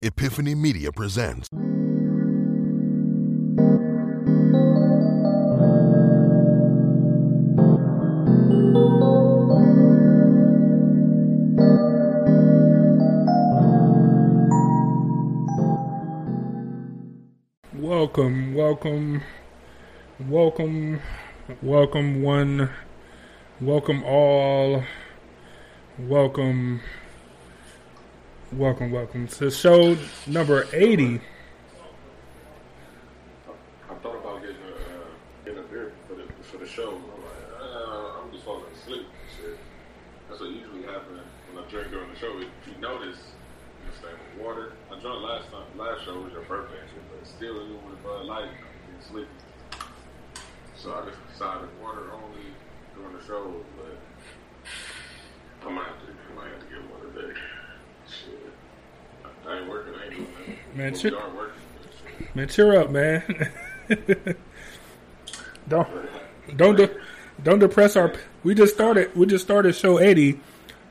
Epiphany Media presents. Welcome, welcome, welcome, welcome one, welcome all, welcome, welcome, welcome to show number 80. I thought about getting a, uh, getting a beer for the for the show. I'm like, uh, I'm just falling asleep. That's what usually happens when I drink during the show. If you notice, you stay with water. I drank last time. Last show was your birthday, shit, but still, even with Bud Light, I'm getting sleepy. So I just decided water only during the show, but I might have to, I might have to get one today. Shit. I ain't working. I ain't doing nothing. Man, Well, shit. we are working. but shit. Man, cheer up, man. don't don't de- don't depress our. We just started. We just started show 80.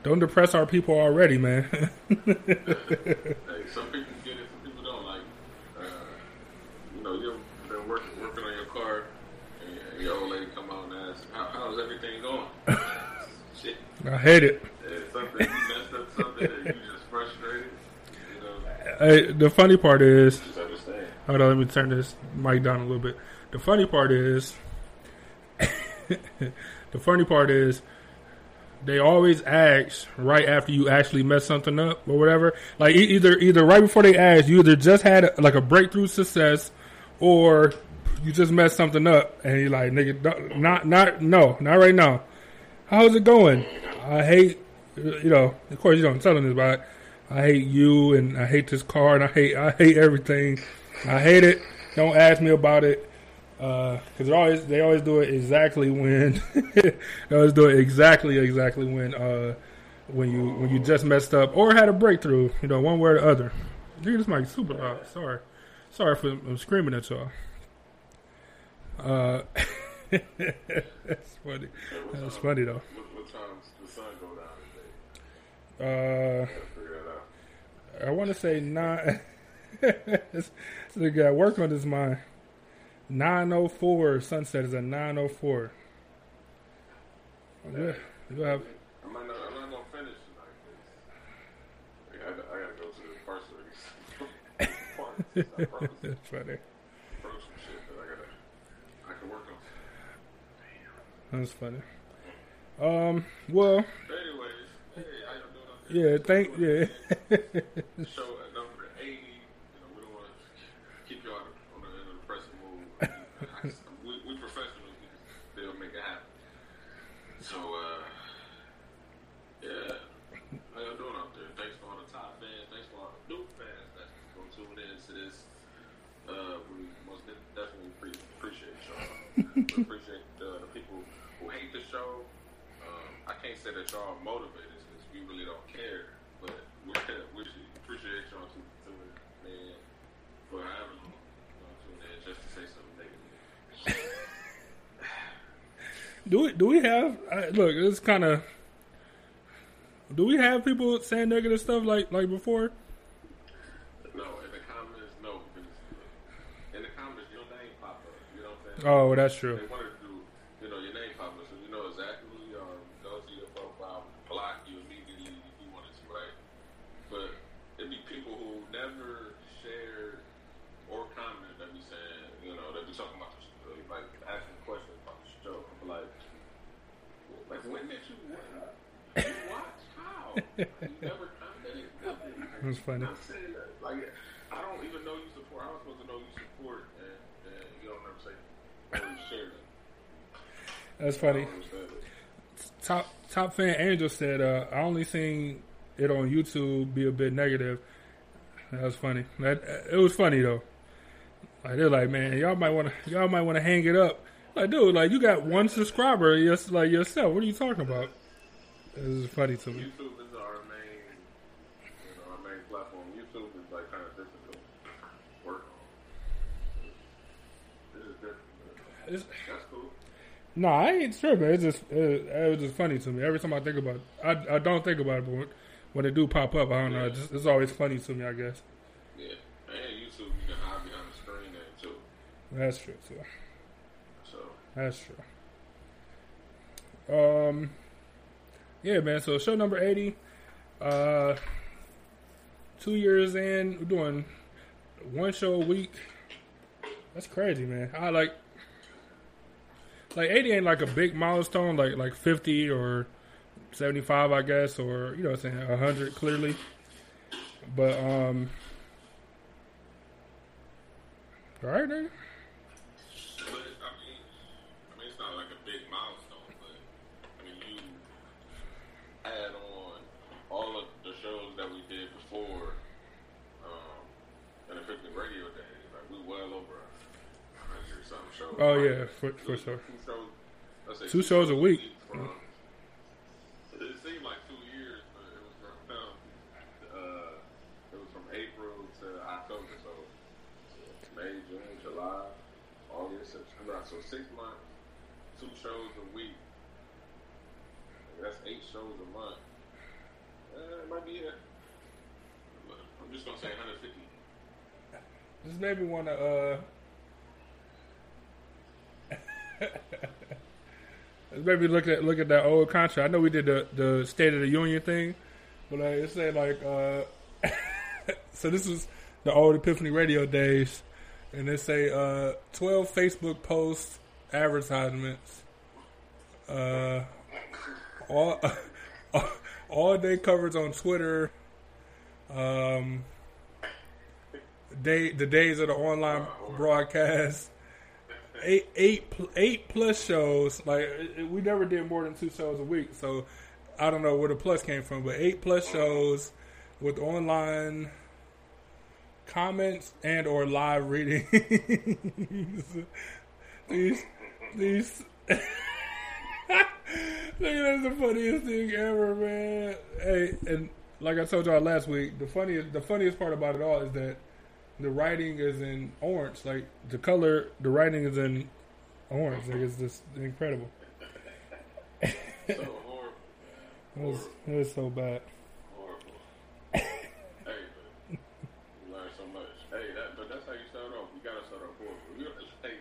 Don't depress our people already, man. Hey, some people get it, some people don't. Like, uh, you know, you've been working working on your car, and, and your old lady come out and ask, "How, how's everything going?" Shit, I hate it. and something you messed up, something that. You Hey, the funny part is, hold on, let me turn this mic down a little bit. The funny part is, the funny part is, they always ask right after you actually mess something up or whatever. Like either either right before they ask, you either just had a, like a breakthrough success, or you just messed something up, and you're like, nigga, not not no, not right now. How's it going? I hate, you know. Of course, you don't tell them this, but I hate you, and I hate this car, and I hate I hate everything. I hate it. Don't ask me about it. Because they always they always do it exactly when they always do it exactly exactly when uh when you when you just messed up or had a breakthrough you know one way or the other. Dude, this mic super loud. Sorry, sorry for I'm screaming at y'all. Uh, that's funny. That's funny though. What, what times the sun go down today? Uh, Figure that out. I want to say nine. this this guy work on this mind. Nine oh four. Sunset is at nine oh four. Yeah, you have. I might not. I'm not gonna finish tonight. 'cause I gotta, I gotta go to the parts parts. That's funny. Approach some shit that I gotta. I can work on. That's funny. Um. Well. Hey, how y'all doing out there? Yeah. Thank. Yeah. Show at number 80. You know, we don't want to keep y'all on a depressing mood. we, we professionals, we still make it happen. So, uh, yeah. How y'all doing out there? Thanks for all the top fans. Thanks for all the new fans that's going to tune in to this. Uh, we most de- definitely pre- appreciate y'all. we appreciate uh, the people who hate the show. Um, I can't say that y'all are motivated really don't care, but we, we should appreciate y'all to, to man for however long you know, tune in just to say something negative. do we? Do we have? Look, it's kind of. Do we have people saying negative stuff like like before? No, in the comments, no. In the comments, your name pop up. You know what I'm saying? Oh, that's true. They wanted to do, you know, your name pop up, so you know exactly who you are. Go to your profile, block you immediately if you wanted to, right? But it'd be people who never shared or commented that be saying, you know, they be talking about the show, like asking questions about the show. I'm like, like when did you watch? You watch? How? You never commented? Nothing. That's funny. I'm saying that. Like, I don't even know you support. I was supposed to know you support, and, and you don't ever say, or you share it. That's funny. Top top fan Angel said, uh, "I only seen it on YouTube be a bit negative." That was funny. That it was funny though. Like they're like, man, y'all might want to y'all might want to hang it up. Like, dude, like you got one subscriber, just like yourself. What are you talking about? This is funny to me. YouTube it's, that's cool. No, nah, I ain't sure, but It's just it, it, was just funny to me. Every time I think about, it, I I don't think about it, but when it do pop up, I don't yeah. know. Just, it's always funny to me, I guess. Yeah, and YouTube, you can hide behind the screen there too. That's true too. So that's true. Um, yeah, man. So show number eighty. Uh, two years in, we're doing one show a week. That's crazy, man. I like like eighty ain't like a big milestone, like like fifty or seventy five, I guess, or you know, I'm saying hundred clearly. But um, all right, nigga. But I mean, I mean, it's not like a big milestone, but I mean, you add on all of the shows that we did before, um, and the 50 radio days. Like we well over a hundred something shows. Oh yeah, for for two- sure. Two shows, let's Two shows a week. From, it seemed like two years, but it was from uh, it was from April to October, so May, June, July, August, September. So six months, two shows a week. That's eight shows a month. Uh, it might be it. I'm just gonna say 150. This made me want to. Uh, me look at look at that old contract. I know we did the the State of the Union thing, but uh, it said like. Uh, so this was the old Epiphany Radio days, and it say uh, twelve Facebook posts, advertisements, uh, all all day coverage on Twitter. Um, day the days of the online broadcast. Eight eight plus shows. Like we never did more than two shows a week, so I don't know where the plus came from. But eight plus shows with online comments and or live reading. these these. That's the funniest thing ever, man. Hey, and like I told y'all last week, the funniest the funniest part about it all is that the writing is in orange. Like the color, the writing is in orange. Like it's just incredible. So horrible, It was, it was so bad. horrible. hey, but you learn so much. Hey, that, but that's how you start off. You gotta start off horrible. You hey,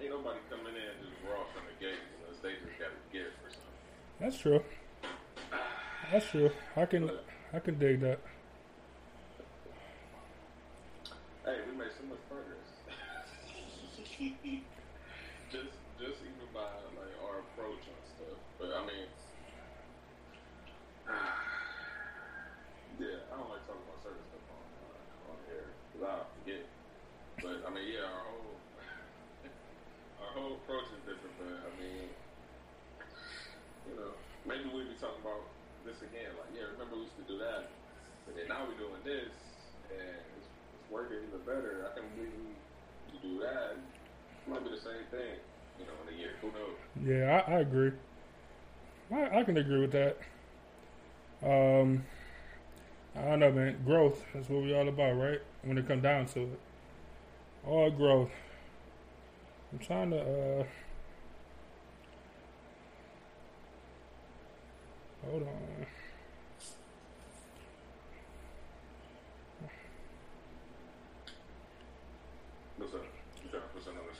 ain't nobody coming in just raw from the gate unless they just got a gift or something. That's true. That's true. I can I can dig that. Hey, we made so much progress. just, just even by like our approach on stuff. But I mean, yeah, I don't like talking about certain stuff on uh, on air because I forget. But I mean, yeah, our whole our whole approach is different. But I mean, you know, maybe we'll be talking about this again. Like, yeah, remember we used to do that, but then now we're doing this, and it's, it's working even better. I can believe we you do that. It might be the same thing, you know, in a year. Who knows? Yeah, I, I agree. I, I can agree with that. Um, I don't know, man. Growth. That's what we all about, right? When it comes down to it, all growth. I'm trying to. uh Hold on. What's up? You trying to put something on the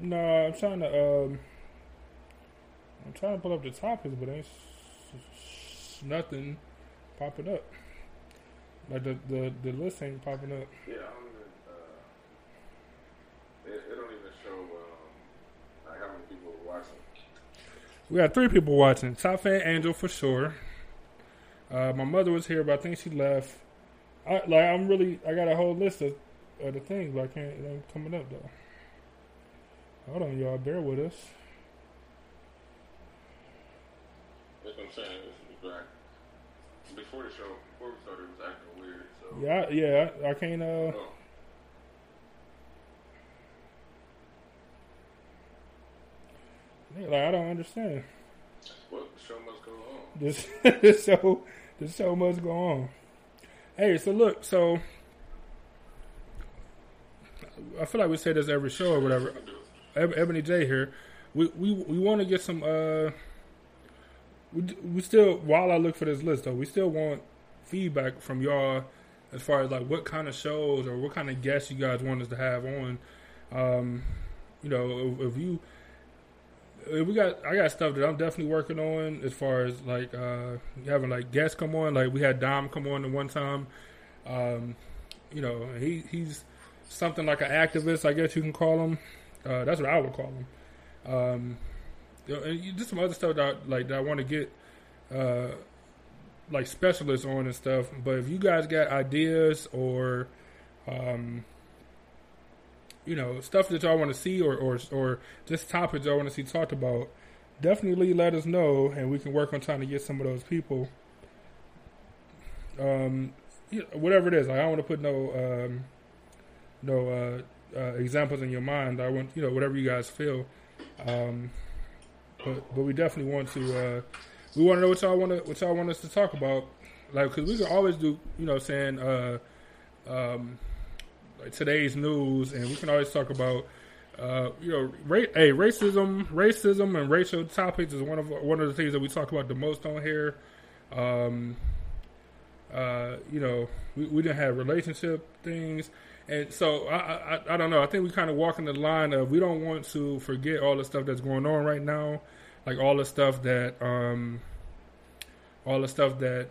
No, I'm trying to. um I'm trying to pull up the topics, but ain't s- s- nothing popping up. Like the the the list ain't popping up. Yeah, I don't even. Uh, it, it don't even show um, like how many people are watching. We got three people watching. Top fan Angel for sure. Uh, my mother was here, but I think she left. I like. I'm really. I got a whole list of, of the things, but I can't. It ain't coming up though. Hold on, y'all. Bear with us. That's what I'm saying. This is before the show. Before we started, it was acting weird. So Yeah, I- yeah. I, I can't. Uh, Oh, yeah, like I don't understand. well, the show must go on. This this show this show must go on. Hey, so look, so I feel like we say this every show or whatever. Eb- Ebony J here. We we we want to get some. uh We we still while I look for this list though, we still want feedback from y'all as far as like what kind of shows or what kind of guests you guys want us to have on. Um, you know, if, if you, if we got, I got stuff that I'm definitely working on as far as like uh, having like guests come on. Like we had Dom come on the one time. Um, you know, he he's something like an activist, I guess you can call him. Uh, that's what I would call them. Um, and just some other stuff that like that I want to get uh, like specialists on and stuff. But if you guys got ideas or um, you know stuff that y'all want to see or or or just topics y'all want to see talked about, definitely let us know, and we can work on trying to get some of those people. Um, whatever it is, like, I don't want to put no um, no uh, uh, examples in your mind. I want you know whatever you guys feel. Um, but but we definitely want to uh, we want to know what y'all want to what y'all want us to talk about. Like because we can always do you know saying uh, um, like today's news, and we can always talk about. Uh, you know, ra- hey, racism, racism, and racial topics is one of one of the things that we talk about the most on here. Um, uh, you know, we, we didn't have relationship things, and so I, I, I don't know. I think we kind of walk in the line of we don't want to forget all the stuff that's going on right now, like all the stuff that, um, all the stuff that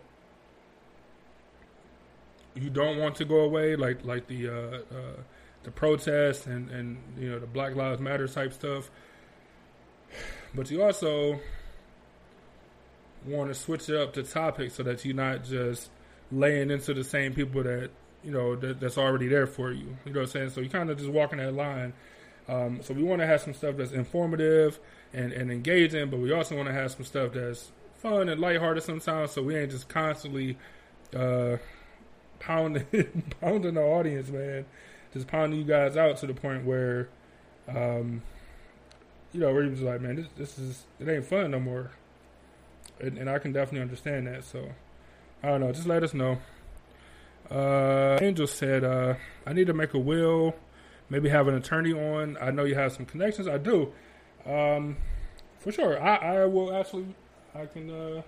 you don't want to go away, like like the uh, uh, the protests and and you know the Black Lives Matter type stuff. But you also want to switch it up to topics so that you're not just laying into the same people that you know that, that's already there for you. You know what I'm saying? So you kind of just walking that line. Um, so we want to have some stuff that's informative and, and engaging, but we also want to have some stuff that's fun and lighthearted sometimes. So we ain't just constantly uh, pounding pounding the audience, man. Just pounding you guys out to the point where, um, you know, where you just like, man, this this is it ain't fun no more. And, and I can definitely understand that. So I don't know. Just let us know. Uh, Angel said, uh, I need to make a will, maybe have an attorney on. I know you have some connections. I do. Um, for sure. I, I will actually, I can uh,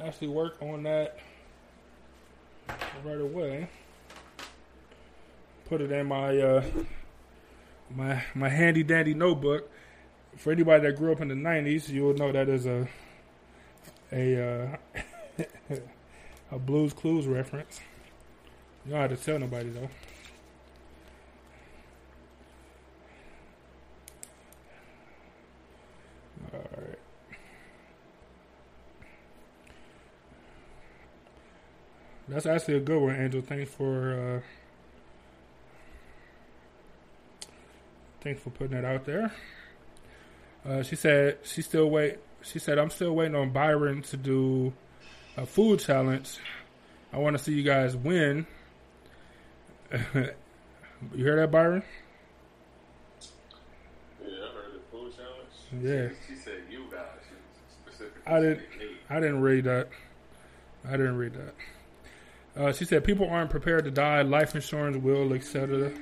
actually work on that right away. Put it in my uh, my my handy dandy notebook. For anybody that grew up in the '90s, you will know that is a a uh, a Blues Clues reference. You don't have to tell nobody though. Alright. That's actually a good one, Angel. Thanks for uh, thanks for putting it out there. Uh, she said she still wait. She said I'm still waiting on Byron to do a food challenge. I want to see you guys win. You hear that, Byron? Yeah, I heard the food challenge. Yeah. She, she said you guys. Specifically I didn't. I didn't read that. I didn't read that. Uh, she said people aren't prepared to die. Life insurance, will, etc.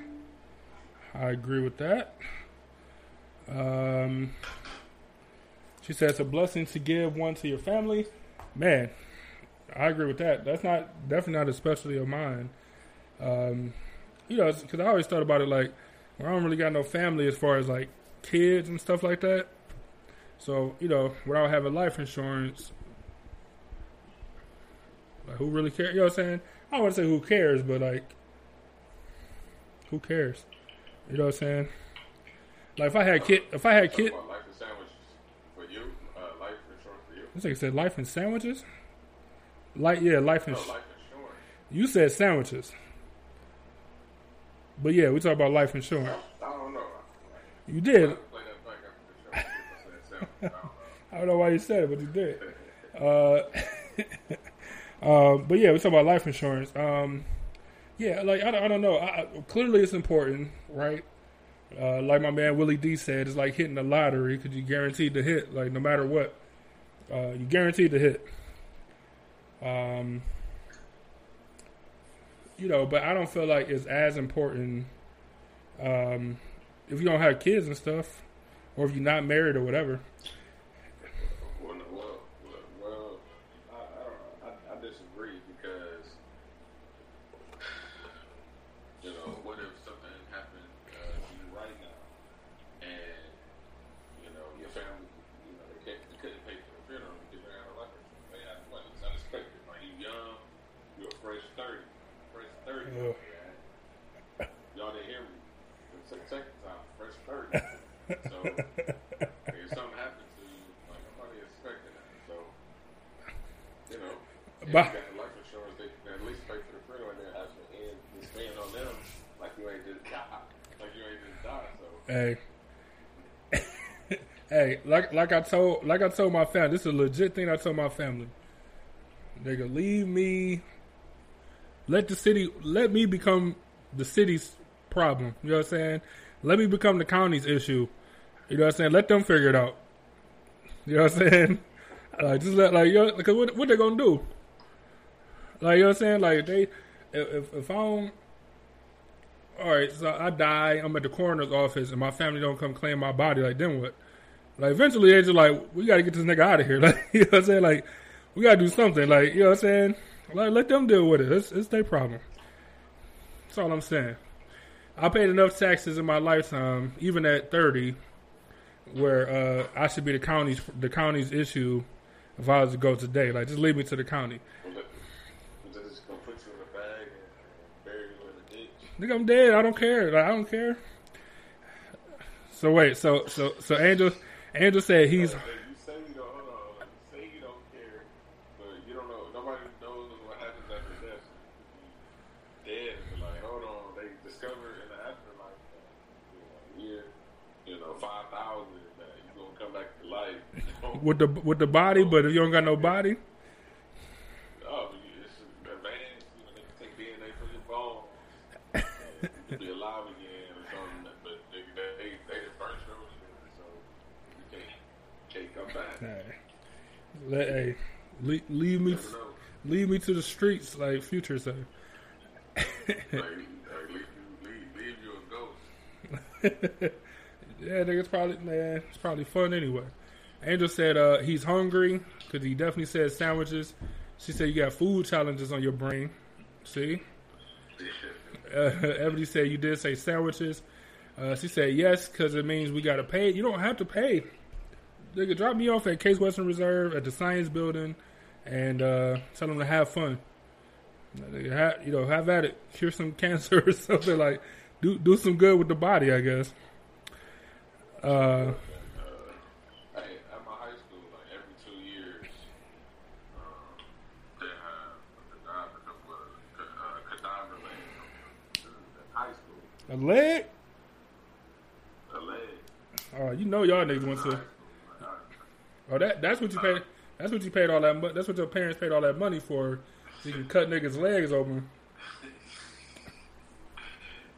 I agree with that. Um, she said it's a blessing to give one to your family. Man, I agree with that. That's not definitely not a specialty of mine. Um, you know, because I always thought about it like, well, I don't really got no family as far as like kids and stuff like that. So you know, without having life insurance, like who really cares? You know what I'm saying? I don't want to say who cares, but like, who cares? You know what I'm saying? Like if I had kid, if I had kid, life and sandwiches for you. Uh, life insurance for you. this nigga said life and sandwiches. Like yeah, life and No, life insurance. you said sandwiches, but yeah, we talk about life insurance. I don't know. You did. Play that back after the show. I said sandwich. I don't know. I don't know why you said it, but you did. Uh, uh, but yeah, we talk about life insurance. Um, yeah, like I, don't- I don't know. I, I- clearly, it's important, right? Uh, like my man Willie D said, it's like hitting the lottery because you guaranteed to hit. Like no matter what, uh, you guaranteed to hit. Um, you know, but I don't feel like it's as important um, if you don't have kids and stuff, or if you're not married or whatever. Well, no, well, well, well I, I don't know. I, I disagree because, you know, what if something happened uh, to you right now? Y'all didn't hear me. It's the second time, fresh third. So if something happened to you, like nobody expecting that. So you know, if you But- got the life insurance, they can at least pay for the funeral and then have to end and spend on them like you ain't just died, like you ain't just died. So Hey. hey, like like I told like I told my family, this is a legit thing I told my family. Nigga, leave me let the city let me become the city's problem. You know what I'm saying? Let me become the county's issue. You know what I'm saying? Let them figure it out. You know what I'm saying? Like just let like yo because what what they gonna do? Like you know what I'm saying? Like they if if I don't all right, so I die. I'm at the coroner's office, and my family don't come claim my body. Like, then what? Like, eventually, they just like, we got to get this nigga out of here. Like, you know what I'm saying? Like, we got to do something. Like, you know what I'm saying? Like, let them deal with it. It's, it's their problem. That's all I'm saying. I paid enough taxes in my lifetime, even at 30, where uh, I should be the county's the county's issue if I was to go today. Like, just leave me to the county. they're just gonna put you in a bag and, and bury you in the ditch. Nigga, I'm dead. I don't care. Like, I don't care. So wait, so so so Angel Angel said he's Like, you say you don't, care, but you don't know nobody knows what happens after death. Like, hold on, They discover in the afterlife like, you say you gonna come back to life. With the with the body, but if you don't hey, let, hey leave, me leave me to the streets like Future said. Like, like leave, leave, leave you a ghost. Yeah, nigga, it's probably man, it's probably fun anyway. Angel said uh, he's hungry because he definitely said sandwiches. She said you got food challenges on your brain. See, uh, Ebony said you did say sandwiches. Uh, she said yes because it means we got to pay. You don't have to pay. Nigga, drop me off at Case Western Reserve at the Science Building, and uh, tell them to have fun. Nigga, ha- you know, have at it. Cure some cancer or something like. Do do some good with the body, I guess. Uh, Hey, at my high school, like every two years, they have a cadaver, cadaver laying in high school. a leg. A leg. Oh, you know y'all niggas went to. Oh, that that's what you paid. That's what you paid all that. That's what your parents paid all that money for. So you can cut niggas' legs open.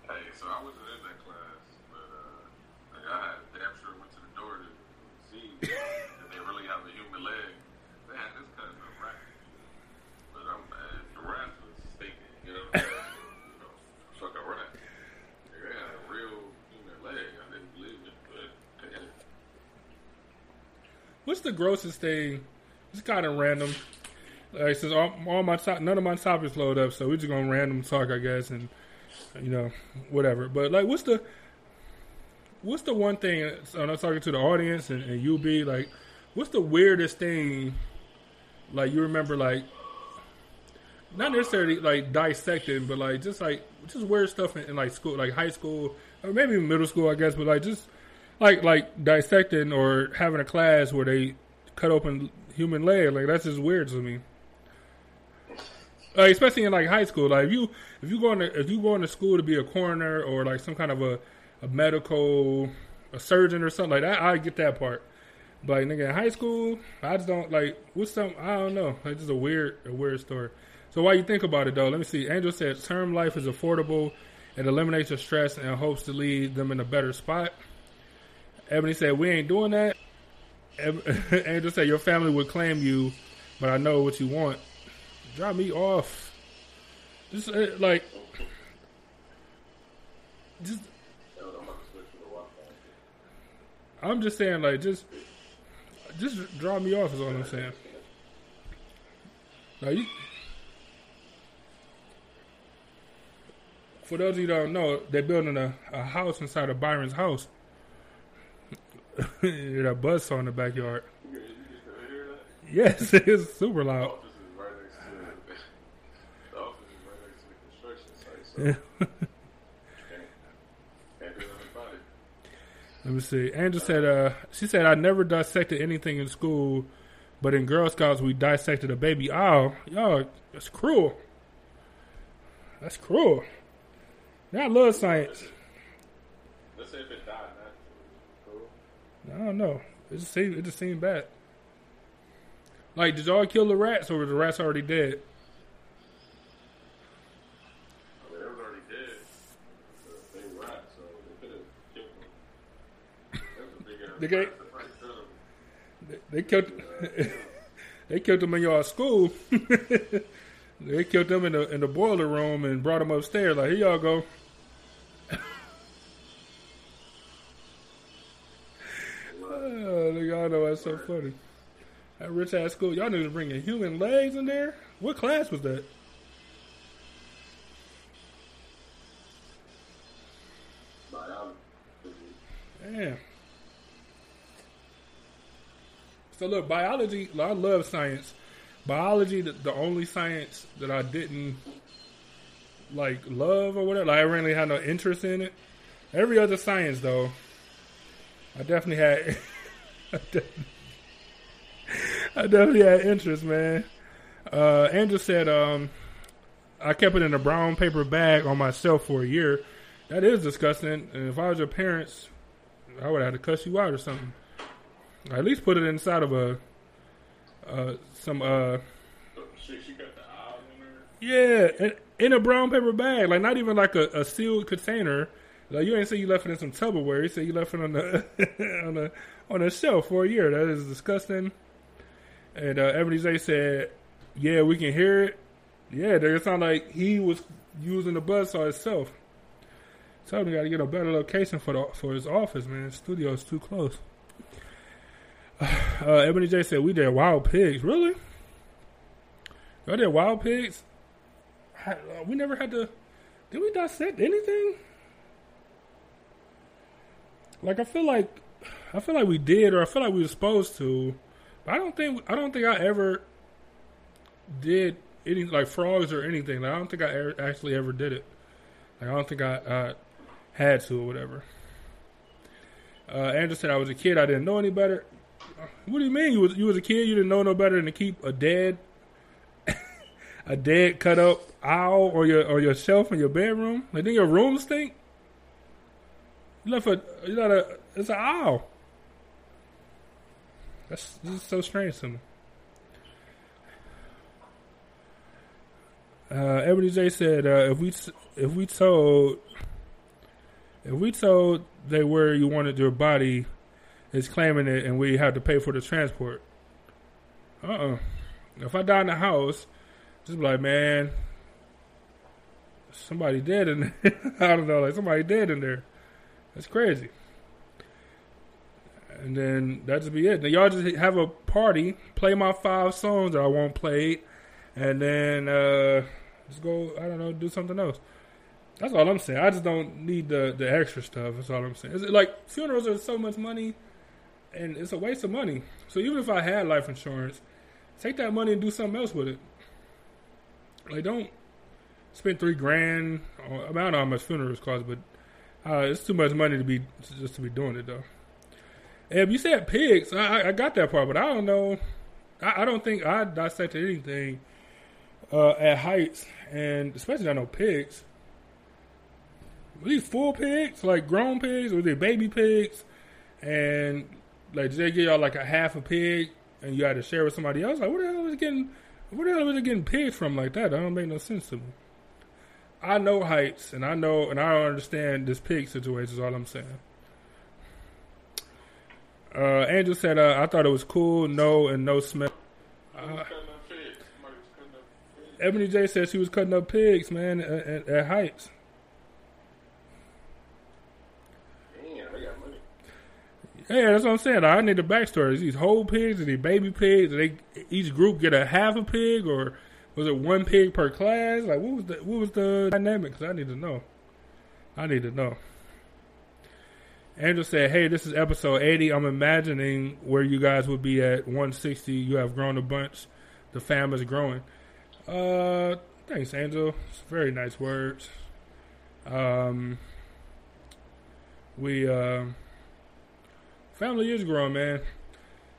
hey, so I wasn't in that class, but uh, like I had damn sure went to the door to see if they really have a human leg. They had this kind of rat, but I'm uh, the rat was stinking. You know, what I'm saying? you know, fuck a rat. They had a real human leg. I didn't believe it, but they had it. What's the grossest thing? It's kind of random. Like, since all, all my top, none of my topics load up, so we're just gonna random talk, I guess, and you know, whatever. But like, what's the what's the one thing? So I'm talking to the audience and, and you be like, what's the weirdest thing? Like you remember, like not necessarily like dissecting, but like just like just weird stuff in, in like school, like high school or maybe middle school, I guess. But like just like like dissecting or having a class where they cut open human leg, like that's just weird to me. Like, especially in like high school, like if you if you going to if you going to school to be a coroner or like some kind of a, a medical a surgeon or something like that, I get that part. But like, nigga, in high school, I just don't like what's some I don't know. Like just a weird a weird story. So while you think about it though, let me see. Angel said term life is affordable. It eliminates your stress and hopes to lead them in a better spot. Ebony said we ain't doing that. Angel said your family would claim you, but I know what you want. Drop me off. Just uh, like, just I'm just saying, like, just just drop me off is all I'm saying. Now you, for those of you who don't know, they're building a, a house inside of Byron's house. that buzz saw in the backyard. You can, you can hear? Yes, it's super loud. right right. Let me see. Angel said, uh, she said, I never dissected anything in school, but in Girl Scouts, we dissected a baby owl. Y'all, that's cruel. That's cruel. Yeah, I love science. Let's say if it died. I don't know. It just seemed, it just seemed bad. Like, did y'all kill the rats, or were the rats already dead? I mean, they was already dead. They rats, so they could have killed them. That was a big ass They They killed them. They killed, they killed them in your school. they killed them in the in the boiler room and brought them upstairs. Like, here y'all go. Oh, y'all know that's so funny. That rich ass school, y'all niggas bringing human legs in there. What class was that? Damn. So look, biology. I love science. Biology, the, the only science that I didn't like love or whatever. Like, I really had no interest in it. Every other science, though, I definitely had. I definitely- had interest, man. Uh, Andrew said, um, I kept it in a brown paper bag on my shelf for a year. That is disgusting. And if I was your parents, I would have had to cuss you out or something. At least put it inside of a uh, some uh She, she got the eye on her. yeah in, in a brown paper bag, like not even like a, a sealed container. Like you ain't say you left it in some Tupperware. You say you left it on the on the on a shelf for a year. That is disgusting. And uh, Ebony J said, "Yeah, we can hear it. Yeah, it sound like he was using the buzzsaw himself. Tell him he got to get a better location for the for his office, man. His studio is too close." Uh, Ebony J said, "We did wild pigs. Really? Y'all did wild pigs? We never had to. Did we dissect anything? Like I feel like, I feel like we did, or I feel like we were supposed to. But I don't think I don't think I ever did any like frogs or anything. Like, I don't think I ever, actually ever did it. Like I don't think I, I had to or whatever." Uh, Andrew said, "I was a kid. I didn't know any better." What do you mean? You was you was a kid? You didn't know no better than to keep a dead, a dead cut up owl or your or your shelf in your bedroom? Like, then your room stink. You left a you got a it's an owl. That's this is so strange to me. Uh, Ebony J said, uh, "If we if we told if we told they where you wanted your body." is claiming it and we have to pay for the transport. Uh uh If I die in the house, just be like, man, somebody dead in there. I don't know, like somebody dead in there. That's crazy. And then that just be it. Then y'all just have a party, play my five songs that I won't play, and then uh, just go, I don't know, do something else. That's all I'm saying. I just don't need the, the extra stuff. That's all I'm saying. Is it like funerals are so much money and it's a waste of money. So even if I had life insurance, take that money and do something else with it. Like don't spend three grand. I don't know how much funerals cost, but uh, it's too much money to be just to be doing it though. And you said pigs. I, I- got that part, but I don't know. I, I don't think I dissected anything uh, at heights, and especially I know pigs. Were these full pigs, like grown pigs, or were they baby pigs? And like, did they give y'all like a half a pig, and you had to share with somebody else? Like, what the hell was getting? What the hell was it getting pigs from like that? That don't make no sense to me. I know heights, and I know, and I don't understand this pig situation. Is all I'm saying. Uh, Angel said, uh, "I thought it was cool, no and no smell." Somebody was cutting up pigs. Somebody was cutting up pigs. Ebony J said she was cutting up pigs, man, at, at, at heights. Damn, they got money. Yeah, that's what I'm saying. I need the backstory. These whole pigs? Are these baby pigs? Do they each group get a half a pig, or was it one pig per class? Like, what was the what was the dynamics? I need to know. I need to know. Angel said, "Hey, this is episode 80. I'm imagining where you guys would be at 160. You have grown a bunch. The fam is growing." Uh, thanks, Angel. It's very nice words. Um, we uh, family is growing, man.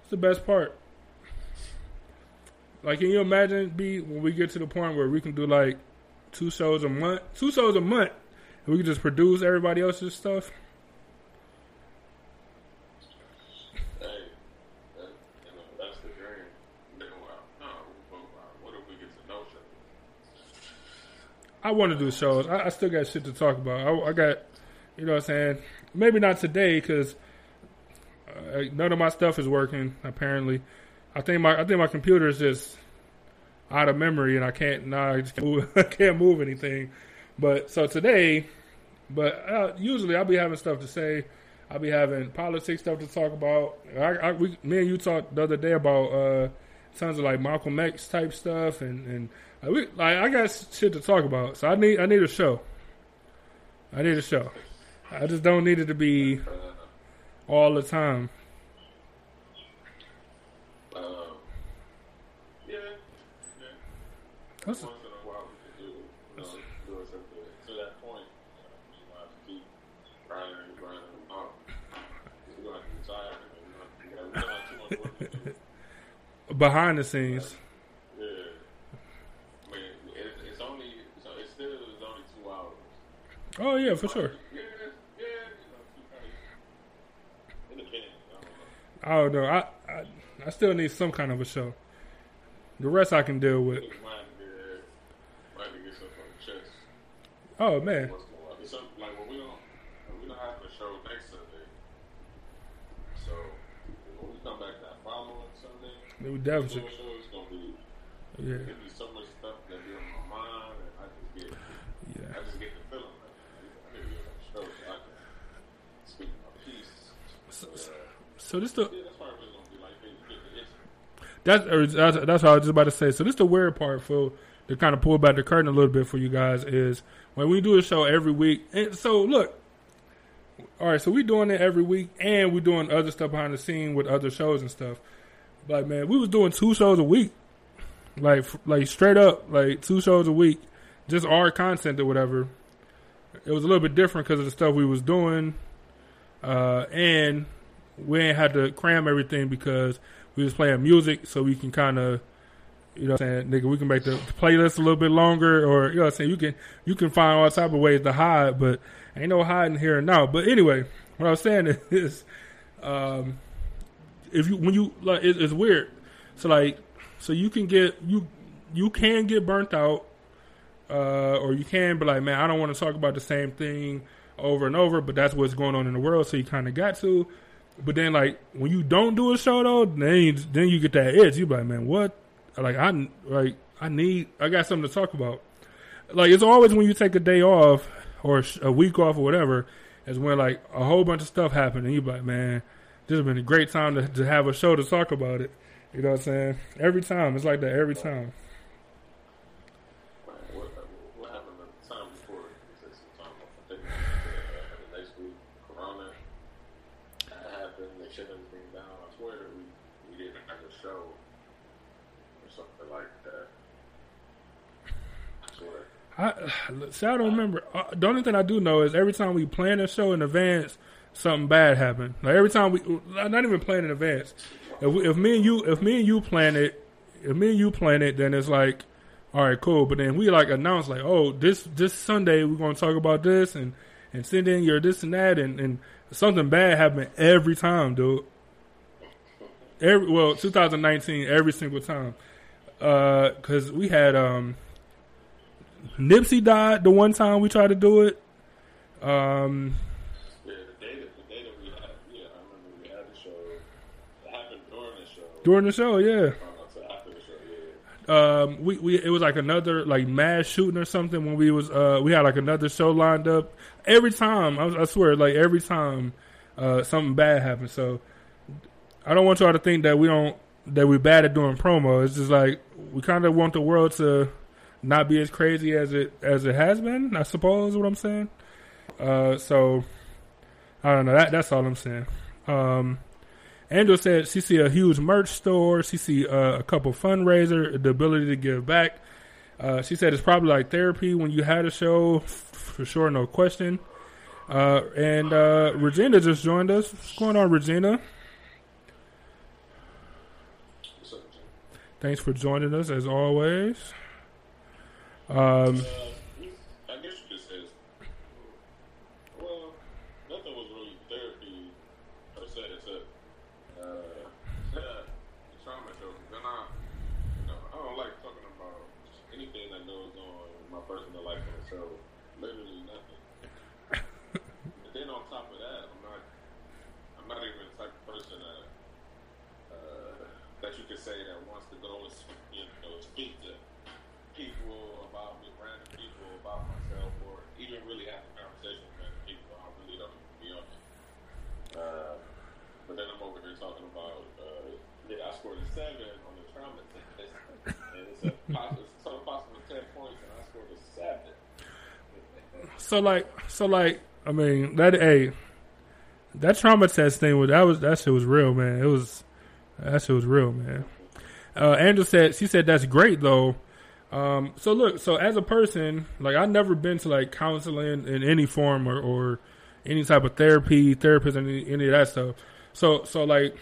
It's the best part. Like, can you imagine be when we get to the point where we can do like two shows a month, two shows a month, and we can just produce everybody else's stuff? I want to do shows. I, I still got shit to talk about. I, I got, you know what I'm saying? Maybe not today because uh, none of my stuff is working. Apparently, I think my I think my computer is just out of memory and I can't now I just can't move, I can't move anything. But so today, but uh, usually I'll be having stuff to say. I'll be having politics stuff to talk about. I, I we, me and you talked the other day about uh, tons of like Malcolm X type stuff and and uh, we, like I got shit to talk about. So I need I need a show. I need a show. I just don't need it to be all the time. Um, yeah, yeah. That's- Once in a while we can do, you know, do it something to that point. You know, you have to keep grinding and grinding them out. We're gonna have to be tired. and We're gonna, we got, we got too much work to do. Behind the scenes. Yeah. I mean, it, it's only, so it still is only two hours. Oh yeah, for sure. Yeah, yeah. I don't know. I, I I still need some kind of a show. The rest I can deal with. Just mind to get, mind to get something on the chest. Oh man. A while. It's something like when we don't, when we don't have a show next Sunday. So when we come back that following Sunday, We the definitely. show is gonna be, Yeah. it'll be so much stuff that be on my mind, and I just get, Yeah. I just get the feeling like I need to get on the show so I can speak my piece. So, uh, so this the yeah, that's probably gonna be like maybe get the itch. that's that's that's what I was just about to say. So this is the weird part for to kind of pull back the curtain a little bit for you guys is when we do a show every week. And so look, all right, so we're doing it every week, and we're doing other stuff behind the scene with other shows and stuff. Like man, we was doing two shows a week, like like straight up, like two shows a week, just our content or whatever. It was a little bit different because of the stuff we was doing, uh, and we ain't had to cram everything because we was playing music, so we can kind of, you know, what I'm saying, nigga, we can make the, the playlist a little bit longer, or you know, what I'm saying, you can you can find all type of ways to hide, but ain't no hiding here and now. But anyway, what I was saying is, um, if you when you like, it, it's weird. So like, so you can get you you can get burnt out, uh, or you can be like, man, I don't want to talk about the same thing over and over, but that's what's going on in the world, so you kind of got to. But then, like when you don't do a show though, then you, then you get that itch. You be like, man, what? Like I like I need I got something to talk about. Like it's always when you take a day off or a week off or whatever, is when like a whole bunch of stuff happened, and you be like, man, this has been a great time to, to have a show to talk about it. You know what I'm saying? Every time it's like that. Every time. Man, what, what happened the time before? We took some time off. I think uh, the next week, Corona that happened. They shut everything down. I swear that we, we didn't have a show or something like that. I swear. I see. I don't remember. Uh, the only thing I do know is every time we plan a show in advance, something bad happened. Like every time we, not even plan in advance. If, we, if me and you, if me and you plan it, if me and you plan it, then it's like, all right, cool. But then we like announce like, oh, this this Sunday we're gonna talk about this and and send in your this and that and and something bad happened every time, dude. Every well, 2019, every single time, because we had um. Nipsey died the one time we tried to do it. Um, Yeah, the day that the day that we had, yeah, I remember we had the show. It happened during the show. during the show, yeah. So after the show, yeah. Um, we, we it was like another like mass shooting or something when we was uh we had like another show lined up. Every time I, I swear, like every time uh something bad happened. So I don't want y'all to think that we don't that we're bad at doing promo. It's just like we kind of want the world to not be as crazy as it as it has been. I suppose what I'm saying. Uh, so I don't know. That that's all I'm saying. Um, Angel said she see a huge merch store. She see uh, a couple fundraiser, the ability to give back. Uh, she said it's probably like therapy when you had a show, for sure, no question. Uh, and uh, Regina just joined us. What's going on, Regina? Thanks for joining us as always. Um, Uh, I guess you could say, it's- well, nothing was really therapy per se, except uh, the trauma show. Then I, you know, I don't like talking about anything that goes on in my personal life on the show. Literally nothing. and then on top of that, I'm not, I'm not even the type of person that, uh, that you could say that wants to go and speak, you know, speak to people about me, random people about myself, or even really have a conversation with random people. I really don't even be on it. Uh, but then I'm over here talking about, uh, yeah, I scored a seven on the trauma test, and it's a possible, a possible ten points, and I scored a seven. so like, so like, I mean, that a that trauma test thing was that was that shit was real, man. It was that shit was real, man. Uh, Angela said she said that's great though. Um, so look, so as a person, like I've never been to like counseling in any form or, or any type of therapy, therapist, any any of that stuff. So so like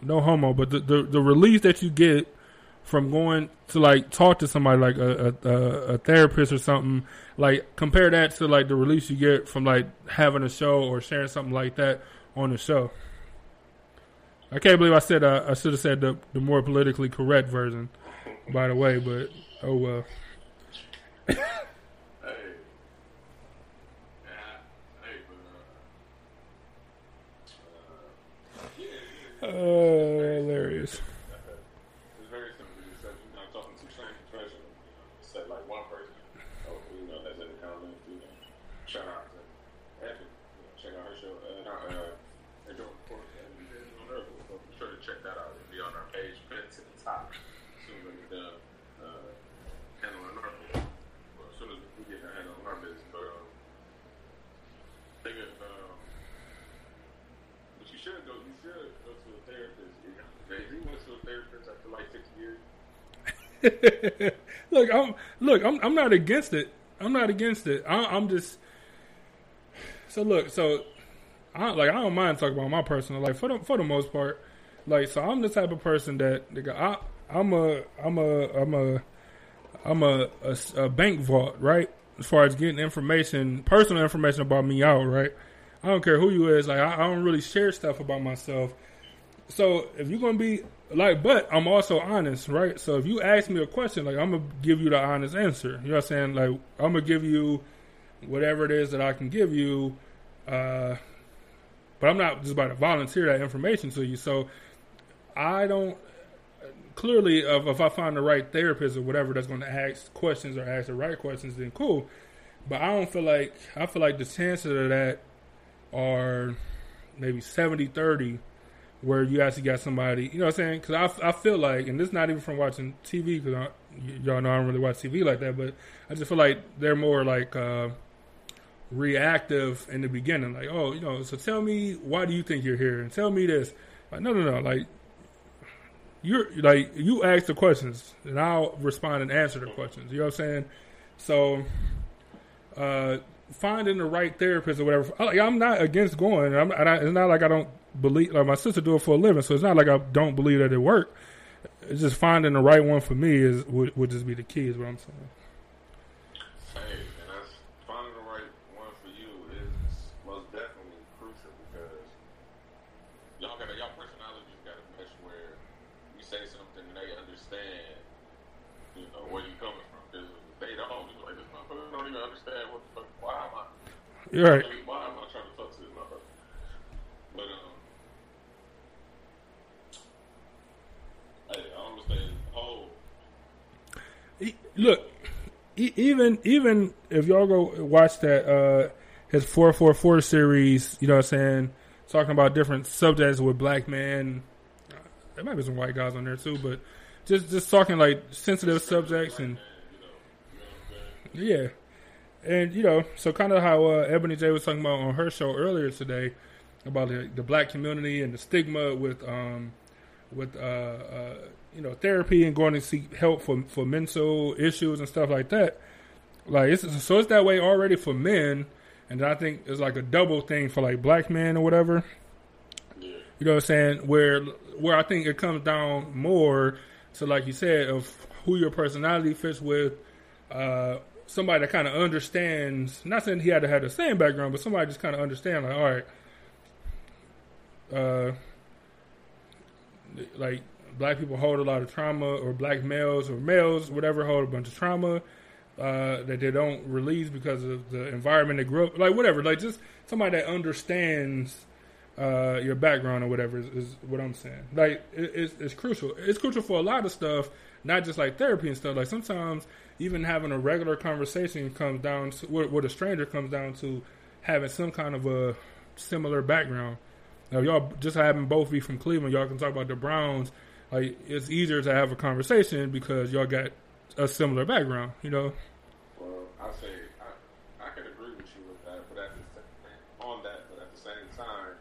no homo, but the the, the release that you get from going to like talk to somebody like a, a, a, therapist or something, like compare that to like the release you get from like having a show or sharing something like that on the show. I can't believe I said uh, I should have said the the more politically correct version, by the way, but oh well. Hey, yeah, hey, but uh, uh, yeah, yeah, Uh, Oh, hilarious. It's very simple. You said you're not talking to strange professionals. You know, said like one person. Oh, you know, that's in the comments. You know, shout out to Evan. You know, check out her show. Uh, not, uh, Angel Report. Evan Days on Earth. So be sure to check that out. It'll be on our page, pinned to the top. As soon as we get done uh, handling our business. Well, as soon as we get done handling our business. But um, think of um, but you should go. You should go to a therapist. You know, Jay Z went to a therapist after like six years. look, I'm look, I'm I'm not against it. I'm not against it. I, I'm just so look. So I like I don't mind talking about my personal life for the for the most part. Like so, I'm the type of person that I I'm a I'm a I'm a I'm a, a a bank vault, right? As far as getting information, personal information about me out, right? I don't care who you is. Like I, I don't really share stuff about myself. So if you're gonna be like, but I'm also honest, right? So if you ask me a question, like I'm gonna give you the honest answer. You know what I'm saying? Like I'm gonna give you whatever it is that I can give you. Uh, but I'm not just about to volunteer that information to you. So I don't clearly if, if I find the right therapist or whatever that's going to ask questions or ask the right questions, then cool. But I don't feel like I feel like the chances of that are maybe 70-30 where you actually got somebody, you know what I'm saying? Because I, I feel like, and this is not even from watching TV, because y'all know I don't really watch TV like that, but I just feel like they're more like uh, reactive in the beginning. Like, oh, you know, so tell me, why do you think you're here? And tell me this. Like, no, no, no. Like, you're like, you ask the questions, and I'll respond and answer the questions. You know what I'm saying? So, uh, finding the right therapist or whatever. Like, I'm not against going. I'm, I, it's not like I don't believe. Like my sister do it for a living, so it's not like I don't believe that it worked. It's just finding the right one for me is would, would just be the key. Is what I'm saying. Hey, and that's finding the right one for you is most definitely crucial because y'all gotta y'all personalities gotta mesh where you say something and they understand, you know, where you coming from. Because they don't, you're like this motherfucker don't even understand what the fuck. Why am I? You're right. I mean, why am I trying to talk to this motherfucker? But um, hey, I understand. Oh, E- look, e- even even if y'all go watch that uh his four four four series, you know what I'm saying, talking about different subjects with black men. uh, There might be some white guys on there too, but just just talking like sensitive subjects and yeah, and you know, so kind of how uh, Ebony J was talking about on her show earlier today about the, the black community and the stigma with um with uh, uh you know therapy and going to seek help for for mental issues and stuff like that. Like it's so it's that way already for men, and I think it's like a double thing for like black men or whatever. You know what I'm saying? Where where I think it comes down more to like you said of who your personality fits with. Uh, somebody that kind of understands. Not saying he had to have the same background, but somebody just kind of understand. Like, all right, uh, like black people hold a lot of trauma, or black males or males, whatever, hold a bunch of trauma uh, that they don't release because of the environment they grew up. Like whatever, like just somebody that understands uh, your background or whatever is, is what I'm saying. Like it, it's, it's crucial. It's crucial for a lot of stuff, not just like therapy and stuff. Like sometimes even having a regular conversation comes down to with, with a stranger comes down to having some kind of a similar background. Now y'all just having both be from Cleveland, y'all can talk about the Browns. Like it's easier to have a conversation because y'all got a similar background. You know. Well, I say I, I can agree with you with that, but at the on that, but at the same time,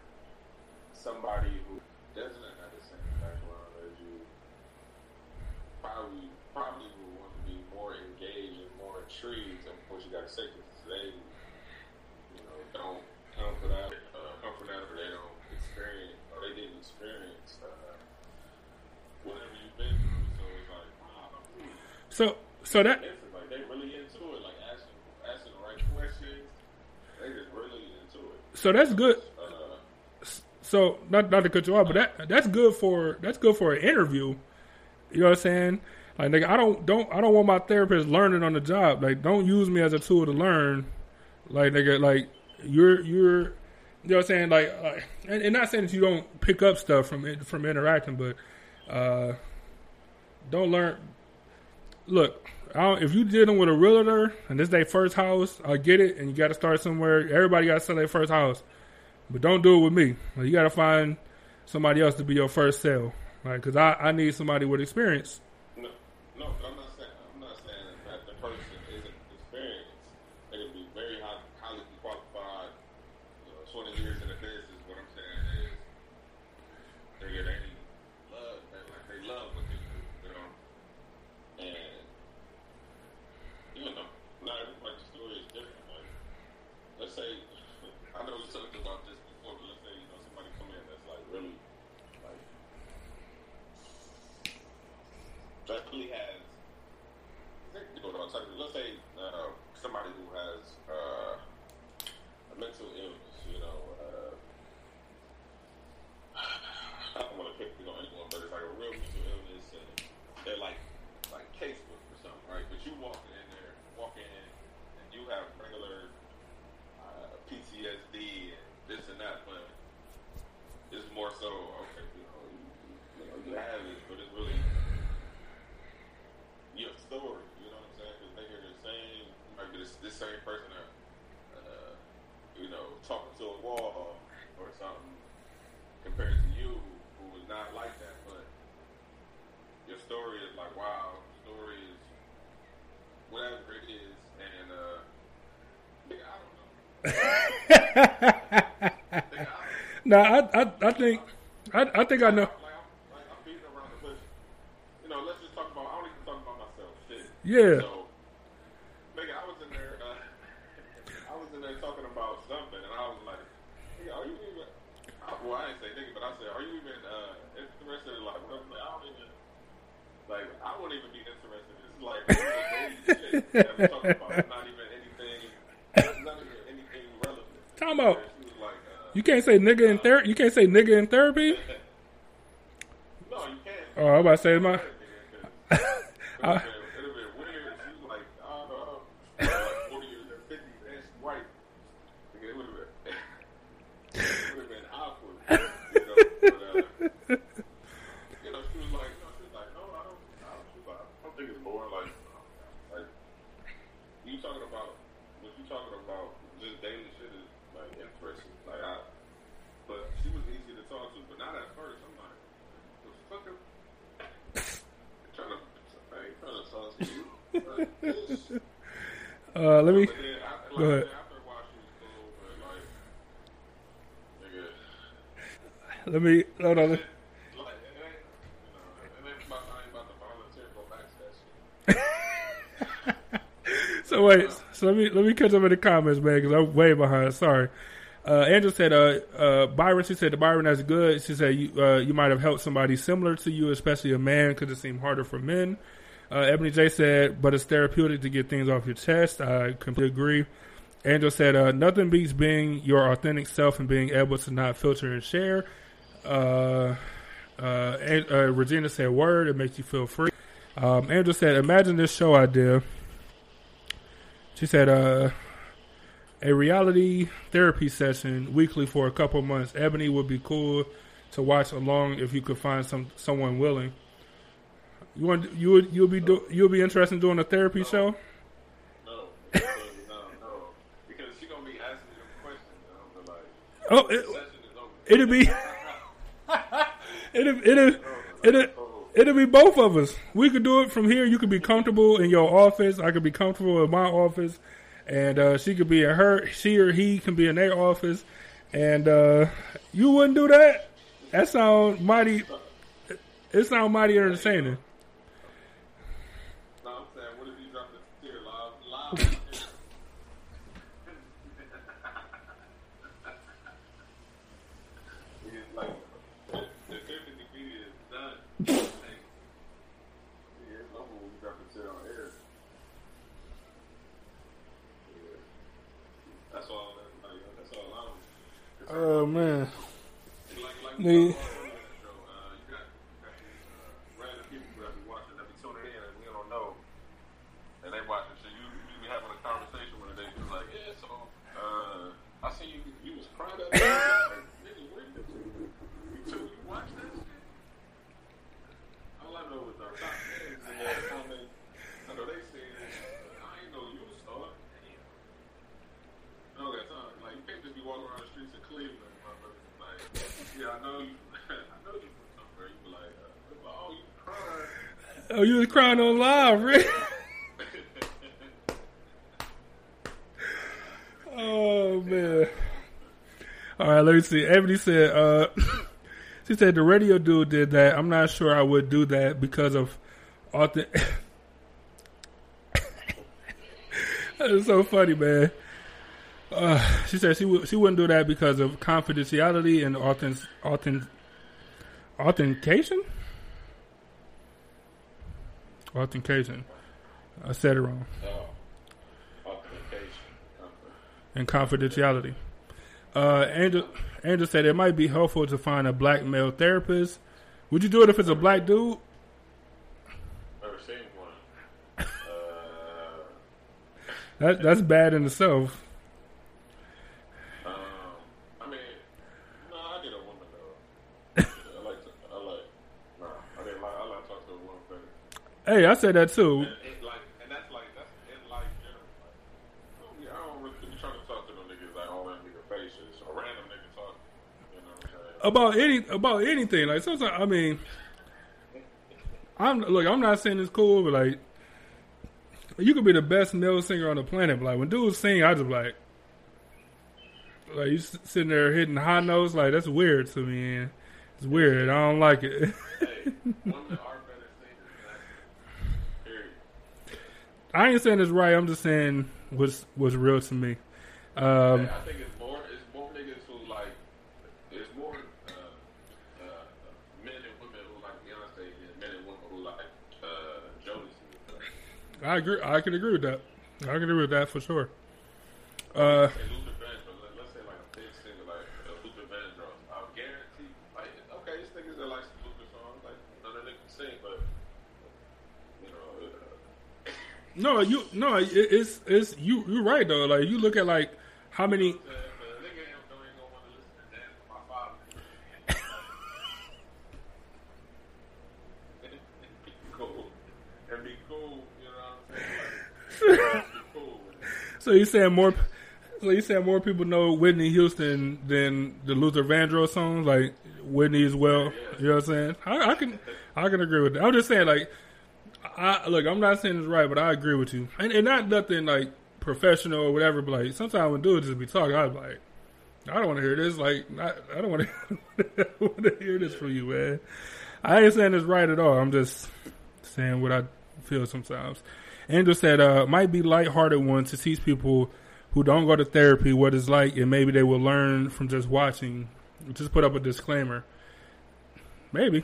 somebody who doesn't have the same background as you probably probably would want to be more engaged and more intrigued in what you got to say because they, you know, don't come for that, uh, come from that, or they don't experience, or they didn't experience uh, whatever you've been through. So it's like, wow. So so that like they really into it, like asking asking the right questions. They just really into it. so that's good. Uh, So not not to cut you off, but that that's good for that's good for an interview. You know what I'm saying? Like nigga, I don't don't I don't want my therapist learning on the job. Like don't use me as a tool to learn. Like nigga, like you're you're you know what I'm saying? Like, like and, and not saying that you don't pick up stuff from it, from interacting, but uh don't learn. Look, if you dealing with a realtor and this their first house, I get it, and you got to start somewhere. Everybody got to sell their first house. But don't do it with me. You got to find somebody else to be your first sale, right? Because I, I need somebody with experience. no, no, but I'm not saying I'm not saying that the person isn't experienced. They could be very high, highly qualified. You know, 20 years in the business. What I'm saying is, they get any love, they, like they love what they do. You know, and you know, not everybody's story is different. Like, let's say, I know we talked about this before, but let's say, you know, somebody come in that's like really, like, that really has, you know, what I'm talking- let's say, uh, somebody who has, uh, a mental illness, you know, uh, I don't want to pick on anyone, but it's like a real mental illness, and they're like, like casebook or something, right? But you walk in there, walk in, and you have regular uh, PTSD and this and that, but it's more so okay, you know, you, you know, you have it, but it's really your story. You know what I'm saying? Because they hear the same, might be this, this same person that, uh, you know, talking to a wall or something compared to you who was not like that, but your story is like, wow, your story is whatever it is, and uh, nigga, I don't know. Nigga, I I I, I think I, I think I know. Like, I'm, like, I'm beating around the bush. You know, let's just talk about. I don't even talk about myself. Shit. Yeah. So, nigga, I was in there. Uh, I was in there talking about something, and I was like, "Nigga, are you even?" I, well, I didn't say nigga, but I said, "Are you even uh, interested in like?" What I'm like, I don't even. Like, I wouldn't even be interested. Is like daily shit that we're talking about. It's not even anything. It's anything relevant. Time out. Like, You can't say nigga in therapy. You can't say nigga in therapy. No, you can't. Oh, I'm about to say my. uh, let me go ahead. Let me hold on. so wait, so let me let me catch up in the comments, man, because I'm way behind. Sorry. Uh, Angela said, uh, uh, Byron, she said, "The Byron, that's good. She said, you, uh, you might have helped somebody similar to you, especially a man, because it seemed harder for men. Uh, Ebony J said, but it's therapeutic to get things off your chest. I completely agree. Angel said, uh, nothing beats being your authentic self and being able to not filter and share. Uh, uh, uh, Regina said, word, it makes you feel free. Um, Angel said, imagine this show idea. She said, uh, a reality therapy session weekly for a couple months. Ebony would be cool to watch along if you could find some someone willing. You want you would you'll be do, you'll be interested in doing a therapy show? No, no, no, because she gonna be asking me questions. And I'm gonna be like, Oh, it, it'll be it'll it'll it'll it'll be both of us. We could do it from here. You could be comfortable in your office. I could be comfortable in my office, and uh, she could be in her. She or he can be in their office, and uh, you wouldn't do that. That sound mighty. It sound mighty entertaining. No, I'm saying, what if you drop the tear live, live? Because, like, the the therapy video is done. Like, yeah, it's over when you drop the tear on air. Yeah. That's all. that- Like, that's all I'm. Oh man. Like, like The- we talked about earlier in the show, uh, you got, you got these uh, random people that be watching, that be tuning in, and we don't know, and they watching. So you, you be having a conversation with them, they be like, "Yeah, so uh, I see you, you was crying that day." like, nigga, where you, you too, you watch that shit? All I know is our top fans in there comment. I know they say, "I ain't know you saw it." Damn. I don't got time. Like, you can't just be walking around the streets of Cleveland, motherfucker. Like, yeah, I know you. I know you from somewhere. You be like, uh, oh, you crying. Oh, you was crying on live, right? Oh man. All right, let me see. Ebony said, uh, she said the radio dude did that. I'm not sure I would do that because of authentic. that is so funny, man. Uh, she said she would she wouldn't do that because of confidentiality and authentic, authentic, authentication. Authentication. I said it wrong. Oh, authentication. and confidentiality. Uh, Angel, Angel said it might be helpful to find a black male therapist. Would you do it if it's a black dude? Never seen one. Uh, That that's bad in itself. um, I mean, no, I get a woman though. I like to. I like. No, I didn't like. I like to talk to a woman better. Hey, I said that too. And, and like, and that's like that's in life general. Like, yeah, I don't really be trying to talk to them niggas like all that nigga faces or random nigga talk. You know what I'm saying? About any about anything. Like sometimes I mean I'm look, I'm not saying it's cool, but like you could be the best male singer on the planet, but like when dudes sing, I just like like you sitting there hitting high notes, like that's weird to me. It's weird. I don't like it. hey, women are better singers. man. Period. I ain't saying it's right. I'm just saying what's what's real to me. Um, I think it's more. It's more niggas who like. There's more uh, uh, men and women who like Beyonce than men and women who like uh, Jodeci. I agree. I can agree with that. I can agree with that for sure. Uh, Say Luther Vandross. Let, let's say like a big singer like uh, Luther Vandross. I'll guarantee. Like, okay, this niggas that like some Luther songs. Like none of them can sing, but you know. Uh, no, you no, it, it's it's you. You're right though. Like you look at like how many. the, the nigga ain't don't even gonna want to listen to dance with my father. be cool. And be cool, you know what I'm saying? Like, be cool. So you saying more? So you saying more people know Whitney Houston than the Luther Vandross songs? Like Whitney as well. You know what I'm saying? I, I can I can agree with that. I'm just saying like. I look. I'm not saying it's right, but I agree with you, and, and not nothing like professional or whatever. But like sometimes when dudes just be talking, I'm like, I don't want to hear this. Like, I, I don't want to want to hear this from you, man. I ain't saying it's right at all. I'm just saying what I feel sometimes. Angel said, uh, might be lighthearted one to teach people who don't go to therapy what it's like, and maybe they will learn from just watching. Just put up a disclaimer. Maybe.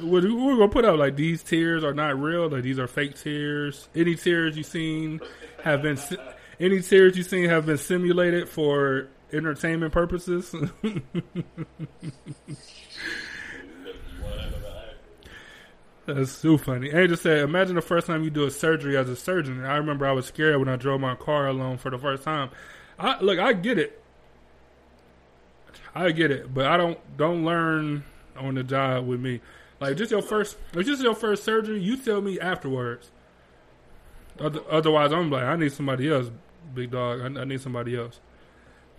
We're gonna put out like these tears are not real. Like these are fake tears. Any tears you've seen have been any tears you've seen have been simulated for entertainment purposes. That's so funny. Angel said, "Imagine the first time you do a surgery as a surgeon." I remember I was scared when I drove my car alone for the first time. I look, I get it. I get it, but I don't don't learn on the job with me. Like just your first, if just your first surgery, you tell me afterwards. Other, otherwise, I'm like, I need somebody else, big dog. I, I need somebody else.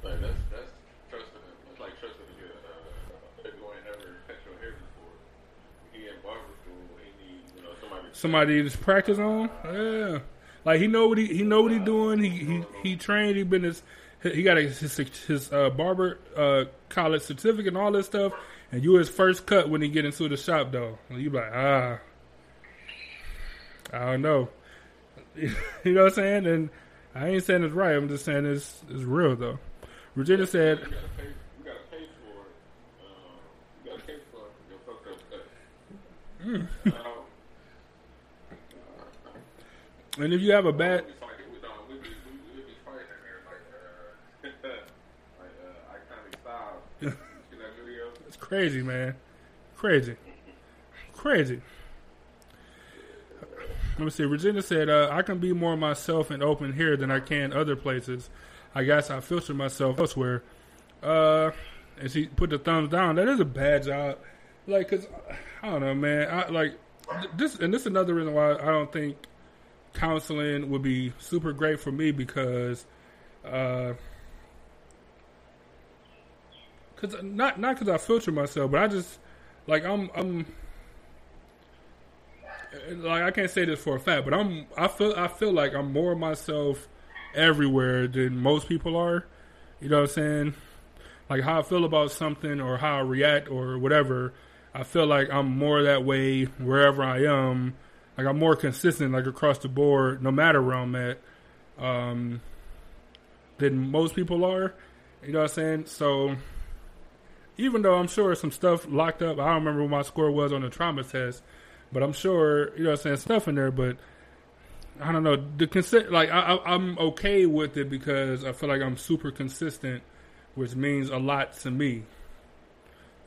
Like that's that's trusting. It's like trusting a uh, a boy never cut your hair before. He in barber school. He need you know somebody. Somebody to practice on. Yeah, like he know what he he know what he doing. He he he trained. He been his he got his his, his uh, barber uh, college certificate and all this stuff. And you his first cut when he get into the shop though. And you like ah, I don't know. you know what I'm saying? And I ain't saying it's right. I'm just saying it's it's real though. Regina said. You gotta pay. You gotta pay for it. You gotta pay for your fucked up cut. Hmm. And if you have a bad, we fight it. We don't. We be we, we be fighting in there like uh, like uh, iconic style. You see that video? it's crazy, man, crazy, crazy. Let me see. Regina said, uh, "I can be more myself and open here than I can other places. I guess I filter myself elsewhere." Uh, and she put the thumbs down. That is a bad job. Like, cause I don't know, man. I like this, and this is another reason why I don't think counseling would be super great for me because, uh, cause not not cause I filter myself, but I just like I'm I'm like I can't say this for a fact, but I'm I feel I feel like I'm more myself everywhere than most people are. You know what I'm saying? Like how I feel about something or how I react or whatever. I feel like I'm more that way wherever I am. Like I'm more consistent, like across the board, no matter where I'm at, um, than most people are. You know what I'm saying? So even though I'm sure some stuff locked up, I don't remember what my score was on the trauma test, but I'm sure you know what I'm saying stuff in there. But I don't know the consent. Like I, I, I'm okay with it because I feel like I'm super consistent, which means a lot to me.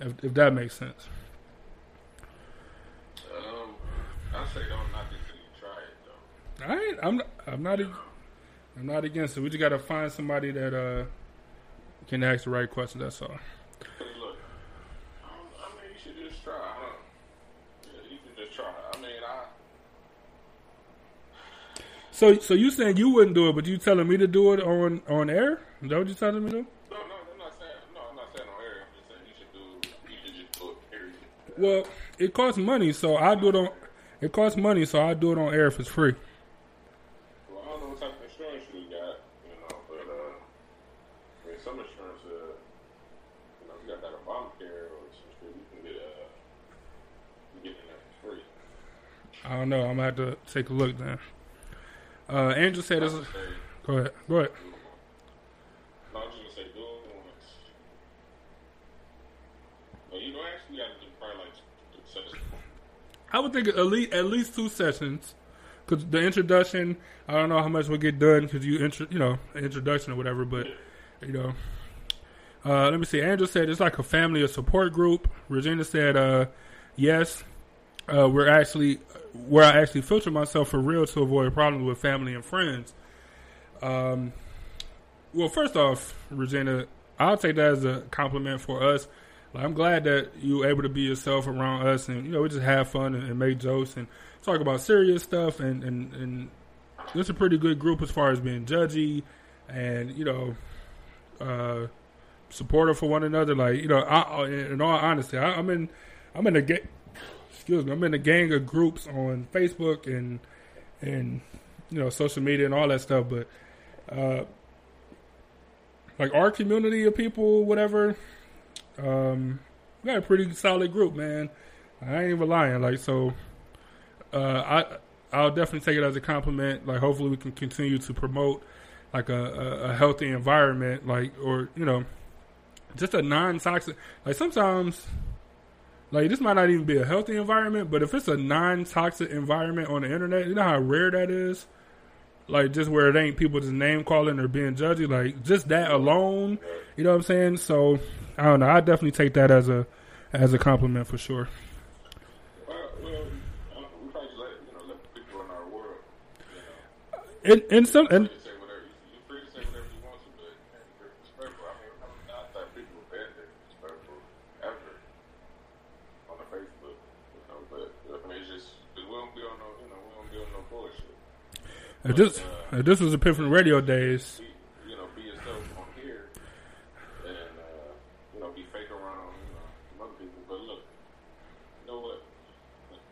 If, if that makes sense. Um, I say don't knock it till you try it though. All right, I'm I'm not I'm not against it. We just got to find somebody that uh can ask the right questions. That's all. Cause look, I, don't, I mean, you should just try. I don't, yeah, you should just try. I mean, I. So so you saying you wouldn't do it, but you telling me to do it on on air? Is that what you telling me to do? No, no, I'm not saying. No, I'm not saying on air. I'm just saying you should do. You should just do it. Period. Well, it costs money, so I do it on. It costs money, so I do it on air if it's free. Well, I don't know what type of insurance you got, you know, but uh, I mean, some insurance, uh, you know, you got that Obamacare or some shit, you can get uh, you get in there for free. I don't know. I'm gonna have to take a look then. Uh, Angel said this. Go ahead. Go ahead. no, I'm just gonna say do it once. Well, you know, actually, you got probably like two sessions. I would think at least at least two sessions, because the introduction. I don't know how much will get done because you intro, you know, introduction or whatever. But you know, uh, let me see. Angel said it's like a family or support group. Regina said, uh, yes. Uh, we're actually where I actually filter myself for real to avoid problems with family and friends. Um, well, first off, Regina, I'll take that as a compliment for us. Like, I'm glad that you were able to be yourself around us, and you know, we just have fun and, and make jokes and talk about serious stuff. And and and it's a pretty good group as far as being judgy and you know, uh, supportive for one another. Like you know, I, in all honesty, I, I'm in I'm in a excuse me, I'm in a gang of groups on Facebook and and you know social media and all that stuff. But uh, like our community of people, whatever, um, we got a pretty solid group, man. I ain't even lying. Like so, uh, I I'll definitely take it as a compliment. Like, hopefully, we can continue to promote like a, a, a healthy environment, like or you know, just a non toxic. Like sometimes, like this might not even be a healthy environment, but if it's a non toxic environment on the internet, you know how rare that is. Like just where it ain't people just name calling or being judgy, like just that alone, you know what I'm saying? So I don't know. I definitely take that as a as a compliment for sure. Well, well, uh, we probably just let you know let the people in our world. You know, And and some and you can say whatever you, you're free to say whatever you want to, but you can't be disrespectful. I mean, I'm not that people have been disrespectful ever on the Facebook, you know. But I mean, it's just 'cause we don't be on no, you know, we don't be on no bullshit. If this if this was Epiphany Radio days. You know, be yourself on here, and uh, you know, be fake around, other people. But look, you know what?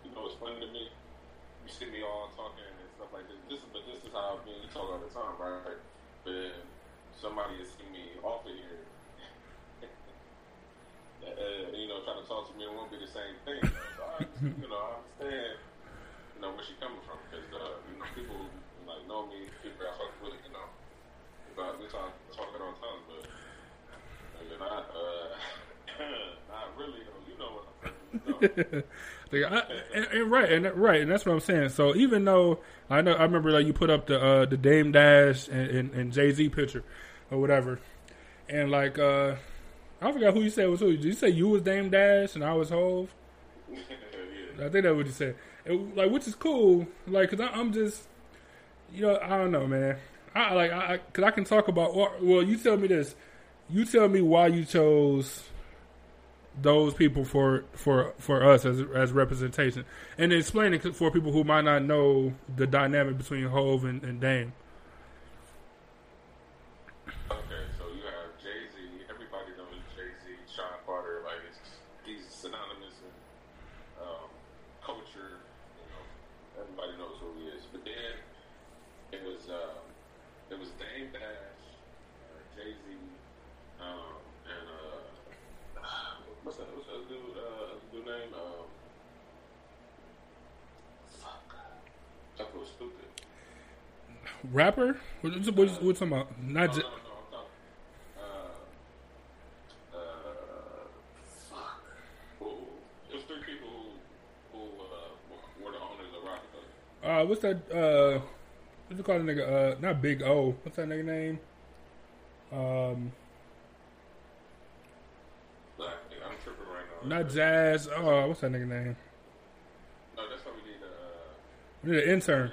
You know what's funny to me? You see me all talking and stuff like this. Is, but this is how me and you talk all the time, right? But somebody has seen me off of here. Uh, you know, trying to talk to me, it won't be the same thing. You know, I understand, you know, where she's coming from because, uh, you know, people who, like know me, people I talk with, you know, about we talk talking all the time, but uh, you're not, uh, not really. Though. You know what I'm saying? You know. Like, I, and, and right, and right, and that's what I'm saying. So even though I know, I remember like you put up the uh, the Dame Dash and, and, and Jay Z picture or whatever, and like uh, I forgot who you said was who. Did you say you was Dame Dash and I was Hove? yeah. I think that's what you said. It, like, which is cool. Like, cause I, I'm just, you know, I don't know, man. I like, I, I- cause I can talk about. Well, you tell me this. You tell me why you chose those people for for for us as as representation, and explain it for people who might not know the dynamic between Hove and, and Dame. Okay, so you have Jay Z. Everybody knows Jay Z, Sean Carter. Like it's he's synonymous in um, culture. You know, everybody knows who he is. But then it was um, it was Dame Dash, uh, Jay Z, um, and uh, what's that? What's that dude? Uh, dude name? Um, fuck. That was stupid. Rapper? What, what, what, what talking about? Not No, no, no, Uh, uh. Who, it was three people who, who uh, were- were the owners of Roc-A-Fella. Uh, what's that? Uh, what you call the nigga? Uh, not Big O. What's that nigga name? Um, Like, I'm tripping right now. not Jazz. Oh, what's that nigga name? No, that's why we need a. Uh, We need an intern.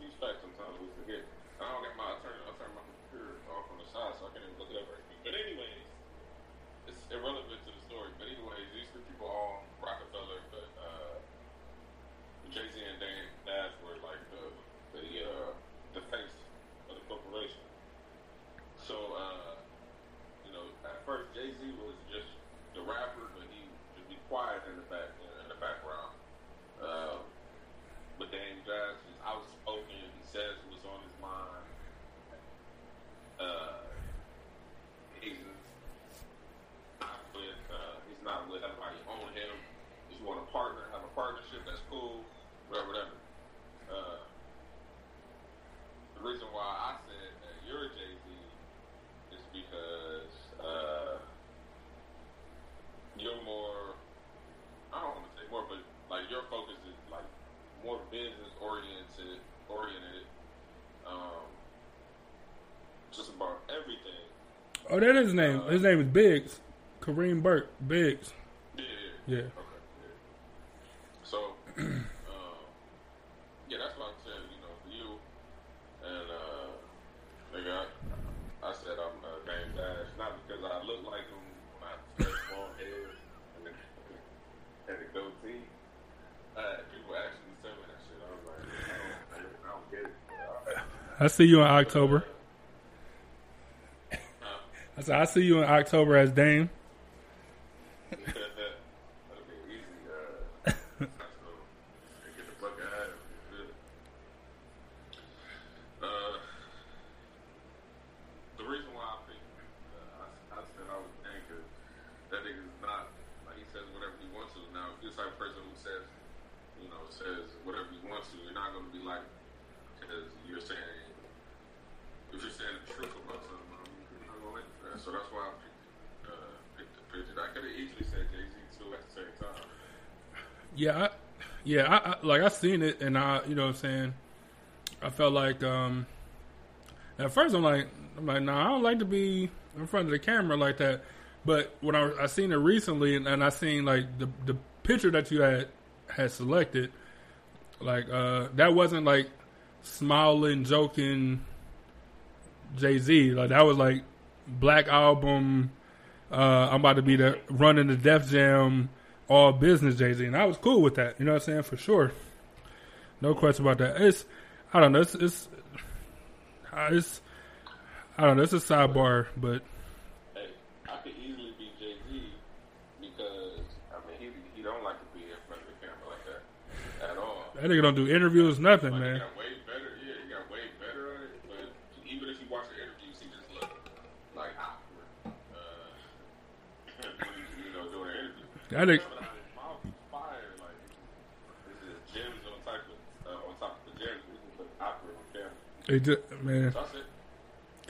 business oriented, oriented. Um, just about everything. Oh, that is his name. His name is Biggs. Kareem Burke. Biggs. Yeah. Yeah. Okay. Yeah. So, um, yeah, that's what I said. You know, for you, and uh, nigga, I, I said I'm uh, Dame Dash not because I look like him when I have straight long hair and the, and the goatee. Uh, people actually tell me that shit. I was like, I don't, I don't get it. I see you in October. I said I see you in October as Dame. That'd be easy. Uh, so, get the fuck out of here. Uh, the reason why I think uh, I, I said I was anchored, that nigga's not like he says whatever he wants to. Now, if you're the type of person who says, you know, says whatever you want to. You're not going to be like because you're saying if you're saying the truth about something, I'm not going to like that. So that's why I picked, uh, picked the picture. I could have easily said Jay Z too at the same time. Yeah, I, yeah, I, I like I seen it, and I, you know, what I'm saying, I felt like um, at first I'm like, I'm like, nah, I don't like to be in front of the camera like that. But when I I seen it recently, and, and I seen like the the picture that you had had selected, like uh, that wasn't like smiling, joking Jay Z. Like that was like Black Album. Uh, I'm about to be the running the Def Jam all business Jay Z, and I was cool with that. You know what I'm saying for sure. No question about that. It's I don't know. It's it's uh, it's I don't know. It's a sidebar, but Hey, I could easily be Jay Z because I mean he he don't like to be in front of the camera like that at all. that nigga don't do interviews, nothing, Like, man. He got way better. Yeah, he got way better at it. But even if you watch the interviews, he just look like awkward. Uh, you know, doing an interview. That nigga, Coming out his mouth is fire. Like this is gems on top of uh, on top of the gems. This is look awkward on just, man. So I said,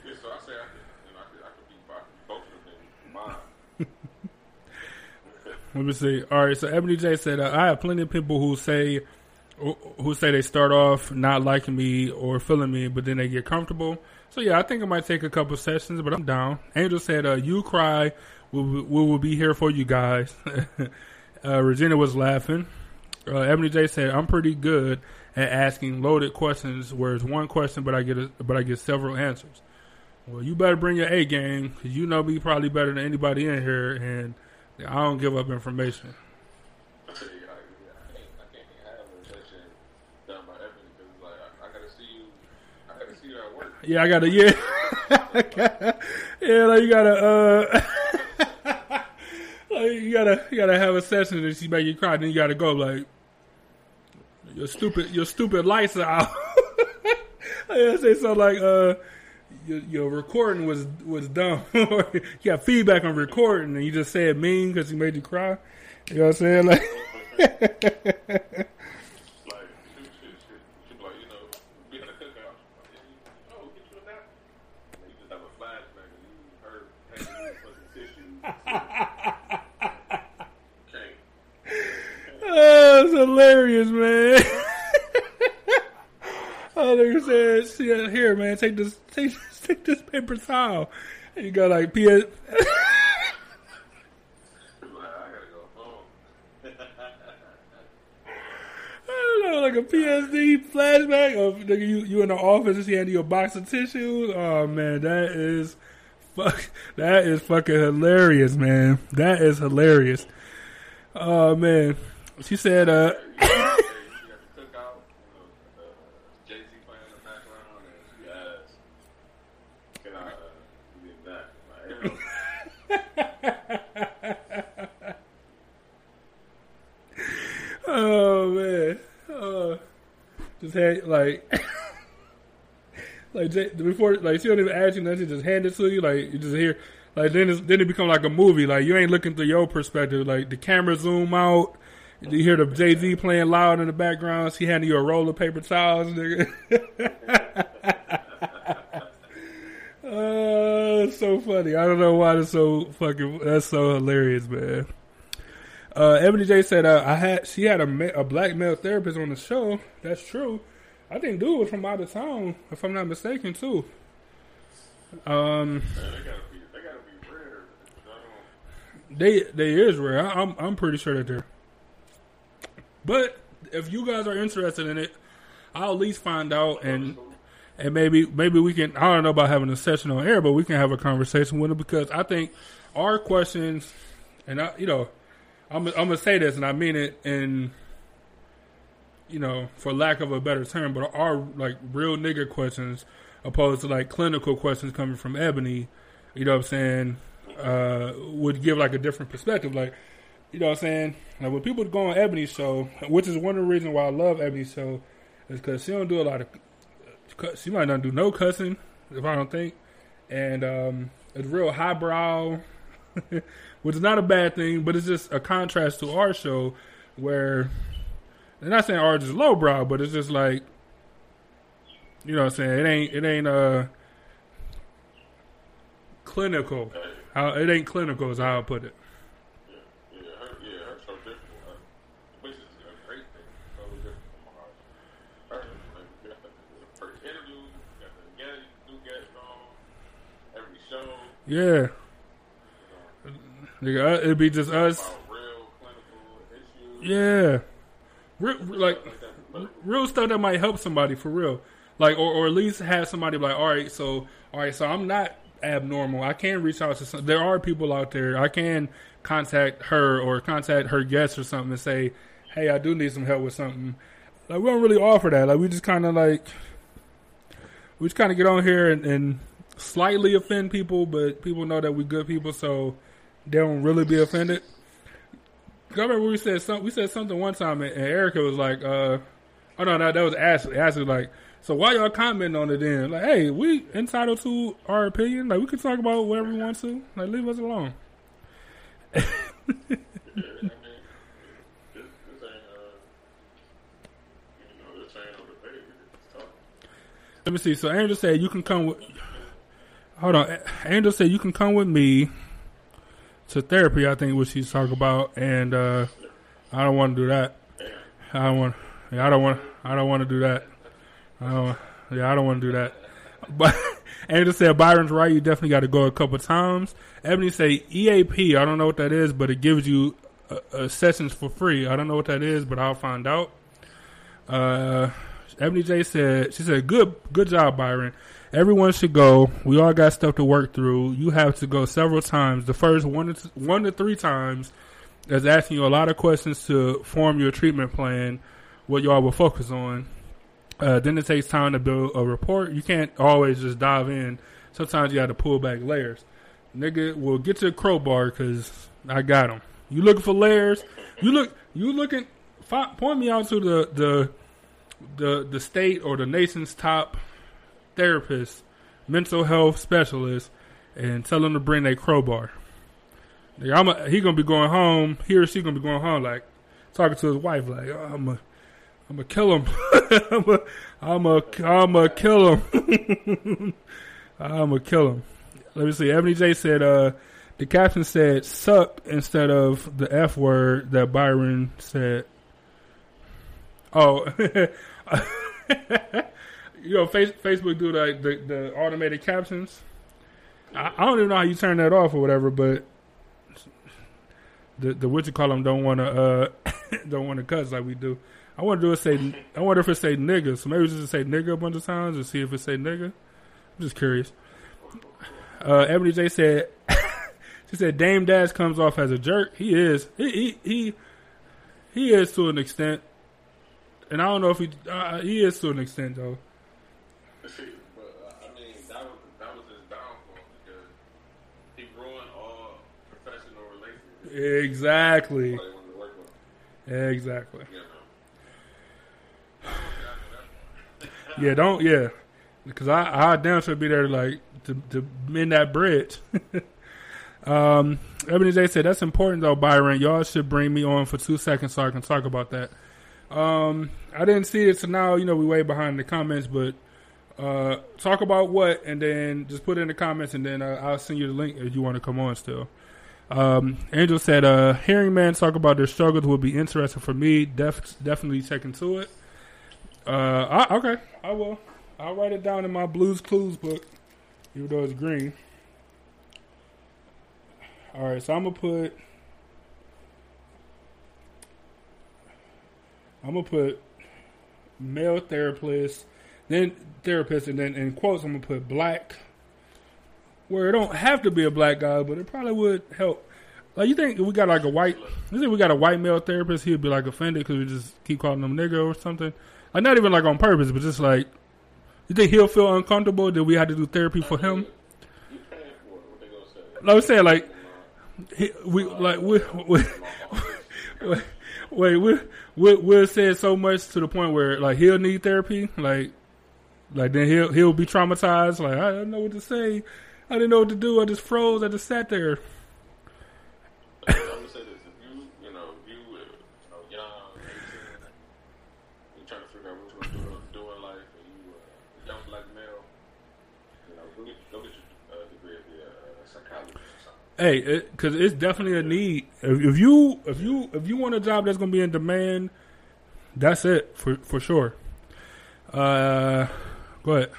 yeah. So I say I could, you know, I could, I could be, I could be both of them mine. Let me see. All right, so Ebony J said, uh, "I have plenty of people who say, who- say they start off not liking me or feeling me, but then they get comfortable. So yeah, I think it might take a couple sessions, but I'm down." Angel said, uh, "You cry, we, we will be here for you guys." uh, Regina was laughing. Uh, Ebony J said, "I'm pretty good at asking loaded questions, where it's one question, but I get a, but I get several answers." Well, you better bring your A game because you know me probably better than anybody in here, and I don't give up information. I tell you, I, I can't, have a session done by Ebony because it's like I, I gotta see you, I gotta see you at work. Yeah, I gotta. Yeah, yeah. Like you gotta. Uh, like you gotta. You gotta have a session and she make you cry. Then you gotta go. Like your stupid. Your stupid lights are out. I say something like, uh, your, your recording was was dumb. or you got feedback on recording, and you just said mean because you made you cry. You know what I'm saying? Like. Like shoot, shoot, shoot. She be like, you know, be at a cookout. Like, oh, get you a nap. And you just have a flashback and you heard hanging fucking tissues. Can't. Oh, it's hilarious, man. oh, nigga said, "See, uh, here, man, take this, take this, take this paper towel." And you got like PS, Like, a PSD flashback of nigga, you you in the office and she handed you a box of tissues. Oh man, that is fuck, that is fucking hilarious, man. That is hilarious. Oh man, she said, uh. Oh man, uh, just had like, like before, like she don't even ask you nothing, just hand it to you, like you just hear, like then it's, then it become like a movie, like you ain't looking through your perspective, like the camera zoom out, you hear the Jay Z playing loud in the background, she handing you a roll of paper towels, nigga. Uh, it's so funny. I don't know why it's so fucking. That's so hilarious, man. Uh, Ebony J said, uh, "I had she had a ma- a black male therapist on the show. That's true. I think dude was from out of town, if I'm not mistaken, too. Um, man, they gotta be, they gotta be rare. I don't- they they is rare. I, I'm I'm pretty sure that they're. But if you guys are interested in it, I'll at least find out and and maybe maybe we can. I don't know about having a session on air, but we can have a conversation with them because I think our questions, and I, you know, I'm I'm gonna say this and I mean it and you know, for lack of a better term, but our like real nigga questions opposed to like clinical questions coming from Ebony, you know what I'm saying, uh, would give like a different perspective. Like, you know what I'm saying? Like when people go on Ebony show, which is one of the reasons why I love Ebony show, is because she don't do a lot of, she might not do no cussing, if I don't think, and um, it's real highbrow, which is not a bad thing, but it's just a contrast to our show where, they're not saying ours is lowbrow, but it's just like, you know, what I'm saying it ain't it ain't uh clinical. How it ain't clinical is how I put it. Yeah, yeah, her, yeah, her so different. Uh, which is a great thing. Totally different from ours. Her, like, we got the, the first interview, we got the guest, new guest on, every show, Yeah, Nigga, it'd be just us. real. Yeah, Re- like real stuff that might help somebody for real. Like, or, or at least have somebody be like, all right, so, all right, so I'm not abnormal. I can reach out to some. There are people out there. I can contact her or contact her guest or something and say, hey, I do need some help with something. Like, we don't really offer that. Like, we just kind of like, we just kind of get on here and, and slightly offend people, but people know that we good people, so they don't really be offended. I remember we said some, we said something one time, and, and Erica was like, uh, "Oh no, no, that was Ashley." Ashley like, "So why y'all commenting on it then? Like, hey, we entitled to our opinion. Like, we can talk about whatever we want to. Like, leave us alone." Let me see. So Angel said you can come with. Hold on. Angel said you can come with me to therapy. I think what she's talking about, and uh, I don't want to do that. I don't want. Yeah, I don't want. I don't want to do that. I don't. Yeah, I don't want to do that. But Angel said Byron's right. You definitely got to go a couple times. Ebony say EAP. I don't know what that is, but it gives you uh, uh, sessions for free. I don't know what that is, but I'll find out. Uh, Ebony J said, she said, good, good job, Byron. Everyone should go. We all got stuff to work through. You have to go several times. The first one to, one to three times is asking you a lot of questions to form your treatment plan, what y'all will focus on. Uh, then it takes time to build a report. You can't always just dive in. Sometimes you got to pull back layers. Nigga, will get to a crowbar because I got them. You looking for layers? You look. You looking? Point me out to the the the the state or the nation's top therapist, mental health specialist, and tell them to bring their crowbar. Nigga, I'm a, he gonna be going home. He or she gonna be going home like talking to his wife like, oh, I'm a, I'm gonna kill him. I'm a, I'm a, I'm a kill him. I'm gonna kill him. Let me see. Ebony J said, uh, the caption said "suck" instead of the F word that Byron said. Oh, you know, face, Facebook do like the, the automated captions. I, I don't even know how you turn that off or whatever, but the the what you call them don't want to uh don't want to cuss like we do. I want to do it say I wonder if it say nigga. So maybe just say nigga a bunch of times and see if it say nigga. I'm just curious. Uh, Ebony J said she said Dame Dash comes off as a jerk. He is. He he he, he is to an extent. And I don't know if he uh, he is to an extent though. See, but uh, I mean, that was that was his downfall because he ruined all professional relationships. Exactly. Exactly. Yeah, don't yeah, because I I damn sure be there like to to mend that bridge. um, Ebony J said that's important though, Byron. Y'all should bring me on for two seconds so I can talk about that. Um, I didn't see it, so now you know we way behind the comments, but uh, talk about what, and then just put it in the comments, and then uh, I'll send you the link if you want to come on still. Um, Angel said, uh, hearing men talk about their struggles would be interesting for me. Def- definitely check to it. Uh, I, okay, I will. I'll write it down in my Blues Clues book, even though it's green. All right, so I'm gonna put. I'm gonna put male therapist, then therapist, and then in quotes I'm gonna put black. Where it don't have to be a black guy, but it probably would help. Like you think we got like a white, you think we got a white male therapist, he'd be like offended because we just keep calling him nigga or something. Like not even like on purpose, but just like you think he'll feel uncomfortable that we had to do therapy for him. Say? No, I'm saying like he, we like we, we, wait wait we we we'll say so much to the point where like he'll need therapy like like then he'll he'll be traumatized like I don't know what to say I didn't know what to do. I just froze. I just sat there. I'm gonna say this: if you, you know, if you, you know, trying to figure out what you to do, in life, and you, uh, male, you know, go get, your uh, degree. Uh, hey, because it, it's definitely a need. If, if you if you if you want a job that's gonna be in demand, that's it for for sure. Uh, go ahead.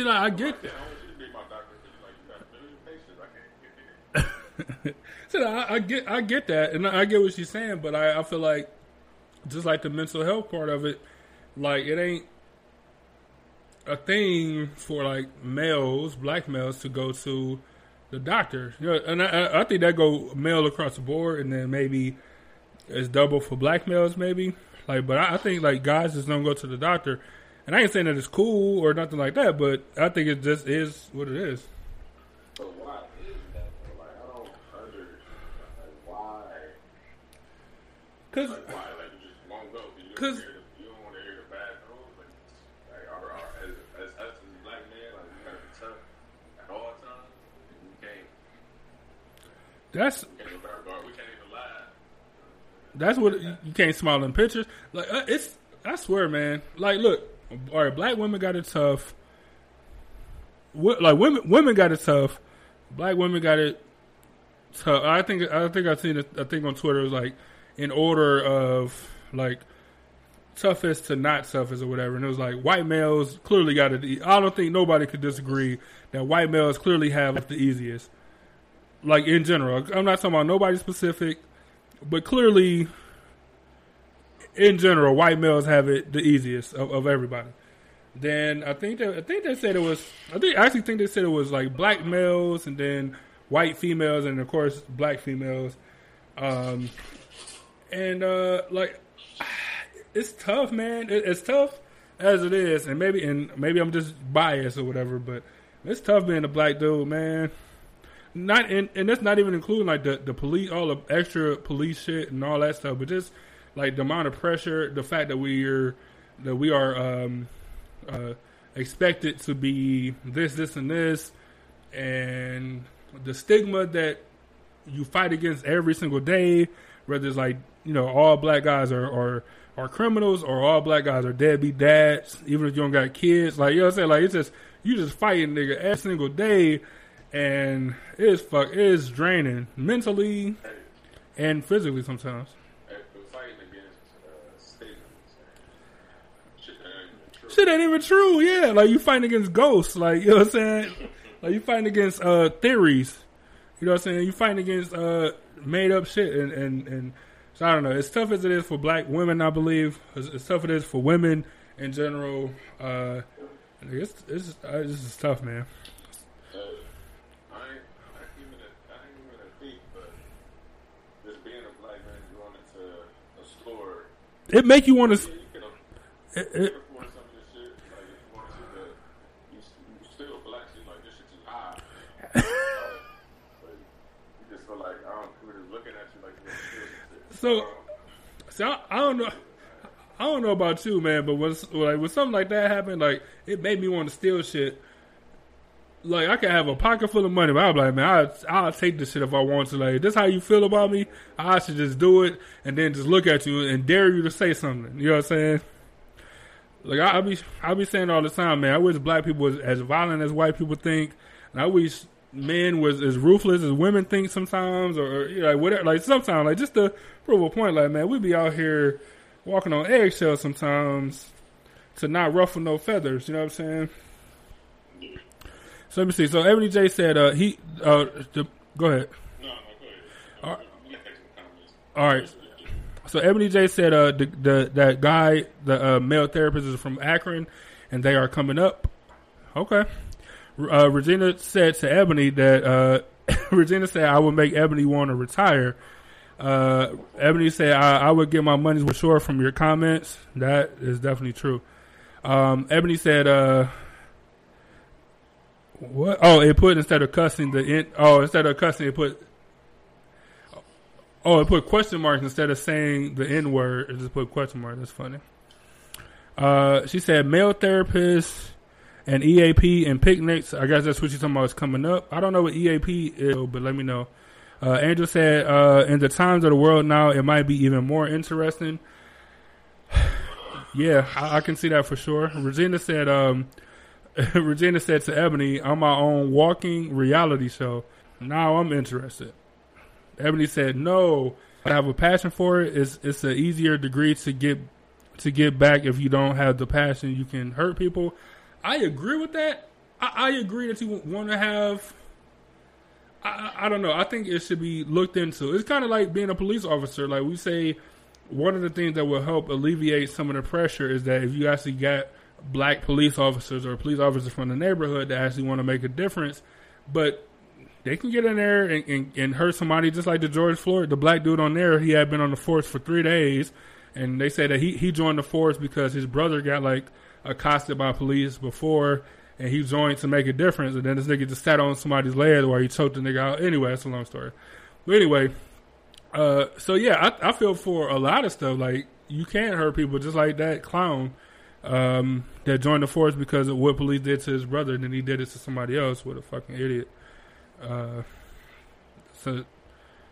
I can't get that. So I, I get I get that, and I get what she's saying, but I, I feel like just like the mental health part of it, like it ain't a thing for like males, black males, to go to the doctor. You know, and I, I think that go male across the board, and then maybe it's double for black males, maybe. Like, but I, I think like guys just don't go to the doctor, and I ain't saying that it's cool or nothing like that, but I think it just is what it is. But why is that? Like I don't understand. Why? Cause Like why? Like you just won't go. You don't 'Cause- hear the, you don't want to hear the bad news. Like, like as, as us as black men, like we gotta be tough at all times. We can't. that's We can't guard. We can't even lie. That's what you can't smile in pictures. Like uh, it's, I swear, man. Like, look, all right, black women got it tough. Like women, women got it tough. Black women got it tough. I think, I think I seen a thing on Twitter. It was like in order of like toughest to not toughest or whatever, and it was like white males clearly got it. I don't think nobody could disagree that white males clearly have it the easiest. Like in general, I'm not talking about nobody specific but clearly, in general, white males have it the easiest of, of everybody. Then I think that I think they said it was. I think I actually think they said it was like black males and then white females and of course black females. Um, and uh, like it's tough, man. It, it's tough as it is, and maybe and maybe I'm just biased or whatever, but it's tough being a black dude, man not and, and that's not even including like the, the police all the extra police shit and all that stuff but just like the amount of pressure the fact that we're that we are um uh expected to be this this and this and the stigma that you fight against every single day whether it's like you know all black guys are are, are criminals or all black guys are deadbeat dads even if you don't got kids like you know what i'm saying like it's just you just fighting nigga every single day and it's fuck it's draining mentally and physically sometimes. Hey, but fighting against uh, stigmas. Shit that ain't even true. Shit ain't even true, yeah. Like you fighting against ghosts, like you know what I'm saying? like you fighting against uh theories. You know what I'm saying? You fighting against uh made up shit and, and, and so I don't know. As tough as it is for black women, I believe, as, as tough as it is for women in general, uh it's it's uh, this is tough, man. I ain't, even a, I ain't even but just being a black man going into a store, It make you want to. It, it, can afford some of this shit. Like if you want to see the, you, you still black, so you like this shit too high. but you just feel like I don't. People just looking at you like you're steal some shit. So- So I, I don't know. I don't know about you, man, but when like when something like that happened, like it made me want to steal shit. Like I could have a pocket full of money, but I'm like, man, I I'll take this shit if I want to. Like, this how you feel about me? I should just do it and then just look at you and dare you to say something. You know what I'm saying? Like I, I be I be saying all the time, man. I wish black people was as violent as white people think, and I wish men was as ruthless as women think sometimes, or, or you know, like whatever. Like sometimes, like just to prove a point, like man, we be out here walking on eggshells sometimes to not ruffle no feathers. You know what I'm saying? So let me see. So Ebony J said uh, he uh, the, go ahead. Go ahead. All right. So Ebony J said uh, the, the that guy, the uh, male therapist, is from Akron, and they are coming up. Okay. Uh, Regina said to Ebony that uh, Regina said I would make Ebony want to retire. Uh, Ebony said I, I would get my money's worth sure from your comments. That is definitely true. Um, Ebony said, uh, what? Oh, it put instead of cussing the in, oh instead of cussing it put oh it put question marks instead of saying the n word it just put question mark. That's funny. Uh, she said male therapists and EAP and picnics. I guess that's what she's talking about is coming up. I don't know what EAP is, but let me know. Uh, Angel said, uh, in the times of the world now, it might be even more interesting. yeah, I, I, can see that for sure. Regina said, um, Regina said to Ebony, I'm my own walking reality show. Now I'm interested. Ebony said, no, I have a passion for it. It's, it's an easier degree to get, to get back. If you don't have the passion, you can hurt people. I agree with that. I, I agree that you want to have I, I don't know. I think it should be looked into. It's kind of like being a police officer. Like we say, one of the things that will help alleviate some of the pressure is that if you actually got black police officers or police officers from the neighborhood that actually want to make a difference, but they can get in there and, and, and, hurt somebody just like the George Floyd, the black dude on there. He had been on the force for three days, and they said that he, he joined the force because his brother got like accosted by police before and he joined to make a difference, and then this nigga just sat on somebody's leg while he choked the nigga out. Anyway, that's a long story. But anyway, uh, so yeah, I, I, feel for a lot of stuff. Like you can't hurt people just like that clown um, that joined the force because of what police did to his brother, and then he did it to somebody else. What a fucking idiot. Uh, so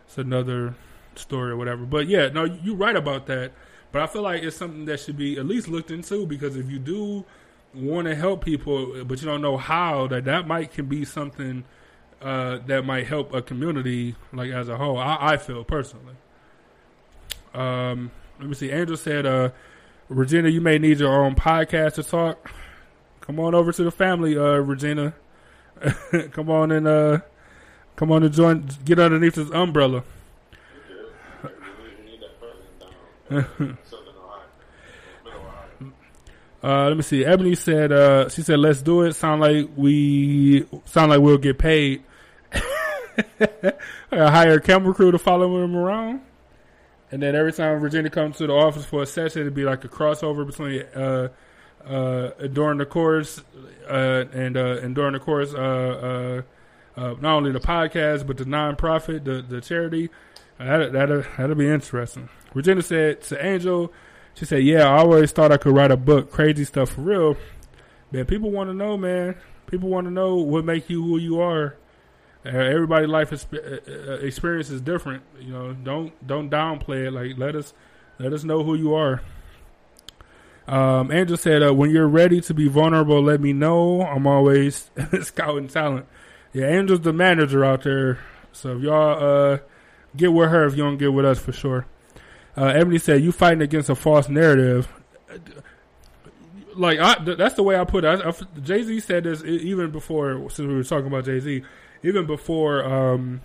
it's another story or whatever. But yeah, no, you're right about that. But I feel like it's something that should be at least looked into because if you do want to help people, but you don't know how, that that might can be something uh, that might help a community like as a whole. I, I feel personally. Um, let me see. Angel said, uh, "Regina, you may need your own podcast to talk. Come on over to the family, uh, Regina. come on and uh, come on and join. Get underneath this umbrella." Uh, let me see. Ebony said, uh, she said, let's do it. Sound like we, sound like we'll get paid. hire a camera crew to follow him around. And then every time Regina comes to the office for a session, it'd be like a crossover between, uh, uh, Enduring the Course, uh, and, uh, and during the course, uh, uh, not only the podcast, but the nonprofit, the, the charity. That, that'll, that'll be interesting. Regina said to Angel, she said, "Yeah, I always thought I could write a book, crazy stuff for real. Man, people want to know, man. People want to know what makes you who you are. Uh, everybody's life uh, uh, experience is different. You know, don't don't downplay it. Like let us let us know who you are." Um, Angel said, uh, "When you're ready to be vulnerable, let me know. I'm always scouting talent. Yeah, Angel's the manager out there. So if y'all uh, get with her, if you don't get with us, for sure." Uh, Ebony said, "You fighting against a false narrative." Like I, that's the way I put it. Jay Z said this even before, since we were talking about Jay Z, even before, um,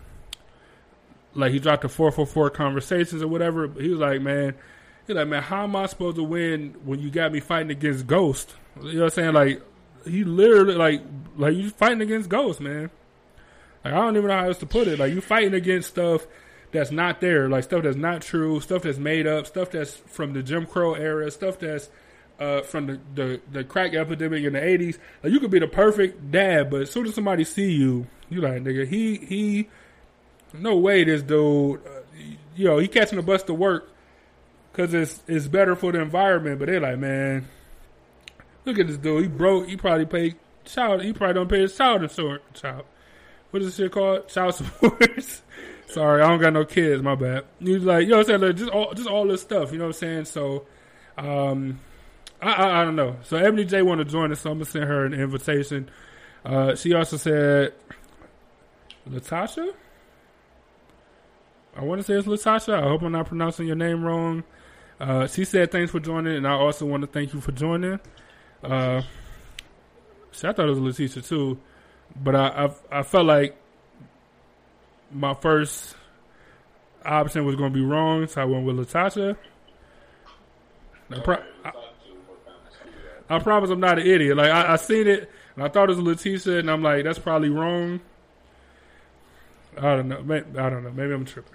like he dropped the four four four conversations or whatever. He was like, "Man, he's like, man, how am I supposed to win when you got me fighting against Ghost?" You know what I'm saying? Like he literally, like, like you fighting against Ghost, man. Like I don't even know how else to put it. Like you fighting against stuff that's not there, like stuff that's not true, stuff that's made up, stuff that's from the Jim Crow era, stuff that's uh, from the, the, the crack epidemic in the eighties. Like you could be the perfect dad, but as soon as somebody see you, you like nigga, he he, no way this dude, uh, you know, he catching the bus to work because it's it's better for the environment. But they're like, man, look at this dude. He broke. He probably paid child. He probably don't pay his child insurance. Child, what is this shit called? Child support. Sorry, I don't got no kids. My bad. He's like, you know what I'm saying? Like, just all, just all this stuff. You know what I'm saying? So, um, I, I, I don't know. So Ebony J want to join us, so I'm gonna send her an invitation. Uh, she also said, Latasha. I want to say it's Latasha. I hope I'm not pronouncing your name wrong. Uh, she said thanks for joining, and I also want to thank you for joining. Uh, I thought it was Letitia too, but I, I, I felt like my first option was going to be wrong, so I went with Latasha. I, pro- I, I, promise I'm not an idiot. Like I, I seen it and I thought it was Letitia, and I'm like, that's probably wrong. I don't know. Maybe, I don't know. Maybe I'm tripping.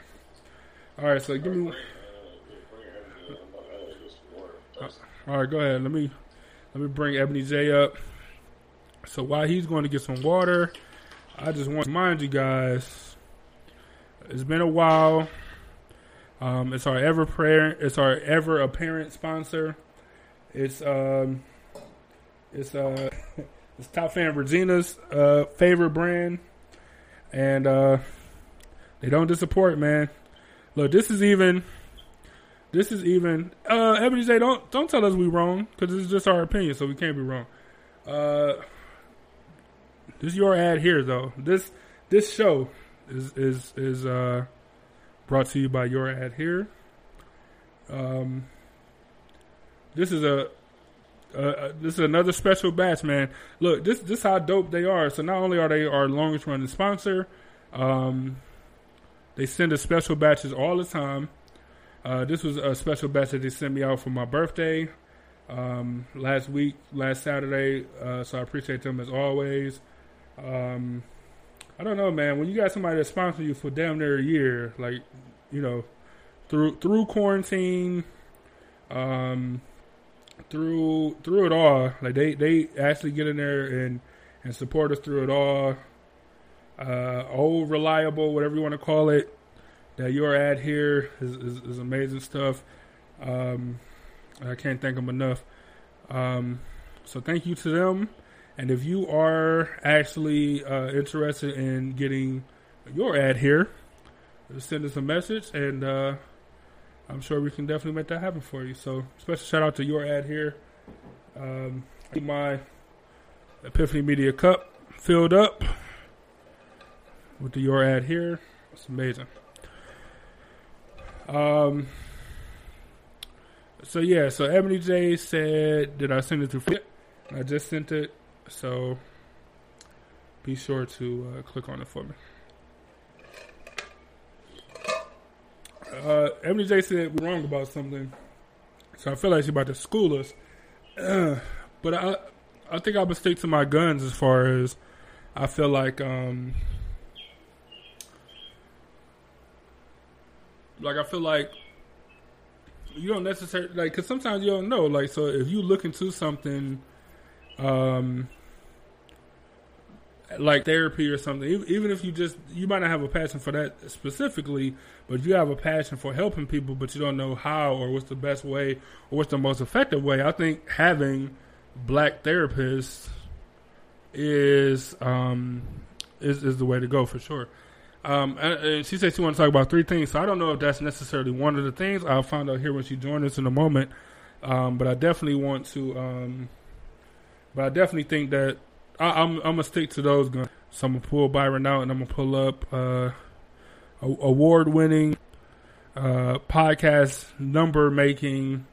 All right, so give me. All right, go ahead. Let me Let me bring Ebony J up. So while he's going to get some water, I just want to remind you guys, it's been a while. Um, it's our ever prayer. It's our ever apparent sponsor. It's um, it's uh, it's Top Fan Regina's uh favorite brand, and uh, they don't disappoint, man. Look, this is even. This is even. Uh, Ebony J, don't don't tell us we wrong because this is just our opinion, so we can't be wrong. Uh, this is your ad here, though. This this show is is is uh brought to you by your ad here. Um, this is a uh, this is another special batch, man. Look, this this how dope they are. So not only are they our longest running sponsor, um, they send us special batches all the time. Uh, this was a special batch that they sent me out for my birthday um, last week, last Saturday. Uh, so I appreciate them as always. Um, I don't know, man. When you got somebody that sponsors you for damn near a year, like you know, through through quarantine, um, through through it all, like they they actually get in there and and support us through it all. Uh, old reliable, whatever you want to call it, that your ad here is, is, is amazing stuff. Um, I can't thank them enough. Um, so thank you to them. And if you are actually uh, interested in getting your ad here, send us a message, and uh, I'm sure we can definitely make that happen for you. So special shout out to your ad here. Um, my Epiphany Media Cup filled up with the your ad here. It's amazing. Um. So yeah, so Ebony J said, "Did I send it to?" Flip? I just sent it. So be sure to uh, click on it for me. Uh, J said we're wrong about something, so I feel like she's about to school us. But I, I think gonna stick to my guns as far as I feel like, um, like I feel like you don't necessarily like because sometimes you don't know. Like, so if you look into something, um, like therapy or something, even if you just you might not have a passion for that specifically, but you have a passion for helping people, but you don't know how or what's the best way or what's the most effective way. I think having black therapists is um is is the way to go for sure. Um, and she said she wanted to talk about three things, so I don't know if that's necessarily one of the things. I'll find out here when she joins us in a moment. Um, but I definitely want to. Um, but I definitely think that I, am gonna stick to those guns. So I'm gonna pull Byron out, and I'm gonna pull up uh, award winning uh, podcast number making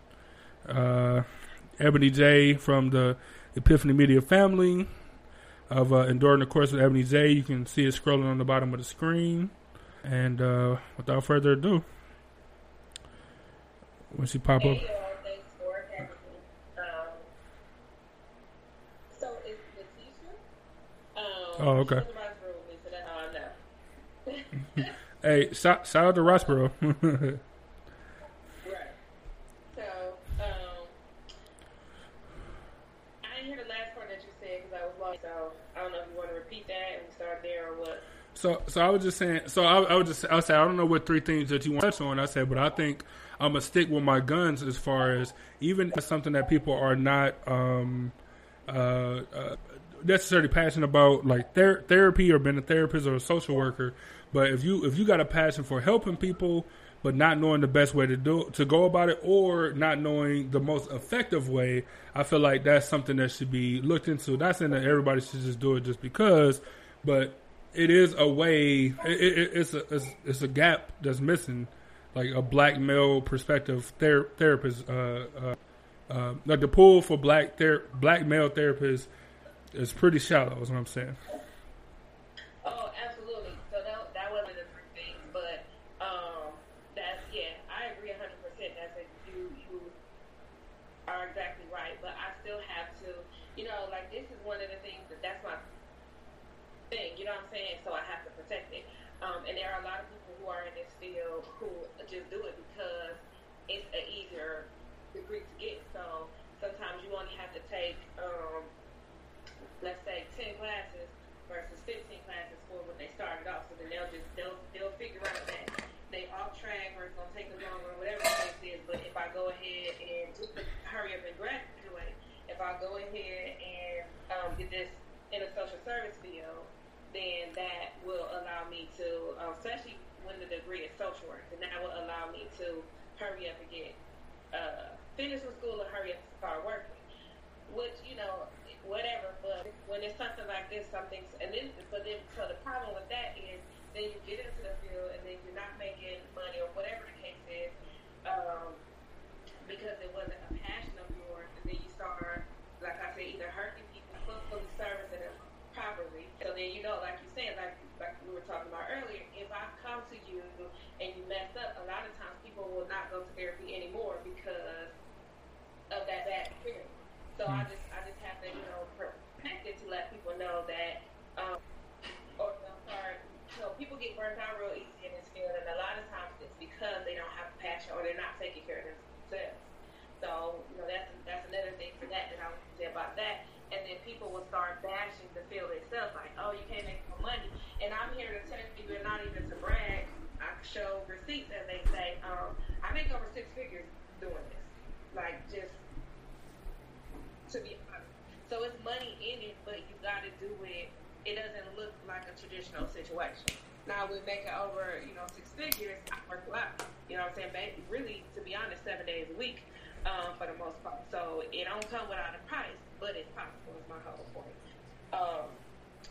uh, Ebony J from the Epiphany Media family of uh, Enduring the Course with Ebony J. You can see it scrolling on the bottom of the screen. And uh, without further ado, when she pop up. Oh, okay. hey, shout, shout out to Rossboro. right. So, um, I didn't hear the last part that you said because I was lost. So, I don't know if you want to repeat that and start there or what. So, so I was just saying. So I, I was just, I say I don't know what three things that you want to touch on. I said, but I think I'm gonna stick with my guns as far as even something that people are not um, uh, uh, necessarily passionate about like ther- therapy or being a therapist or a social worker, but if you if you got a passion for helping people but not knowing the best way to do to go about it or not knowing the most effective way, I feel like that's something that should be looked into. Not saying that everybody should just do it just because, but it is a way. It, it, it's a it's, it's, a gap that's missing, like a black male perspective ther- therapist. Uh, uh, uh, like the pool for black ther- black male therapists it's pretty shallow, is what I'm saying. Oh, absolutely. So that, that wasn't the three things, but um, that's yeah, I agree 100. percent That's you you are exactly right, but I still have to, you know, like this is one of the things that that's my thing. You know what I'm saying? So I have to protect it. Um, and there are a lot of people who are in this field who just do it because it's an easier degree to get. So sometimes you only have to take, um, let's say, ten classes versus fifteen classes for when they started off. So then they'll just they'll they'll figure out that they off track or it's gonna take them longer, whatever the case is. But if I go ahead and hurry up and graduate, if I go ahead and um, get this in a social service field, then that will allow me to, um, especially when the degree is social work, then that will allow me to hurry up and get uh, finish with school and hurry up and start working. Which you know, whatever. But when it's something like this, something, and then but then so the problem with that is then you get into the field and then you're not making money or whatever the case is, um, because it wasn't a passion of yours, and then you start, like I said, either hurting people, fully servicing them properly. So then you know, like you said, like like we were talking about earlier, if I come to you and you mess up, a lot of times people will not go to therapy anymore because of that bad experience. So I just I just have to you know protect it to let people know that um, or I'm sorry, you know people get burnt out real easy in this field, and a lot of times it's because they don't have passion or they're not taking care of themselves. So you know that's that's another thing for that that I want to say about that. And then people will start bashing the field itself, like, oh, you can't make no money. And I'm here to tell you, and not even to brag. I show receipts, as they say. Um, I make over six figures doing this, like just to be honest. So it's money in it, but you got to do it. It doesn't look like a traditional situation. Now we make it over, you know, six figures. I work a lot. You know what I'm saying? Really, to be honest, seven days a week um, for the most part. So it don't come without a price, but it's possible. Is my whole point. Um,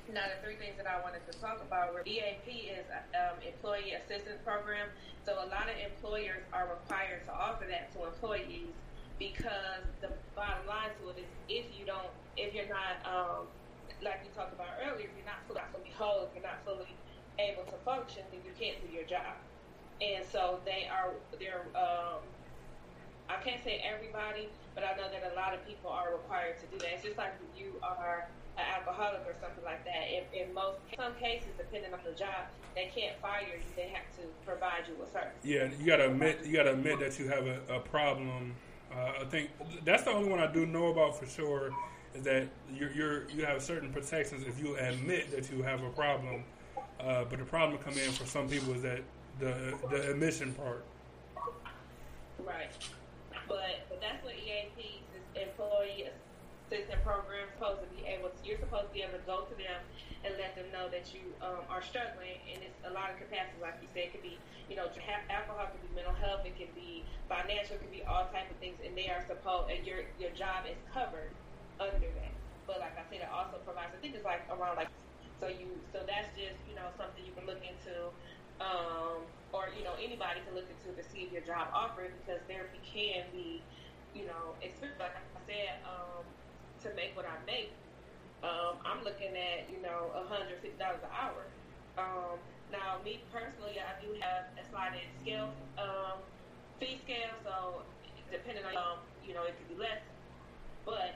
now the three things that I wanted to talk about were EAP is um, Employee Assistance Program. So a lot of employers are required to offer that to employees because the bottom line to it is if you don't, if you're not, um, like we talked about earlier, if you're not fully, fully whole, if you're not fully able to function, then you can't do your job. And so they are, they're, um, I can't say everybody, but I know that a lot of people are required to do that. It's just like if you are an alcoholic or something like that. In, in most, some cases, depending on the job, they can't fire you. They have to provide you with service. Yeah, you gotta admit you gotta admit that you have a, a problem. Uh, I think that's the only one I do know about for sure is that you're, you're you have certain protections if you admit that you have a problem. Uh, but the problem come in for some people is that the the admission part. Right. But but that's what EAP is employee assistance program supposed to be able to you're supposed to be able to go to them and let them know that you um, are struggling and it's a lot of capacities like you said it could be you know alcohol could be mental health it could be financial it could be all type of things and they are supposed and your your job is covered under that. But like I said it also provides I think it's like around like so you so that's just you know something you can look into um, or you know anybody can look into to see if your job offers because therapy can be you know expensive like I said um, to make what I make. Um, I'm looking at you know $150 an hour. Um, now me personally I do have a sliding scale um, fee scale so depending on um, you know it could be less but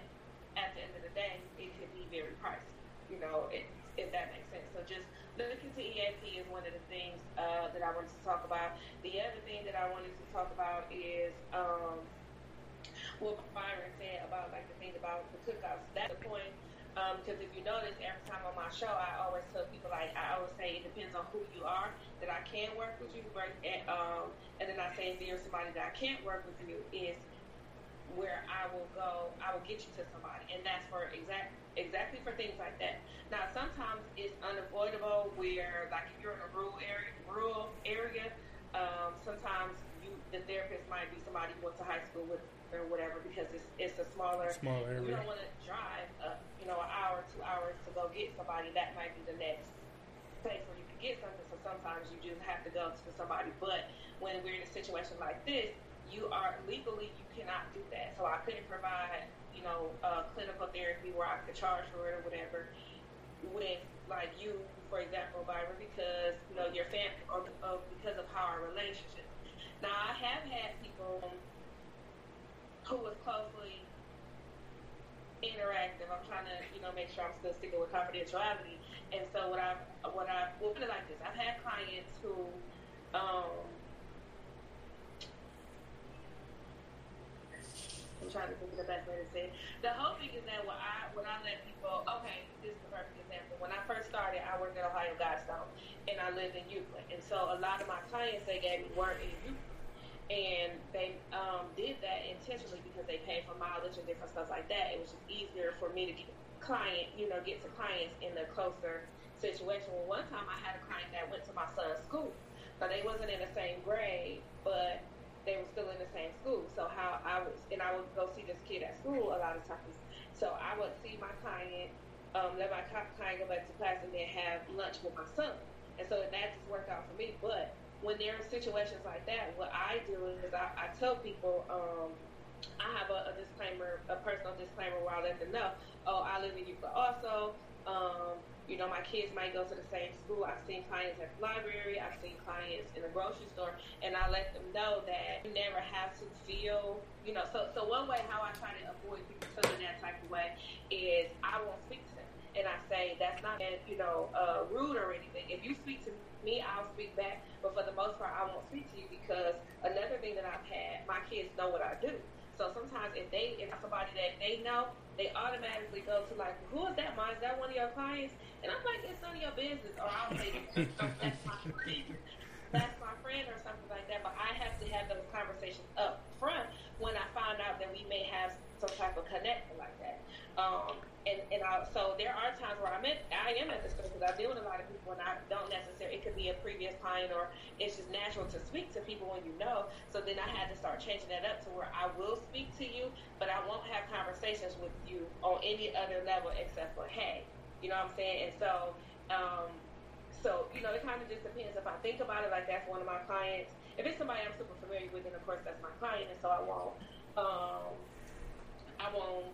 at the end of the day it could be very pricey you know it, if that makes sense. So just looking to EAP is one of the things uh, that I wanted to talk about. The other thing that I wanted to talk about is um, what Byron said about like the thing about the cookouts. That's the point. Um, because if you notice, every time on my show, I always tell people like I always say it depends on who you are that I can work with you, right? And, um, and then I say if there's somebody that I can't work with you is where I will go, I will get you to somebody, and that's for exact exactly for things like that. Now, sometimes it's unavoidable where, like, if you're in a rural area, rural area, um, sometimes you the therapist might be somebody you went to high school with or whatever because it's it's a smaller small area. You don't want to drive, uh, you know, an hour, two hours to go get somebody. That might be the next place where you can get something. So sometimes you just have to go to somebody. But when we're in a situation like this, you are legally you cannot do that. So I couldn't provide you know, uh, clinical therapy where I could charge for it or whatever with like you, for example, Byron, because you know your family or, or because of how our relationship. Now I have had people who was closely interactive. I'm trying to you know make sure I'm still sticking with confidentiality. And so what I've, what I will put it like this: I've had clients who. Um, I'm trying to think of the best way to say it. The whole thing is that when I when I let people, okay, this is the perfect example. When I first started, I worked at Ohio Guidestone, and I lived in Euclid, and so a lot of my clients they gave me weren't in Euclid and they um, did that intentionally because they paid for mileage and different stuff like that. It was just easier for me to get client, you know, get to clients in a closer situation. Well, one time I had a client that went to my son's school, so they wasn't in the same grade, but they were still in the same school. So how I was, and I would go see this kid at school a lot of times. So I would see my client, um, let my client go back to class, and then have lunch with my son. And so that just worked out for me, but when there are situations like that, what I do is I, I tell people, um, I have a, a, disclaimer, a personal disclaimer where I let them know, oh, I live in Euclid also. Um, you know, my kids might go to the same school. I've seen clients at the library. I've seen clients in the grocery store, and I let them know that you never have to feel, you know. So, so one way how I try to avoid people feeling that type of way is I won't speak to them, and I say that's not, you know, uh, rude or anything. If you speak to me, I'll speak back. But for the most part, I won't speak to you because another thing that I've had, my kids know what I do. So sometimes if they if somebody that they know, they automatically go to like, who is that, Mom? Is that one of your clients? And I'm like, it's none of your business. Or I'll say, that's my friend. That's my friend or something like that. But I have to have those conversations up front when I find out that we may have some type of connection like that. Um, and and I, so there are times where I'm at, I am at the store because I deal with a lot of people and I don't necessarily. It could be a previous client or it's just natural to speak to people when you know. So then I had to start changing that up to where I will speak to you, but I won't have conversations with you on any other level except for hey, you know what I'm saying? And so, um, so you know, it kind of just depends. If I think about it like that's one of my clients. If it's somebody I'm super familiar with, then of course that's my client, and so I won't. Um, I won't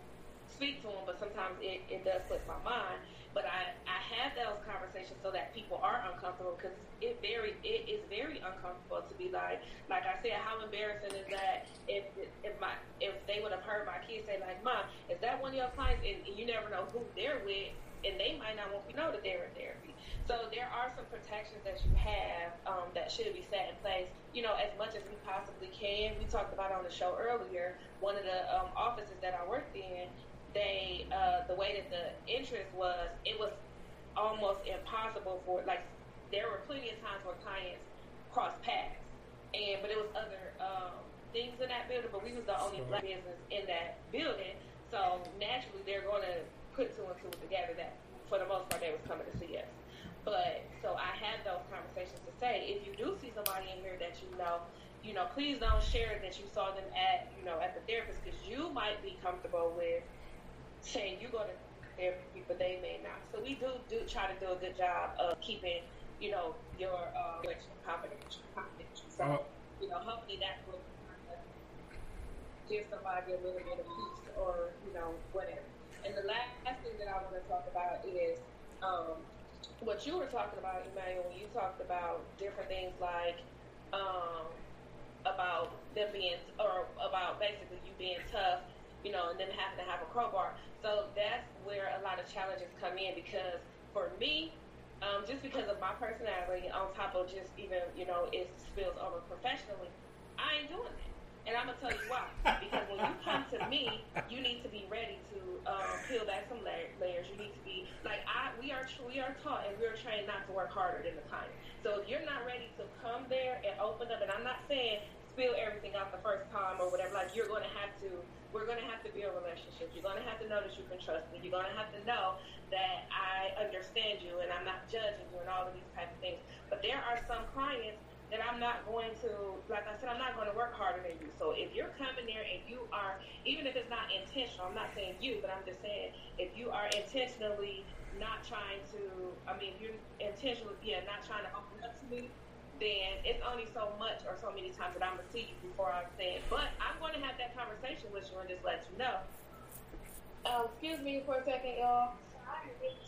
speak to them, but sometimes it, it does slip my mind. But I, I have those conversations so that people are uncomfortable because it very it is very uncomfortable to be like like I said how embarrassing is that if if my if they would have heard my kids say like mom is that one of your clients and, you never know who they're with and they might not want to know that they're in therapy. So there are some protections that you have um, that should be set in place, you know, as much as we possibly can. We talked about on the show earlier, one of the um, offices that I worked in, they uh, the way that the interest was, it was almost impossible for like there were plenty of times where clients crossed paths, and but it was other um, things in that building, but we was the only black business in that building, so naturally they're going to put two and two together. That for the most part they was coming to see us. But so I had those conversations to say, if you do see somebody in here that you know, you know, please don't share that you saw them at, you know, at the therapist because you might be comfortable with saying you go to therapy, but they may not. So we do do try to do a good job of keeping, you know, your uh, confidential. confidential. So, uh, you know, hopefully that will give somebody a little bit of peace or, you know, whatever. And the last thing that I want to talk about is um, what you were talking about, Emmanuel, when you talked about different things like um, about them being, or about basically you being tough, you know, and then having to have a crowbar. So that's where a lot of challenges come in because for me, um, just because of my personality, on top of just even, you know, it spills over professionally, I ain't doing that. And I'm gonna tell you why. Because when you come to me, you need to be ready to um, peel back some layers. You need to be like I. We are we are taught and we are trained not to work harder than the client. So if you're not ready to come there and open up, and I'm not saying spill everything out the first time or whatever. Like you're going to have to we're going to have to be build relationships. You're going to have to know that you can trust me. You're going to have to know that I understand you and I'm not judging you and all of these type of things. But there are some clients that I'm not going to, like I said, I'm not going to work harder than you. So if you're coming there and you are, even if it's not intentional, I'm not saying you, but I'm just saying if you are intentionally not trying to, I mean, you're intentionally, yeah, not trying to open up to me, then it's only so much or so many times that I'm gonna see you before I'm saying. But I'm going to have that conversation with you and just let you know. Uh, excuse me for a second, y'all.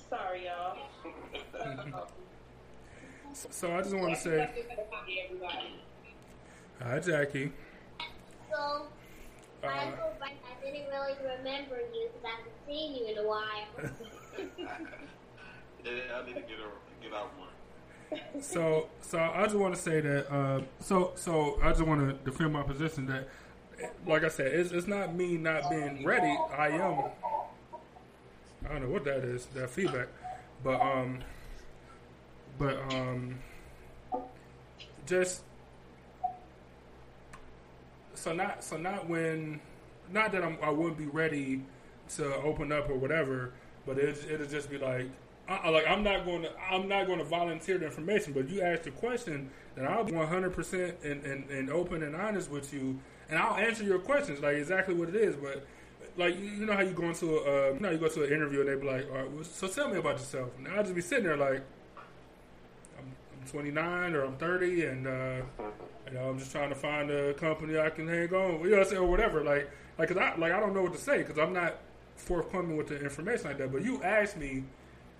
Sorry, y'all. so I just want to say, hi, Jackie. So, uh, I didn't really remember you because I haven't seen you in a while. yeah, I need to get a, get out one so so I just want to say that uh, so so I just want to defend my position that like I said, it's it's not me not being ready. I am. I don't know what that is. That feedback, but um, but um, just so not so not when not that I'm, I wouldn't be ready to open up or whatever, but it it'll just be like I, like I'm not going to I'm not going to volunteer the information, but you ask the question, then I'll be 100 percent and and open and honest with you, and I'll answer your questions like exactly what it is. But like you know how you go into a uh, you know you go to an interview and they be like, All right, well, so tell me about yourself, and I'll just be sitting there like. I'm, I'm 29 or I'm 30, and uh, you know I'm just trying to find a company I can hang on, you know, or whatever. Like, like, cause I like I don't know what to say because I'm not forthcoming with the information like that. But you ask me,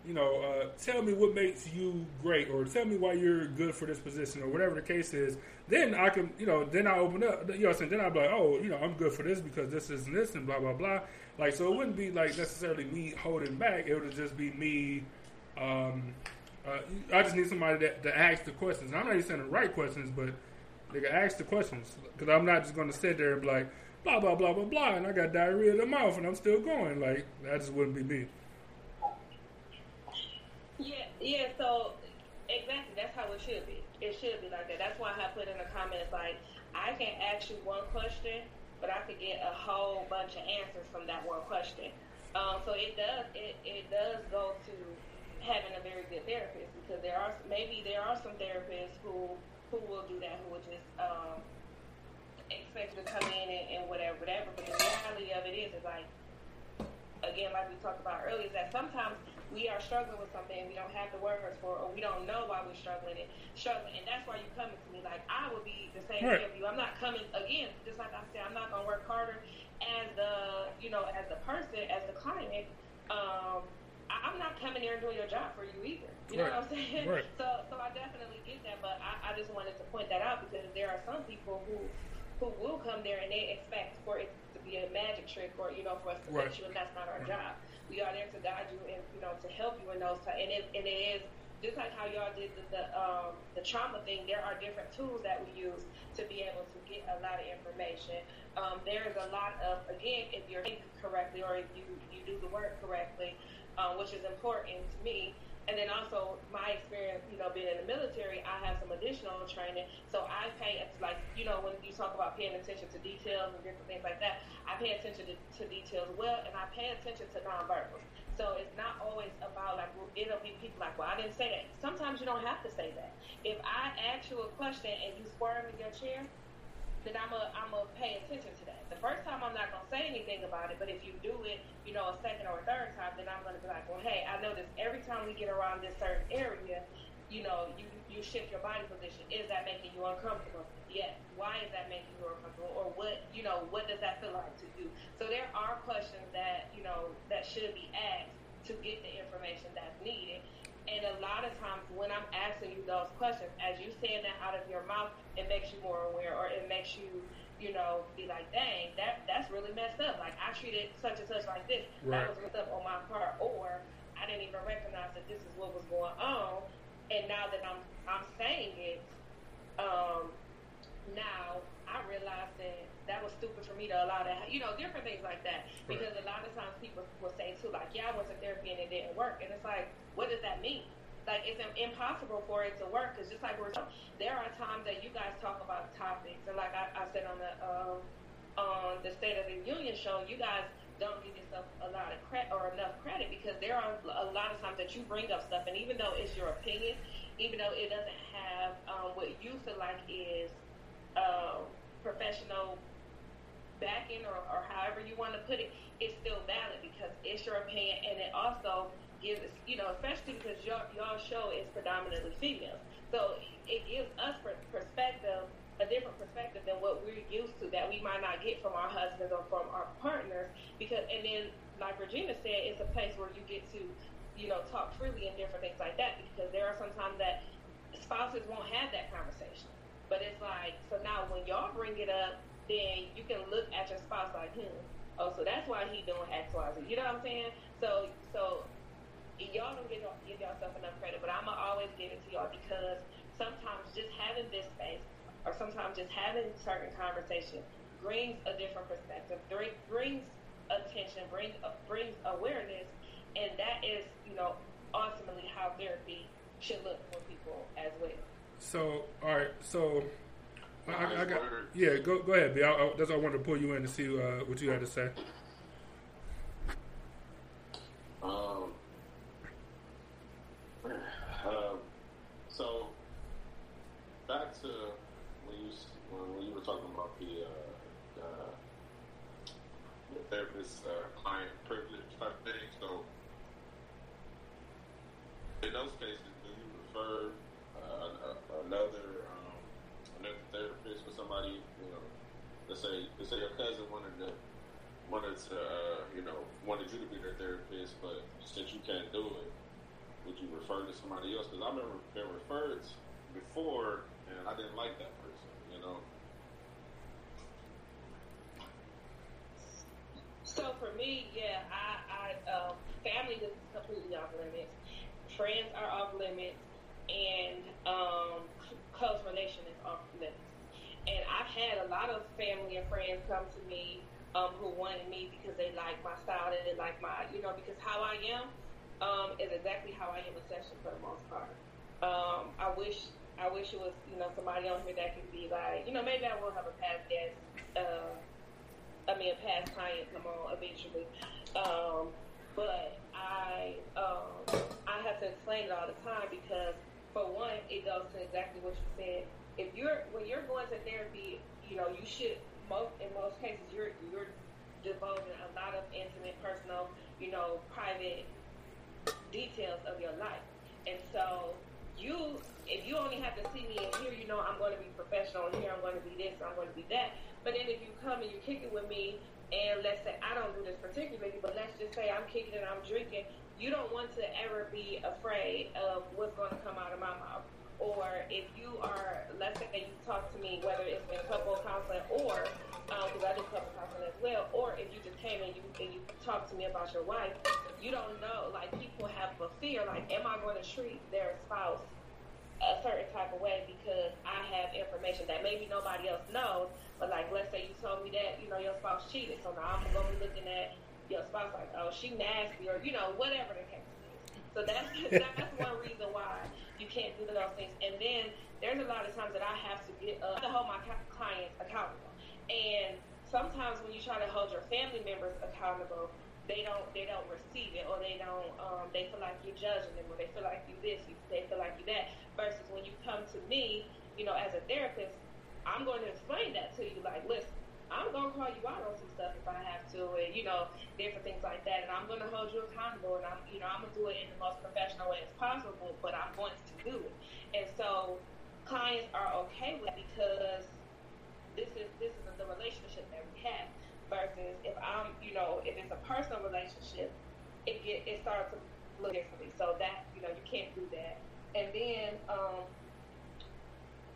you know, uh, tell me what makes you great, or tell me why you're good for this position, or whatever the case is. Then I can, you know, then I open up, you know, and then I'll be like, oh, you know, I'm good for this because this is this and blah blah blah. Like, so it wouldn't be like necessarily me holding back. It would just be me. Um, uh, I just need somebody that, to ask the questions. I'm not even saying the right questions, but they can ask the questions because I'm not just going to sit there and be like blah blah blah blah blah, and I got diarrhea in the mouth and I'm still going. Like that just wouldn't be me. Yeah, yeah. So exactly, that's how it should be. It should be like that. That's why I put in the comments like I can ask you one question, but I could get a whole bunch of answers from that one question. Um, so it does it, it does go to having a very good therapist because there are maybe there are some therapists who who will do that who will just um, expect you to come in and, and whatever whatever. But the reality of it is is like again, like we talked about earlier, is that sometimes we are struggling with something and we don't have the words for it, or we don't know why we're struggling and struggling, and that's why you're coming to me. Like I would be the same right. way of you. I'm not coming again, just like I said, I'm not gonna work harder as the you know as the person, as the client. Um, I, am not coming here and doing your job for you either. You right. know what I'm saying? Right. So, so I definitely get that, but I, I just wanted to point that out because there are some people who who will come there and they expect for it be a magic trick or you know for us to right. fix you, and that's not our job. We are there to guide you and you know to help you in those times. And it, and it is just like how y'all did the the, um, the trauma thing. There are different tools that we use to be able to get a lot of information. Um, there is a lot of again, if you're thinking correctly or if you you do the work correctly, um, which is important to me. And then also my experience, you know, being in the military, I have some additional training. So I pay, like, you know, when you talk about paying attention to details and different things like that, I pay attention to, to details well, and I pay attention to nonverbals. So it's not always about like it'll be people like, well, I didn't say that. Sometimes you don't have to say that. If I ask you a question and you squirm in your chair, then I'm a I'm a pay attention to that. The first time I'm not gonna say anything about it, but if you do it, you know, a second or a third time, then I'm gonna be like, well, hey, I notice every time we get around this certain area, you know, you you shift your body position. Is that making you uncomfortable? Yes. Why is that making you uncomfortable? Or what you know, what does that feel like to you? So there are questions that you know that should be asked to get the information that's needed. And a lot of times when I'm asking you those questions, as you saying that out of your mouth, it makes you more aware or it makes you, you know, be like, dang, that that's really messed up. Like I treated such and such like this. Right. That was messed up on my part. Or I didn't even recognize that this is what was going on. And now that I'm I'm saying it, um, now I realize that that was stupid for me to allow that, you know, different things like that. Because a lot of times people will say too, like, yeah, I went to therapy and it didn't work, and it's like, what does that mean? Like it's impossible for it to work. Cause just like we're talking, there are times that you guys talk about topics, and like I, I said on the um, on the State of the Union show, you guys don't give yourself a lot of credit or enough credit because there are a lot of times that you bring up stuff, and even though it's your opinion, even though it doesn't have um, what you feel like is uh, professional backing or, or however you want to put it, it's still valid because it's your opinion, and it also gives, you know, especially because your y'all show is predominantly female, so it gives us perspective, a different perspective than what we're used to that we might not get from our husbands or from our partners. Because and then, like Regina said, it's a place where you get to, you know, talk freely and different things like that. Because there are sometimes that spouses won't have that conversation. But it's like, so now when y'all bring it up, then you can look at your spouse like, hmm, oh, so that's why he doing X, Y, Z. You know what I'm saying? So, so y'all don't give, give yourself enough credit, but I'm gonna always give it to y'all because sometimes just having this space or sometimes just having certain conversation brings a different perspective, brings attention, brings brings awareness, and that is you know ultimately how therapy should look for people as well. So, all right, so I, I, I got yeah. Go go ahead, B. I, I, that's why I wanted to pull you in to see uh, what you had to say. Um, um, so back to when you when, you were talking about the uh, uh, the therapist uh, client privilege type thing. So in those cases, do you refer uh, another um, another therapist for somebody? You know, let's say let's say your cousin wanted to wanted to uh, you know wanted you to be their therapist, but since you can't do it, would you refer to somebody else? Because I remember being referred before, and I didn't like that person. You know. So for me, yeah, I, I um, family is completely off limits. Friends are off limits, and um, close relation is off limits. And I've had a lot of family and friends come to me um, who wanted me because they like my style they like my, you know, because how I am um, is exactly how I am in session for the most part. Um, I wish I wish it was, you know, somebody on here that could be like, you know, maybe I will have a past guest. Uh, I mean, a past client come on eventually. Um, but I um, I have to explain it all the time because for one, it goes to exactly what you said. If you're when you're going to therapy, you know you should most in most cases you're you're divulging a lot of intimate, personal, you know, private details of your life, and so you if you only have to see me in here, you know I'm going to be professional. And here I'm going to be this, I'm going to be that. But then if you come and you kick it with me, and let's say I don't do this particularly, but let's just say I'm kicking and I'm drinking, you don't want to ever be afraid of what's going to come out of my mouth. Or if you are, let's say you talk to me, whether it's been couple counseling or, because um, I do couple counseling as well, or if you just came and you and you talk to me about your wife, you don't know. Like people have a fear, like, am I going to treat their spouse a certain type of way because I have information that maybe nobody else knows. But like, let's say you told me that you know your spouse cheated, so now I'm gonna be looking at your spouse like, oh, she nasty, or you know, whatever the case is. So that's that's one reason why you can't do those things. And then there's a lot of times that I have to get uh, to hold my clients accountable. And sometimes when you try to hold your family members accountable, they don't they don't receive it or they don't um, they feel like you're judging them or they feel like you this you, they feel like you that versus when you come to me you know as a therapist I'm going to explain that to you. Like, listen, I'm to call you out on some stuff if I have to, and you know, different things like that. And I'm to hold you accountable, and I'm, you know, I'm to do it in the most professional way as possible. But I'm going to do it, and so clients are okay with it because this is this is the relationship that we have. Versus if I'm, you know, if it's a personal relationship, it get it starts to look differently. So that you know, you can't do that. And then, um,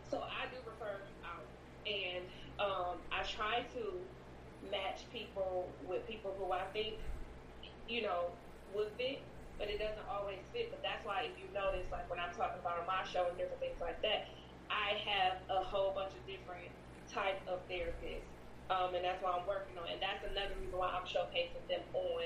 so I do refer out and um, I try to match people with people who I think, you know, would fit, but it doesn't always fit. But that's why, if you notice, like when I'm talking about my show and different things like that, I have a whole bunch of different type of therapists, um, and that's why I'm working on. And that's another reason why I'm showcasing them on